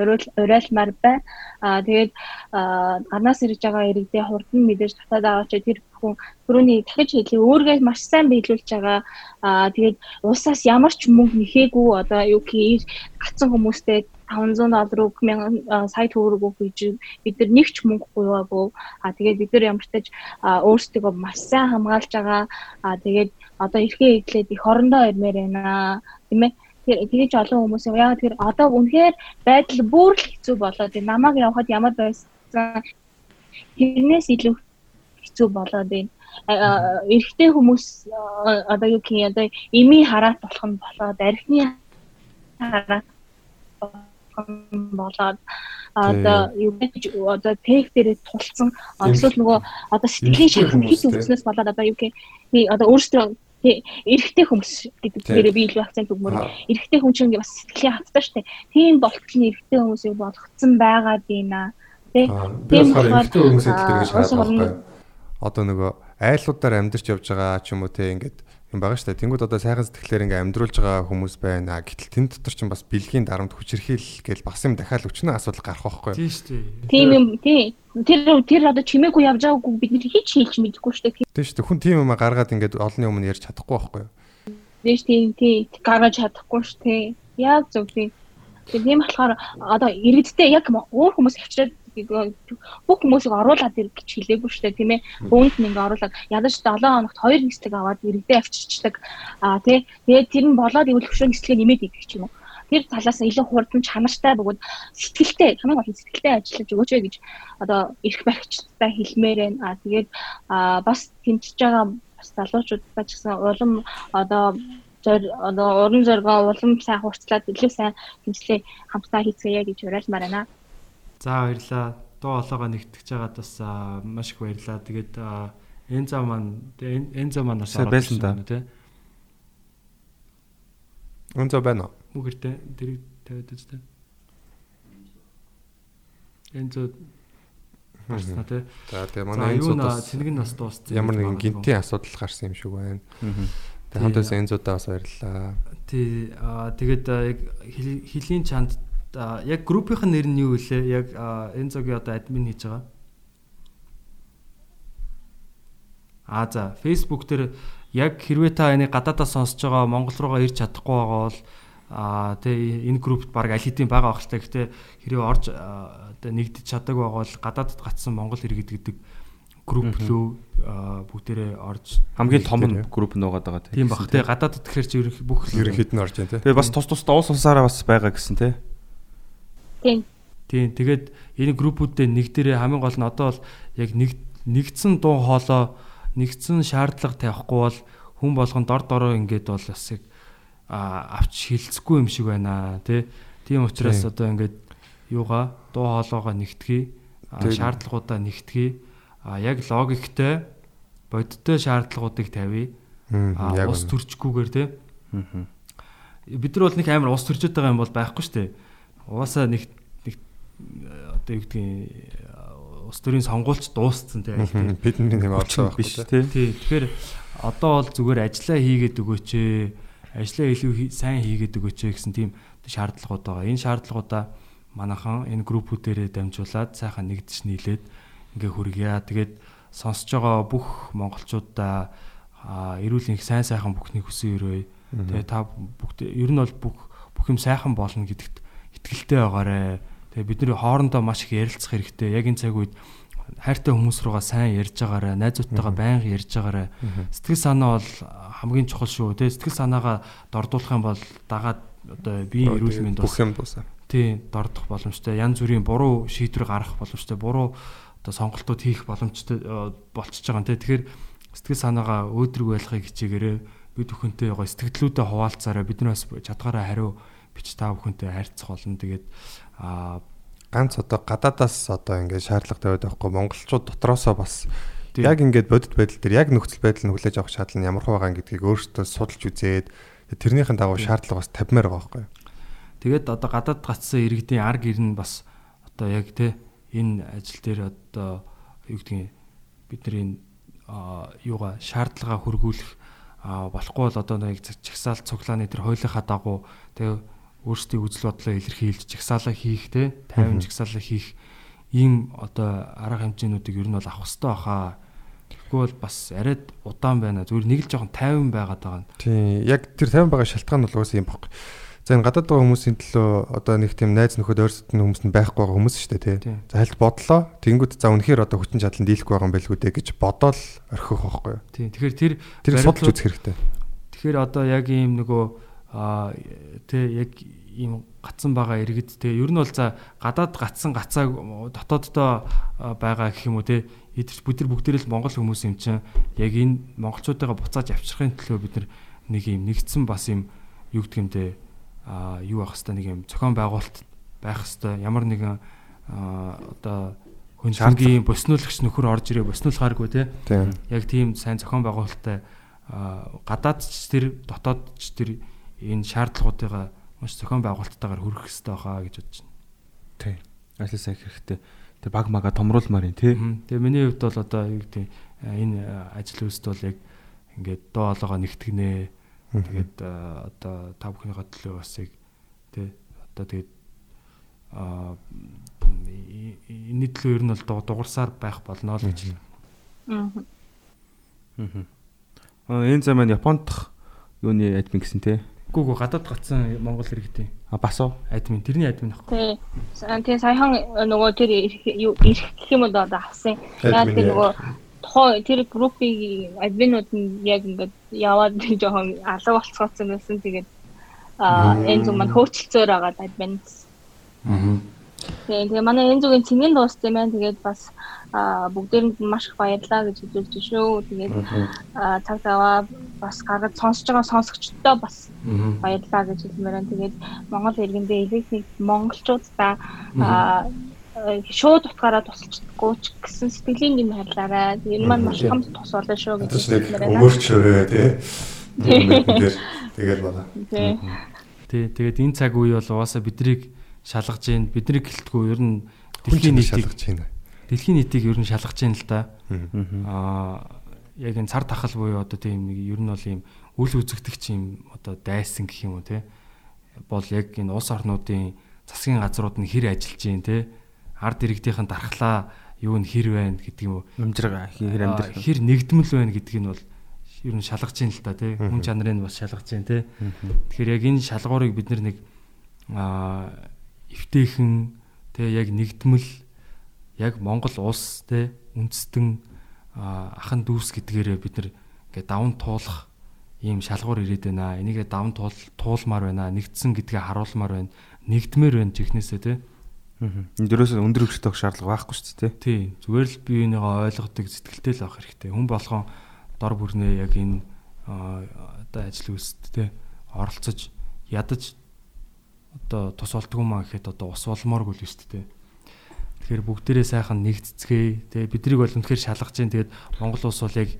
Speaker 7: уриалмаар бай. Аа тэгээд гарнаас ирж байгаа иргэдээ хурдан мэдээж татаад аваач тэр хүн түрүүний дахиж хэлээ өөргөө маш сайн биелүүлж байгаа. Аа тэгээд уусаас ямар ч мөнгө нэхээгүй одоо юу гэх гацсан хүмүүстэй 500 доллар үг 1000 сая төгрөг үг гэж бид нар нэг ч мөнгө гуйваагүй. А тэгээд бид нар ямар ч тач өөрсдөө маш сайн хамгаалж байгаа. А тэгээд одоо эрхээ идлээд их орондоо ирмээр байна. Тийм ээ тэр тэгэж олон хүмүүс яагаад тэр одоо үнэхээр байдал бүр л хэцүү болоод байна. Намайг явахад ямар байсан тэрнээс илүү хэцүү болоод байна. Эрэгтэй хүмүүс одоо юу гэх юм одоо эми хараат болох нь болоод архины хараат болоод одоо юу гэж одоо тег дээрээ тулцсан онцлог нөгөө одоо сэтгэлийн шахам хит өгснөөс болоод одоо юу гэх одоо өөрөөсөө эрэгтэй хүмүүс гэдэг дээрээ би илүү акцент өгмөр. Эрэгтэй хүн чинь бас сэтгэлийн хаттай штэ. Тийм болтол нь эрэгтэй хүмүүсийг болгоцсон байгаа дийна. Тэ.
Speaker 5: Тийм болохоор эрэгтэй хүмүүсийн тал дээр гэж хараад байгаа. Одоо нөгөө айлуудаар амьдарч явж байгаа ч юм уу те ингээд юм байгаа шүү дээ. Тэнгүүд одоо сайхан сэтгэлээр ингээм амьдруулж байгаа хүмүүс байна. Гэтэл тэн дотор ч бас бэлгийн дарамт хүчирхийл гэл бас юм дахиад өчнөө асуудал гарах байхгүй.
Speaker 4: Тийм шүү дээ.
Speaker 7: Тийм юм тий. Тэр тэр одоо чимээгүй явж байгаагүй бид нар хийч хийлч мэдэхгүй шүү дээ.
Speaker 5: Тийм шүү дээ. Хүн тийм юм гаргаад ингээд олонний өмнө ярьж чадахгүй байхгүй юу?
Speaker 7: Тийм шүү тийм тий. Гаргаж чадахгүй шүү тий. Яг зөв тий. Тийм болохоор одоо иргэдтэй яг өөр хүмүүс авчираад бүх хүмүүсийг оруулаад ир гэж хэлээгүй дээ тийм ээ. Бүүнд нь ингээ оруулаад ядаж 7 хоногт 2 нислэг аваад иргэдээ авчирчдаг. Аа тий. Тэгээд тэр нь болоод ивэл хөшөө нислэгээ нэмээд идэх юм уу? Тэр талаас нь илүү хурдан чанартай бөгөөд сэтгэлтэй хамгийн гол нь сэтгэлтэй ажиллаж өгөөч вэ гэж одоо эрх баригчтай хэлмээр байна. Аа тэгээд аа бас тэмцэж байгаа бас залуучуудаа ч гэсэн улам одоо зөр одоо уран зоргоо улам сайн хурцлаад илүү сайн хэмжлээ хамтдаа хийцгээе гэж уриалмаар байна.
Speaker 4: За баярлаа. Дуу хоолойгоо нэгтгэж байгаад бас маш их баярлаа. Тэгээд Энза маань Энза манаас
Speaker 6: байсан да
Speaker 4: тий.
Speaker 5: Энза байна.
Speaker 4: Үгэртэй дэрэг тавиад үзтээ. Энза Барсна тий.
Speaker 5: За тэгээ манай Энзудаас
Speaker 4: цэнийг нь бас дууссан.
Speaker 5: Ямар нэгэн гинтийн асуудал гарсан юм шиг байна. Тэгээ хамтаас Энзудаа бас баярлаа.
Speaker 4: Тий. Аа тэгээд яг хилийн чанд яг группийн нэр нь юу вэ? Яг Энзогийн одоо админ хийж байгаа. А за Facebook дээр яг хэрвээ та энийг гадаадаас сонсож байгаа Монгол руугаа ирж чадахгүй байгаа бол а тэгээ энэ группт баг аль хэдийн байгаа байх л та. Гэтэ хэрвээ орж одоо нэгдэж чаддаг байгаа бол гадаадд гацсан Монгол иргэд гэдэг групп лөө бүгдээрээ орж
Speaker 6: хамгийн том нь групп нуугаад байгаа
Speaker 4: тийм баг. Тэгээ гадаадд тэгэхээр чи бүх
Speaker 5: ерөнхийд нь орж байна тий.
Speaker 6: Тэгээ бас тус тусдаа уус усаараа бас байгаа гэсэн тий.
Speaker 7: Тийм.
Speaker 4: Тийм. Тэгээд энэ группүүдтэй нэг дээрээ хамгийн гол нь одоо бол яг нэг нэгдсэн дуу хоолой нэгдсэн шаардлага тавихгүй бол хүн болгон дор дороо ингээд бол бас яг авч хилцэхгүй юм шиг байна тий. Тийм учраас одоо ингээд юугаа дуу хоолойгоо нэгтгэе шаардлагуудаа нэгтгэе а яг логиктэй бодиттой шаардлагуудыг тавья а ус төрчгүүгээр тий бид нар бол нэг амар ус төрчөд байгаа юм бол байхгүй шүү дээ угаасаа нэг нэг одоо юу гэдгийг ус төрийн сонгуульч дууссан тий
Speaker 5: бидний нэг орцоо
Speaker 4: биш тий тэгэхээр одоо бол зүгээр ажиллаа хийгээд өгөөч ажлаа илүү сайн хийгээд өгөөч гэсэн тийм шаардлагууд байгаа. Энэ шаардлагуудаа манайхан энэ группүүдээрээ дамжуулаад сайхан нэгдэж нийлээд ингээ хүргье. Тэгээд сонсож байгаа бүх монголчуудаа эрүүл их сайн сайхан бүхнийг хүсэн өрөө. Тэгээ та бүгд ер нь бол бүх бүх юм сайхан болно гэдэгт итгэлтэй байгаарэ. Тэгээ бид нэр хоорондоо маш их ярилцах хэрэгтэй. Яг энэ цаг үед хайртай хүмүүс руугаа сайн ярьж байгаарэ, найзуудтайгаа байнга ярьж байгаарэ. Сэтгэл санаа бол хамгийн чухал шүү. Тэгээ сэтгэл санаагаа дордуулах юм бол дагаад одоо биеийн эрүүл мэнд
Speaker 5: бүх юм дуусаа.
Speaker 4: Тий, дордох боломжтой. Янз бүрийн буруу шийдвэр гаргах боломжтой. Буруу одоо сонголтууд хийх боломжтой болчихж байгаа юм те. Тэгэхээр сэтгэл санаагаа өөдрөг байлгахыг хичээгээрээ бид бүхэнтэй гоё сэтгэлдлүүдэд хуваалцаараа бид нар бас чадгаараа хариу бич та бүхэнтэй харьцах болно. Тэгээд аа
Speaker 5: ганц одоо гадаадаас одоо ингээд шаардлага тавиад байхгүй монголчууд дотроосоо бас яг ингээд бодит байдал дээр яг нөхцөл байдал нь хүлээж авах шаардлага нь ямар байгаа гэдгийг өөрсдөө судалж үзээд Тэрнийхэн дагуу шаардлага бас 50-аар байгаа байхгүй?
Speaker 4: Тэгээд одоо гадаад гацсан иргэдийн арг ирнэ бас одоо яг те энэ ажил дээр одоо юу гэдгийг бидний юугаа шаардлагаа хөргүүлэх болохгүй бол одоо нэг чагсаал цуглааны тэр хуулийнхаа дагуу тэгээ өөрсдийн үзэл бодлоо илэрхийлж чагсаалаа хийх те 50 чагсаалаа хийх ийм одоо арга хэмжээнүүдийг ер нь бол авах хэрэгтэй баха. Тэгэхгүй бол бас арайд удаан байна. Зүгээр нэг л жоохон 50 байгаад байгаа нь.
Speaker 5: Тийм. Яг тэр 50 байгаа шалтгаан нь уус юм баггүй. За энэ гадаад байгаа хүмүүсийн төлөө одоо нэг тийм найз нөхөд ойрсодны хүмүүс нь байхгүй байгаа хүмүүс шүү дээ тий. За хальт бодлоо. Тэнгүүд за үнэхээр одоо хүчин чадланд дийлэхгүй байгаа юм байлгүй дээ гэж бодоол орхих байхгүй юу?
Speaker 4: Тийм. Тэгэхээр тэр
Speaker 5: Тэр судалж үзэх хэрэгтэй.
Speaker 4: Тэгэхээр одоо яг ийм нөгөө аа тэ яг ийм гацсан байгаа иргэд те ер нь бол за гадаад гацсан гацааг дотооддоо а, байгаа гэх юм уу те эдгэж бид нар бүгдээрээ л монгол хүмүүс юм чинь яг энэ монголчуудаа буцааж авчрахын төлөө бид нар нэг юм нэгдсэн бас юм юу гэдэг юм те а юу байх хэвээр нэг юм зохион байгуулалт байх хэвээр ямар нэгэн а, одоо хөндлөнгийн боснуулагч нөхөр орж ирээ боснуулахааргүй те яг тийм сайн зохион байгуулалттай а, гадаад ч тэр дотоод ч тэр энэ шаардлагуудыгаа маш зохион байгуулалттайгаар хүрэх хэрэгтэй байхаа гэж бодож байна.
Speaker 6: Тий. Ажил сайн хэрэгтэй. Тэг баг мага томруулмаар юм тий.
Speaker 4: Тэгээ миний хувьд бол одоо юу гэдэг энэ ажил үйлсд бол яг ингээд доо олоогоо нэгтгэнэ. Тэгээд одоо та бүхнийхээ төлөө бас яг тий одоо тэгээд а энэ төлөө ер нь бол дуг- дугарсаар байх болно л гэж.
Speaker 7: Аа.
Speaker 6: Аа энэ зам маань Японд юуны админ гэсэн тий.
Speaker 4: Гүг гадаад гацсан Монгол иргэдийн
Speaker 6: А бас уу.
Speaker 4: админ тэрний админ ахгүй.
Speaker 7: Тий. Са- Тэгээ саяхан э, нөгөө тэр ирэх гэх юм бол одоо авсан. Яг тэр нөгөө тухайн тэр группийн админууд нь яг ингээд яваад *laughs* жоохон алга болцгооцсон байсан. Тэгээд аа энэ зүг маань хөөцөлцөөр агаад админ. Тэгээ тэгээ манай энэ зүгийн цэнгийн дууссан юм байна. Тэгээд бас бүгдээрэнд нь маш их баярлалаа гэж хэлж шүү. Тэгээд цаг таваа бас гаргаж сонсож байгаа сонсогчдоо бас баярлалаа гэж хэлмээр байна. Тэгээд Монгол иргэндээ нэг монголчуудаа аа шууд утгаараа тусалчихгүй ч гэсэн сэтгэлийн юм хайрлаарай. Энэ маань маш том тус болно шүү гэж хэлмээр байна.
Speaker 5: өгөрчөөрөө тий. *laughs* Тэгээд.
Speaker 7: Тий.
Speaker 4: Тий тэгээд энэ цаг үе бол угаасаа бидрийг шалгаж гин. Бидний гэлтгүү ер нь дэлхийн нийтийг
Speaker 5: шалгаж байна.
Speaker 4: дэлхийн нийтийг ер нь шалгаж гин л да. Аа яг энэ цар тахал буюу одоо тийм нэг ер нь бол ийм үл үзэгдэгч юм одоо дайсан гэх юм уу те бол яг энэ улс орнуудын засгийн газрууд нь хэр ажиллаж гин те ард иргэдийнхэн дархлаа юу нь хэр байна гэдэг юм уу?
Speaker 6: Амжирга хэр амьдрах.
Speaker 4: хэр нэгдмэл байна гэдгийг нь бол ер нь шалгаж гин л да тий хүн чанарыг нь бас шалгаж гин тий тэгэхээр яг энэ шалгуурыг бид нэг аа эвтэйхэн тий яг нэгдмэл яг Монгол улс тий үндэстэн аа, ахан дүүс гэдгээрээ бид нар ингээд даван туулах ийм шалгуур ирээд байна. Энийгээ даван туул туулмаар байна. Нэгдсэн гэдгээ харуулмаар байна. Нэгдмээр байна чихнээсээ тий.
Speaker 6: Энд дөрөөс өндөр хөвчтэй шаардлага байхгүй шүү дээ.
Speaker 4: Тий. Зүгээр л биенийгаа ойлгодог зэтгэлтэй л авах хэрэгтэй. Хүн болгон дор бүрнээ яг энэ аа, одоо ажил үйлсэд тий оролцож ядаж одоо тус болдгоо маа гэхэд одоо ус болмооргүй л шүү дээ. Тэгэхээр бүгдээрээ сайхан нэгцэцгээе. Тэгээ бидрийг бол үнэхээр шалгаж जैन. Тэгээд Монгол улс бол яг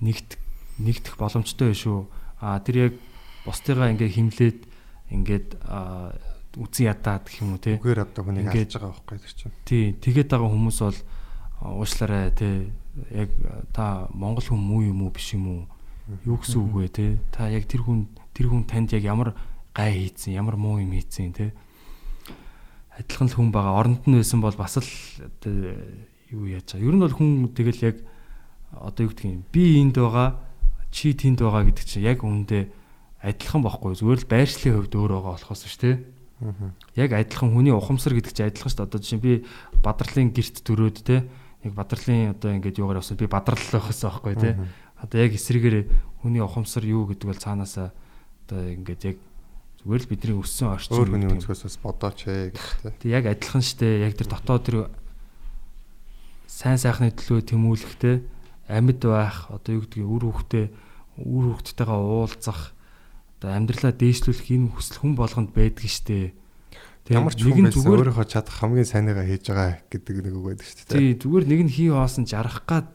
Speaker 4: нэгт нэгдэх боломжтой байх шүү. А тэр яг бусдыгаа ингээ химлээд ингээд үзэн ядаад гэх юм уу те.
Speaker 5: Үгээр одоо хүнийг алж байгаа байхгүй тэр чинь.
Speaker 4: Тий, тэгээд байгаа хүмүүс бол уушлаарай те. Яг та монгол хүн муу юм уу биш юм уу? Юу гэсэн үг вэ те? Та яг тэр хүн тэр хүн танд яг ямар гай хийцэн, ямар муу юм хийцэн те. Адилхан л хүн байгаа. Оронд нь байсан бол бас л юу яаж байгаа. Ер нь бол хүн тэгэл яг одоо юу юм. Би энд байгаа, чи тэнд байгаа гэдэг чинь яг үүндээ адилхан байхгүй. Зүгээр л байршлын хувьд өөр байгаа болохоос шүү дээ. Яг адилхан хүний ухамсар гэдэг чинь адилхан шүү дээ. Одоо жишээ би бадралын герт төрөөд те яг бадралын одоо ингээд юугаар явсан би бадрал байхсан байхгүй те. Одоо яг эсрэгээр хүний ухамсар юу гэдэг бол цаанаасаа одоо ингээд яг зүгээр л бидний өссөн орчин
Speaker 5: Өөр хүний өнцгөөс бас бодооч ээ гэхдээ.
Speaker 4: Тэг яг адилхан штэ яг тэр дотоод тэр сайн сайхны төлөө тэмүүлэхтэй амьд байх одоо юу гэдгийг үр хөвгтэй үр хөвгттэйгээ уулзах одоо амьдралаа дээшлүүлэх энэ хүсэл хүн болгонд байдаг штэ. Тэг
Speaker 5: Ямар ч хүн байсан өөрийнхөө чадах хамгийн сайныгаа хийж байгаа гэдэг нэг үг байдаг шүү дээ.
Speaker 4: Тий зүгээр нэг нь хий хоосон жарах гад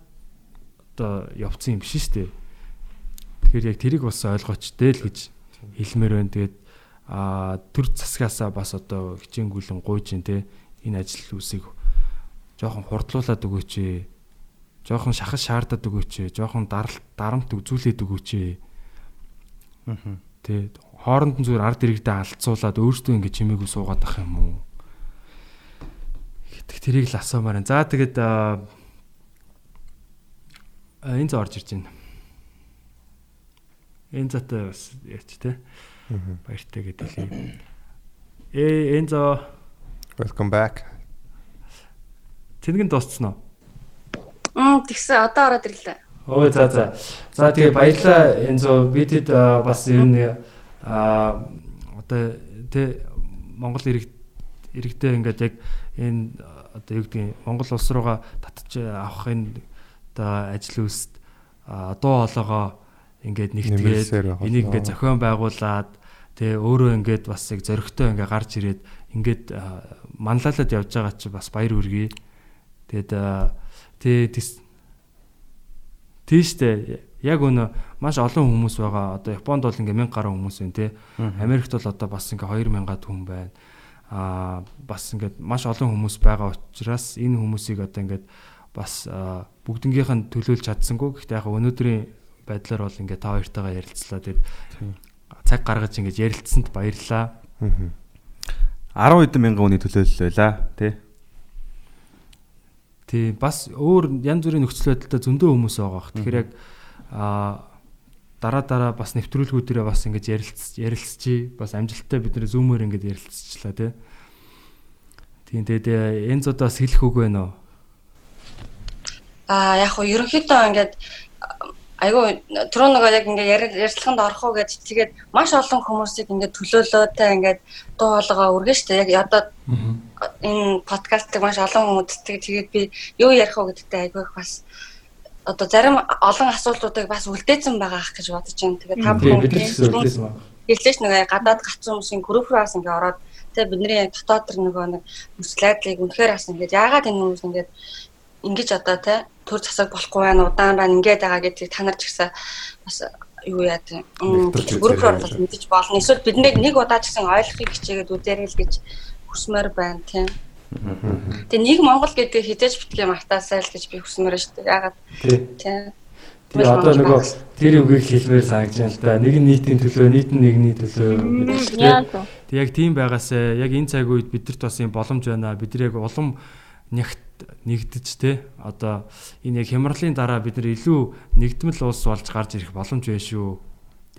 Speaker 4: одоо явцсан юм биш штэ. Тэгэхээр яг тэрийг бас ойлгооч дээ л гэж хэлмээр байна. Тэгээд а төр засгаасаа бас одоо хичээнгүйлэн гуйж ин те энэ ажил үсийг жоохон хурдлуулад өгөөч ээ. Жоохон шахаж шаардаад өгөөч ээ. Жоохон даралт дарамт үзүүлээд өгөөч ээ. Аа. Тэ хооронд нь зүгээр ард иргэдээ алдцуулаад өөртөө ингэ чимээгүй суугаад ах юм уу? Гэтэх тэрийг л асуумаар байна. За тэгээд энэ зөө орж ирж байна. Энэ затай бас яач те. Баяртай гэдэг хэлье. Э энэ зөө
Speaker 5: Welcome back.
Speaker 4: Тэнэгэн дууссан уу?
Speaker 8: Мм тэгсэн одоо ороод ирлээ.
Speaker 4: Өө за за. За тэгээ баярлаа энэ зөө бидэд бас ер нь а одоо тэ Монгол иргэдээ ингээд яг энэ одоо юу гэдгийг Монгол улс руугаа татж авахын одоо ажил үйлсд дуу хоолойгоо ингээд нэгтгээд энийг ингээд зохион байгуулад тэгээ өөрөө ингээд бас яг зөрөгтэй ингээд гарч ирээд ингээд манлайлаад явж байгаа чи бас баяр хүргэе. Тэгэд тий тийштэй яг өнө маш олон хүмүүс байгаа. Одоо Японд бол ингээ 1000 гаруй хүмүүс байна те. Америкт бол одоо бас ингээ 2000-аад хүн байна. Аа бас ингээд маш олон хүмүүс байгаа учраас энэ хүмүүсийг одоо ингээд бас бүгднгийнх нь төлөөлж чадсангүй. Гэхдээ яг өнөөдрийн байдлаар бол ингээ та хоёртойгоо ярилцлаа. Тэгээд цаг гаргаж ингэж ярилцсанд баярлалаа.
Speaker 6: 10 хэдэн мянган хүний төлөөлөл байла тий.
Speaker 4: Тий бас өөр янз бүрийн нөхцөл байдалтай зөндөө хүмүүс байгаа бах. Тэгэхээр яг а дараа дараа бас нэвтрүүлгүүдэрээ бас ингэж ярилцж ярилцчи бас амжилттай бид нэр зүүмээр ингэж ярилцчихлаа тий. Тийм тэгээд энэ зодоос хэлэх үг байна уу?
Speaker 8: Аа яг хуу ерөнхийдөө ингээд айгүй түрүү нөгөө яг ингээд ярилцлаганд орох уу гэж тэгээд маш олон хүмүүсийг ингээд төлөөлөөтэй ингээд дуу хоолойгоо үргэн штэ. Яг одоо энэ подкастыг маш олон хүн үздэг тэгээд би юу ярих уу гэдэгтээ айгүй их бас одоо зарим олон асуултуудыг бас үлдээсэн байгаа ах гэж бодож байна. Тэгээд та бүхэн хэллээч нөгөө гадаад гацсан хүмүүсийн групп руу бас ингээд ороод тэгээ бидний дотоод төр нөгөө нэг слайдлыг үнэхээр бас ингээд яагаад энэ хүмүүс ингээд ингэж одоо те төр засаг болохгүй байна удаан байна ингээд байгаа гэдгийг та нар ч гэсэн бас юу яа тийм руу бас мэдэж болно. Эсвэл бидний нэг удаа ч гэсэн ойлгохыг хичээгээд үзээрэй л гэж хүсмээр байна тийм. Тэгээ нэг Монгол гэдэг хизээж битгий магтаасай л гэж би хүсмээр шүү дээ. Ягаад тийм.
Speaker 4: Тэгээ одоо нөгөө тэр үгийг хэлмээр санагдаж байна л да. Нэг нь нийтийн төлөө, нийт нь нэгний төлөө гэдэг. Тэг яг тийм байгаасаа яг энэ цаг үед бидэрт бас юм боломж байна. Бид яг улам нягт нэгдэж те одоо энэ яг хямралын дараа бид нар илүү нэгдмэл улс болж гарч ирэх боломж байна шүү.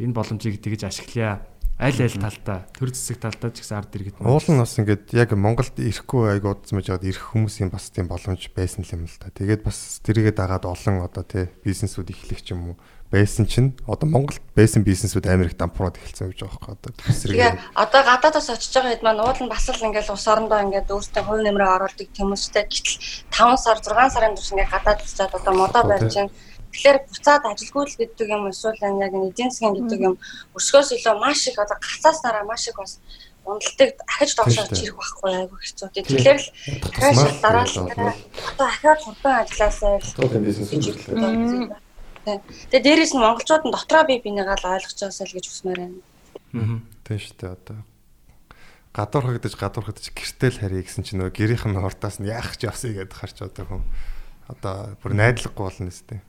Speaker 4: Энэ боломжийг тэгж ашиглая. Аль аль талдаа төр зэсэг талдаа ч гэсэн ард иргэд.
Speaker 5: Уул нь бас ингээд яг Монголд ирэхгүй айгу удсан байж байгаад ирэх хүмүүсийн бас тийм боломж байсан юм л та. Тэгээд бас тэрийгэ дагаад олон одоо тий бизнесүүд эхлэх юм уу байсан чинь одоо Монголд байсан бизнесүүд Америк дампуураад эхэлсэн гэж байгаа байхгүй одоо
Speaker 8: эсрэг. Тэгээ одоо гадаадаас очиж байгаа хэд маань уул нь бас л ингээл ус орондоо ингээд өөртөө хувь нэмрээ оруулдаг хүмүүстэй гэтэл 5 сар 6 сарын турш ингээд гадаад очиад одоо модоо барьж байна. Тэгэхээр буцаад ажилгүй л гэдэг юм эсвэл яг эдийн засгийн гэдэг юм өсгөөс илүү маш их одоо гацааснараа маш их бас ундалтыг дахиж доошоо чирэх байхгүй айгүй хэцүү. Тэгэхээр л дахиж дараа л одоо ахиад хурдан ажилласаа л бизнес үйлчлээ. Тэгээ дээрээс нь монголчууд нь дотроо бие бинийгаа л ойлгож байгаасаа л гэж хүсмээр байна.
Speaker 5: Аа. Тийм шүү дээ одоо гадуурхагдаж гадуурхагдаж гэртэл харьяа гэсэн чинь нөгөө гэрийнх нь хортоос нь яах ч явсыг гэдээ харч одоо хүн одоо бүр найдлаггүй болно нэстэй.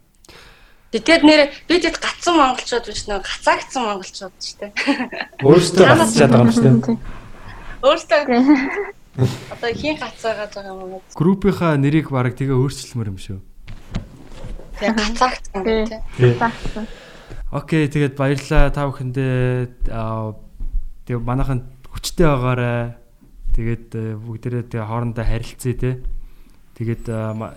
Speaker 8: Тэгээд нэр бид хэд гацсан монголчууд биш нөгөө гацаагцсан монголчууд ч тийм.
Speaker 4: Өөрөөсөө гацчаад байгаа юм шүү дээ.
Speaker 8: Өөрөөсөө одоо хин гацаагаад байгаа юм уу?
Speaker 4: Группийнхаа нэрийг баг тэгээ өөрчлөлмөр юм шүү.
Speaker 8: Тэгээ гацаагцсан тийм.
Speaker 4: Окей, тэгээд баярлалаа та бүхэндээ тэгээ манайхан хүчтэй байгаарай. Тэгээд бүгдээрээ тэгээ хоорондоо харилцъя те. Тэгээд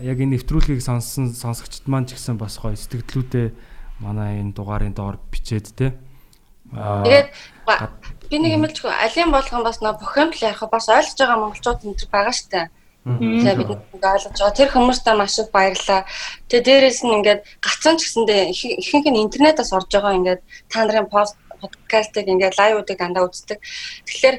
Speaker 4: яг энэ нэвтрүүлгийг сонссон сонсогчд маань ч гэсэн бас гоё сэтгэлдлүүдээ манай энэ дугаарын доор бичээд те.
Speaker 8: Тэгээд би нэг юм хэлчихв. Алийн болгон бас нөө бухимдал ярих бас ойлгож байгаа монголчууд энэ төр байгаа штэ. Тэгээ бид ойлгож байгаа. Тэр хүмүүстээ маш их баярлаа. Тэгээ дээрээс нь ингээд гацсан ч гэсэндээ ихэнх нь интернетээс орж байгаа ингээд та нарын пост подкастыг ингээд лайвуудыг дандаа үздэг. Тэгэхээр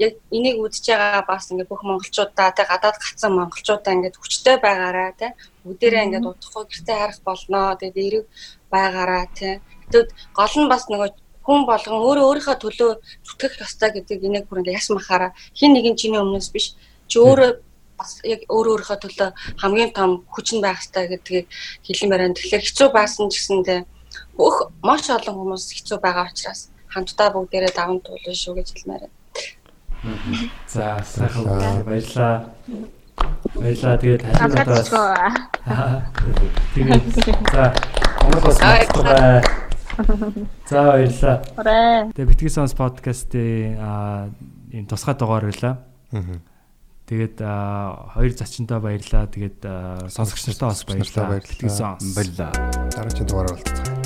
Speaker 8: яг энийг үзэж байгаа бас ингээд бүх монголчуудаа тэг гадаад гацсан монголчуудаа ингээд хүчтэй байгаараа тэг бүгдээрээ ингээд удахгүй гэртээ харах болноо. Тэгээд эрэг байгаараа тэг. Тэгэд гол нь бас нөгөө хүн болгон өөрөө өөрийнхөө төлөө зүтгэх ёстой гэдэг энийг бүр ингээ яс махаараа хин нэгэн чиний өмнөөс биш чи өөрөө бас яг өөрөө өөрийнхөө төлөө хамгийн том хүч нь байх ёстой гэдгийг хэлмээр байна. Тэгэхээр хэцүү баасан ч гэсэндээ бүх маш олон хүмүүс хэцүү байгаа учраас хамтдаа бүгдээрээ даван туулна шүү гэж хэлмээр байна.
Speaker 4: За сайхан баярлаа. Баярлаа. Тэгээд хажуудаас Тэгээд за Монгол бас бай. За баярлаа. Тэгээд Битгий Сонс подкастын аа ийм тусгай дугаар байлаа. Тэгээд хоёр зочинтой баярлаа. Тэгээд сонсогч нартаа бас.
Speaker 5: Баярлалаа.
Speaker 6: Баярлаа.
Speaker 5: Дараагийн дугаараар уулзцгаая.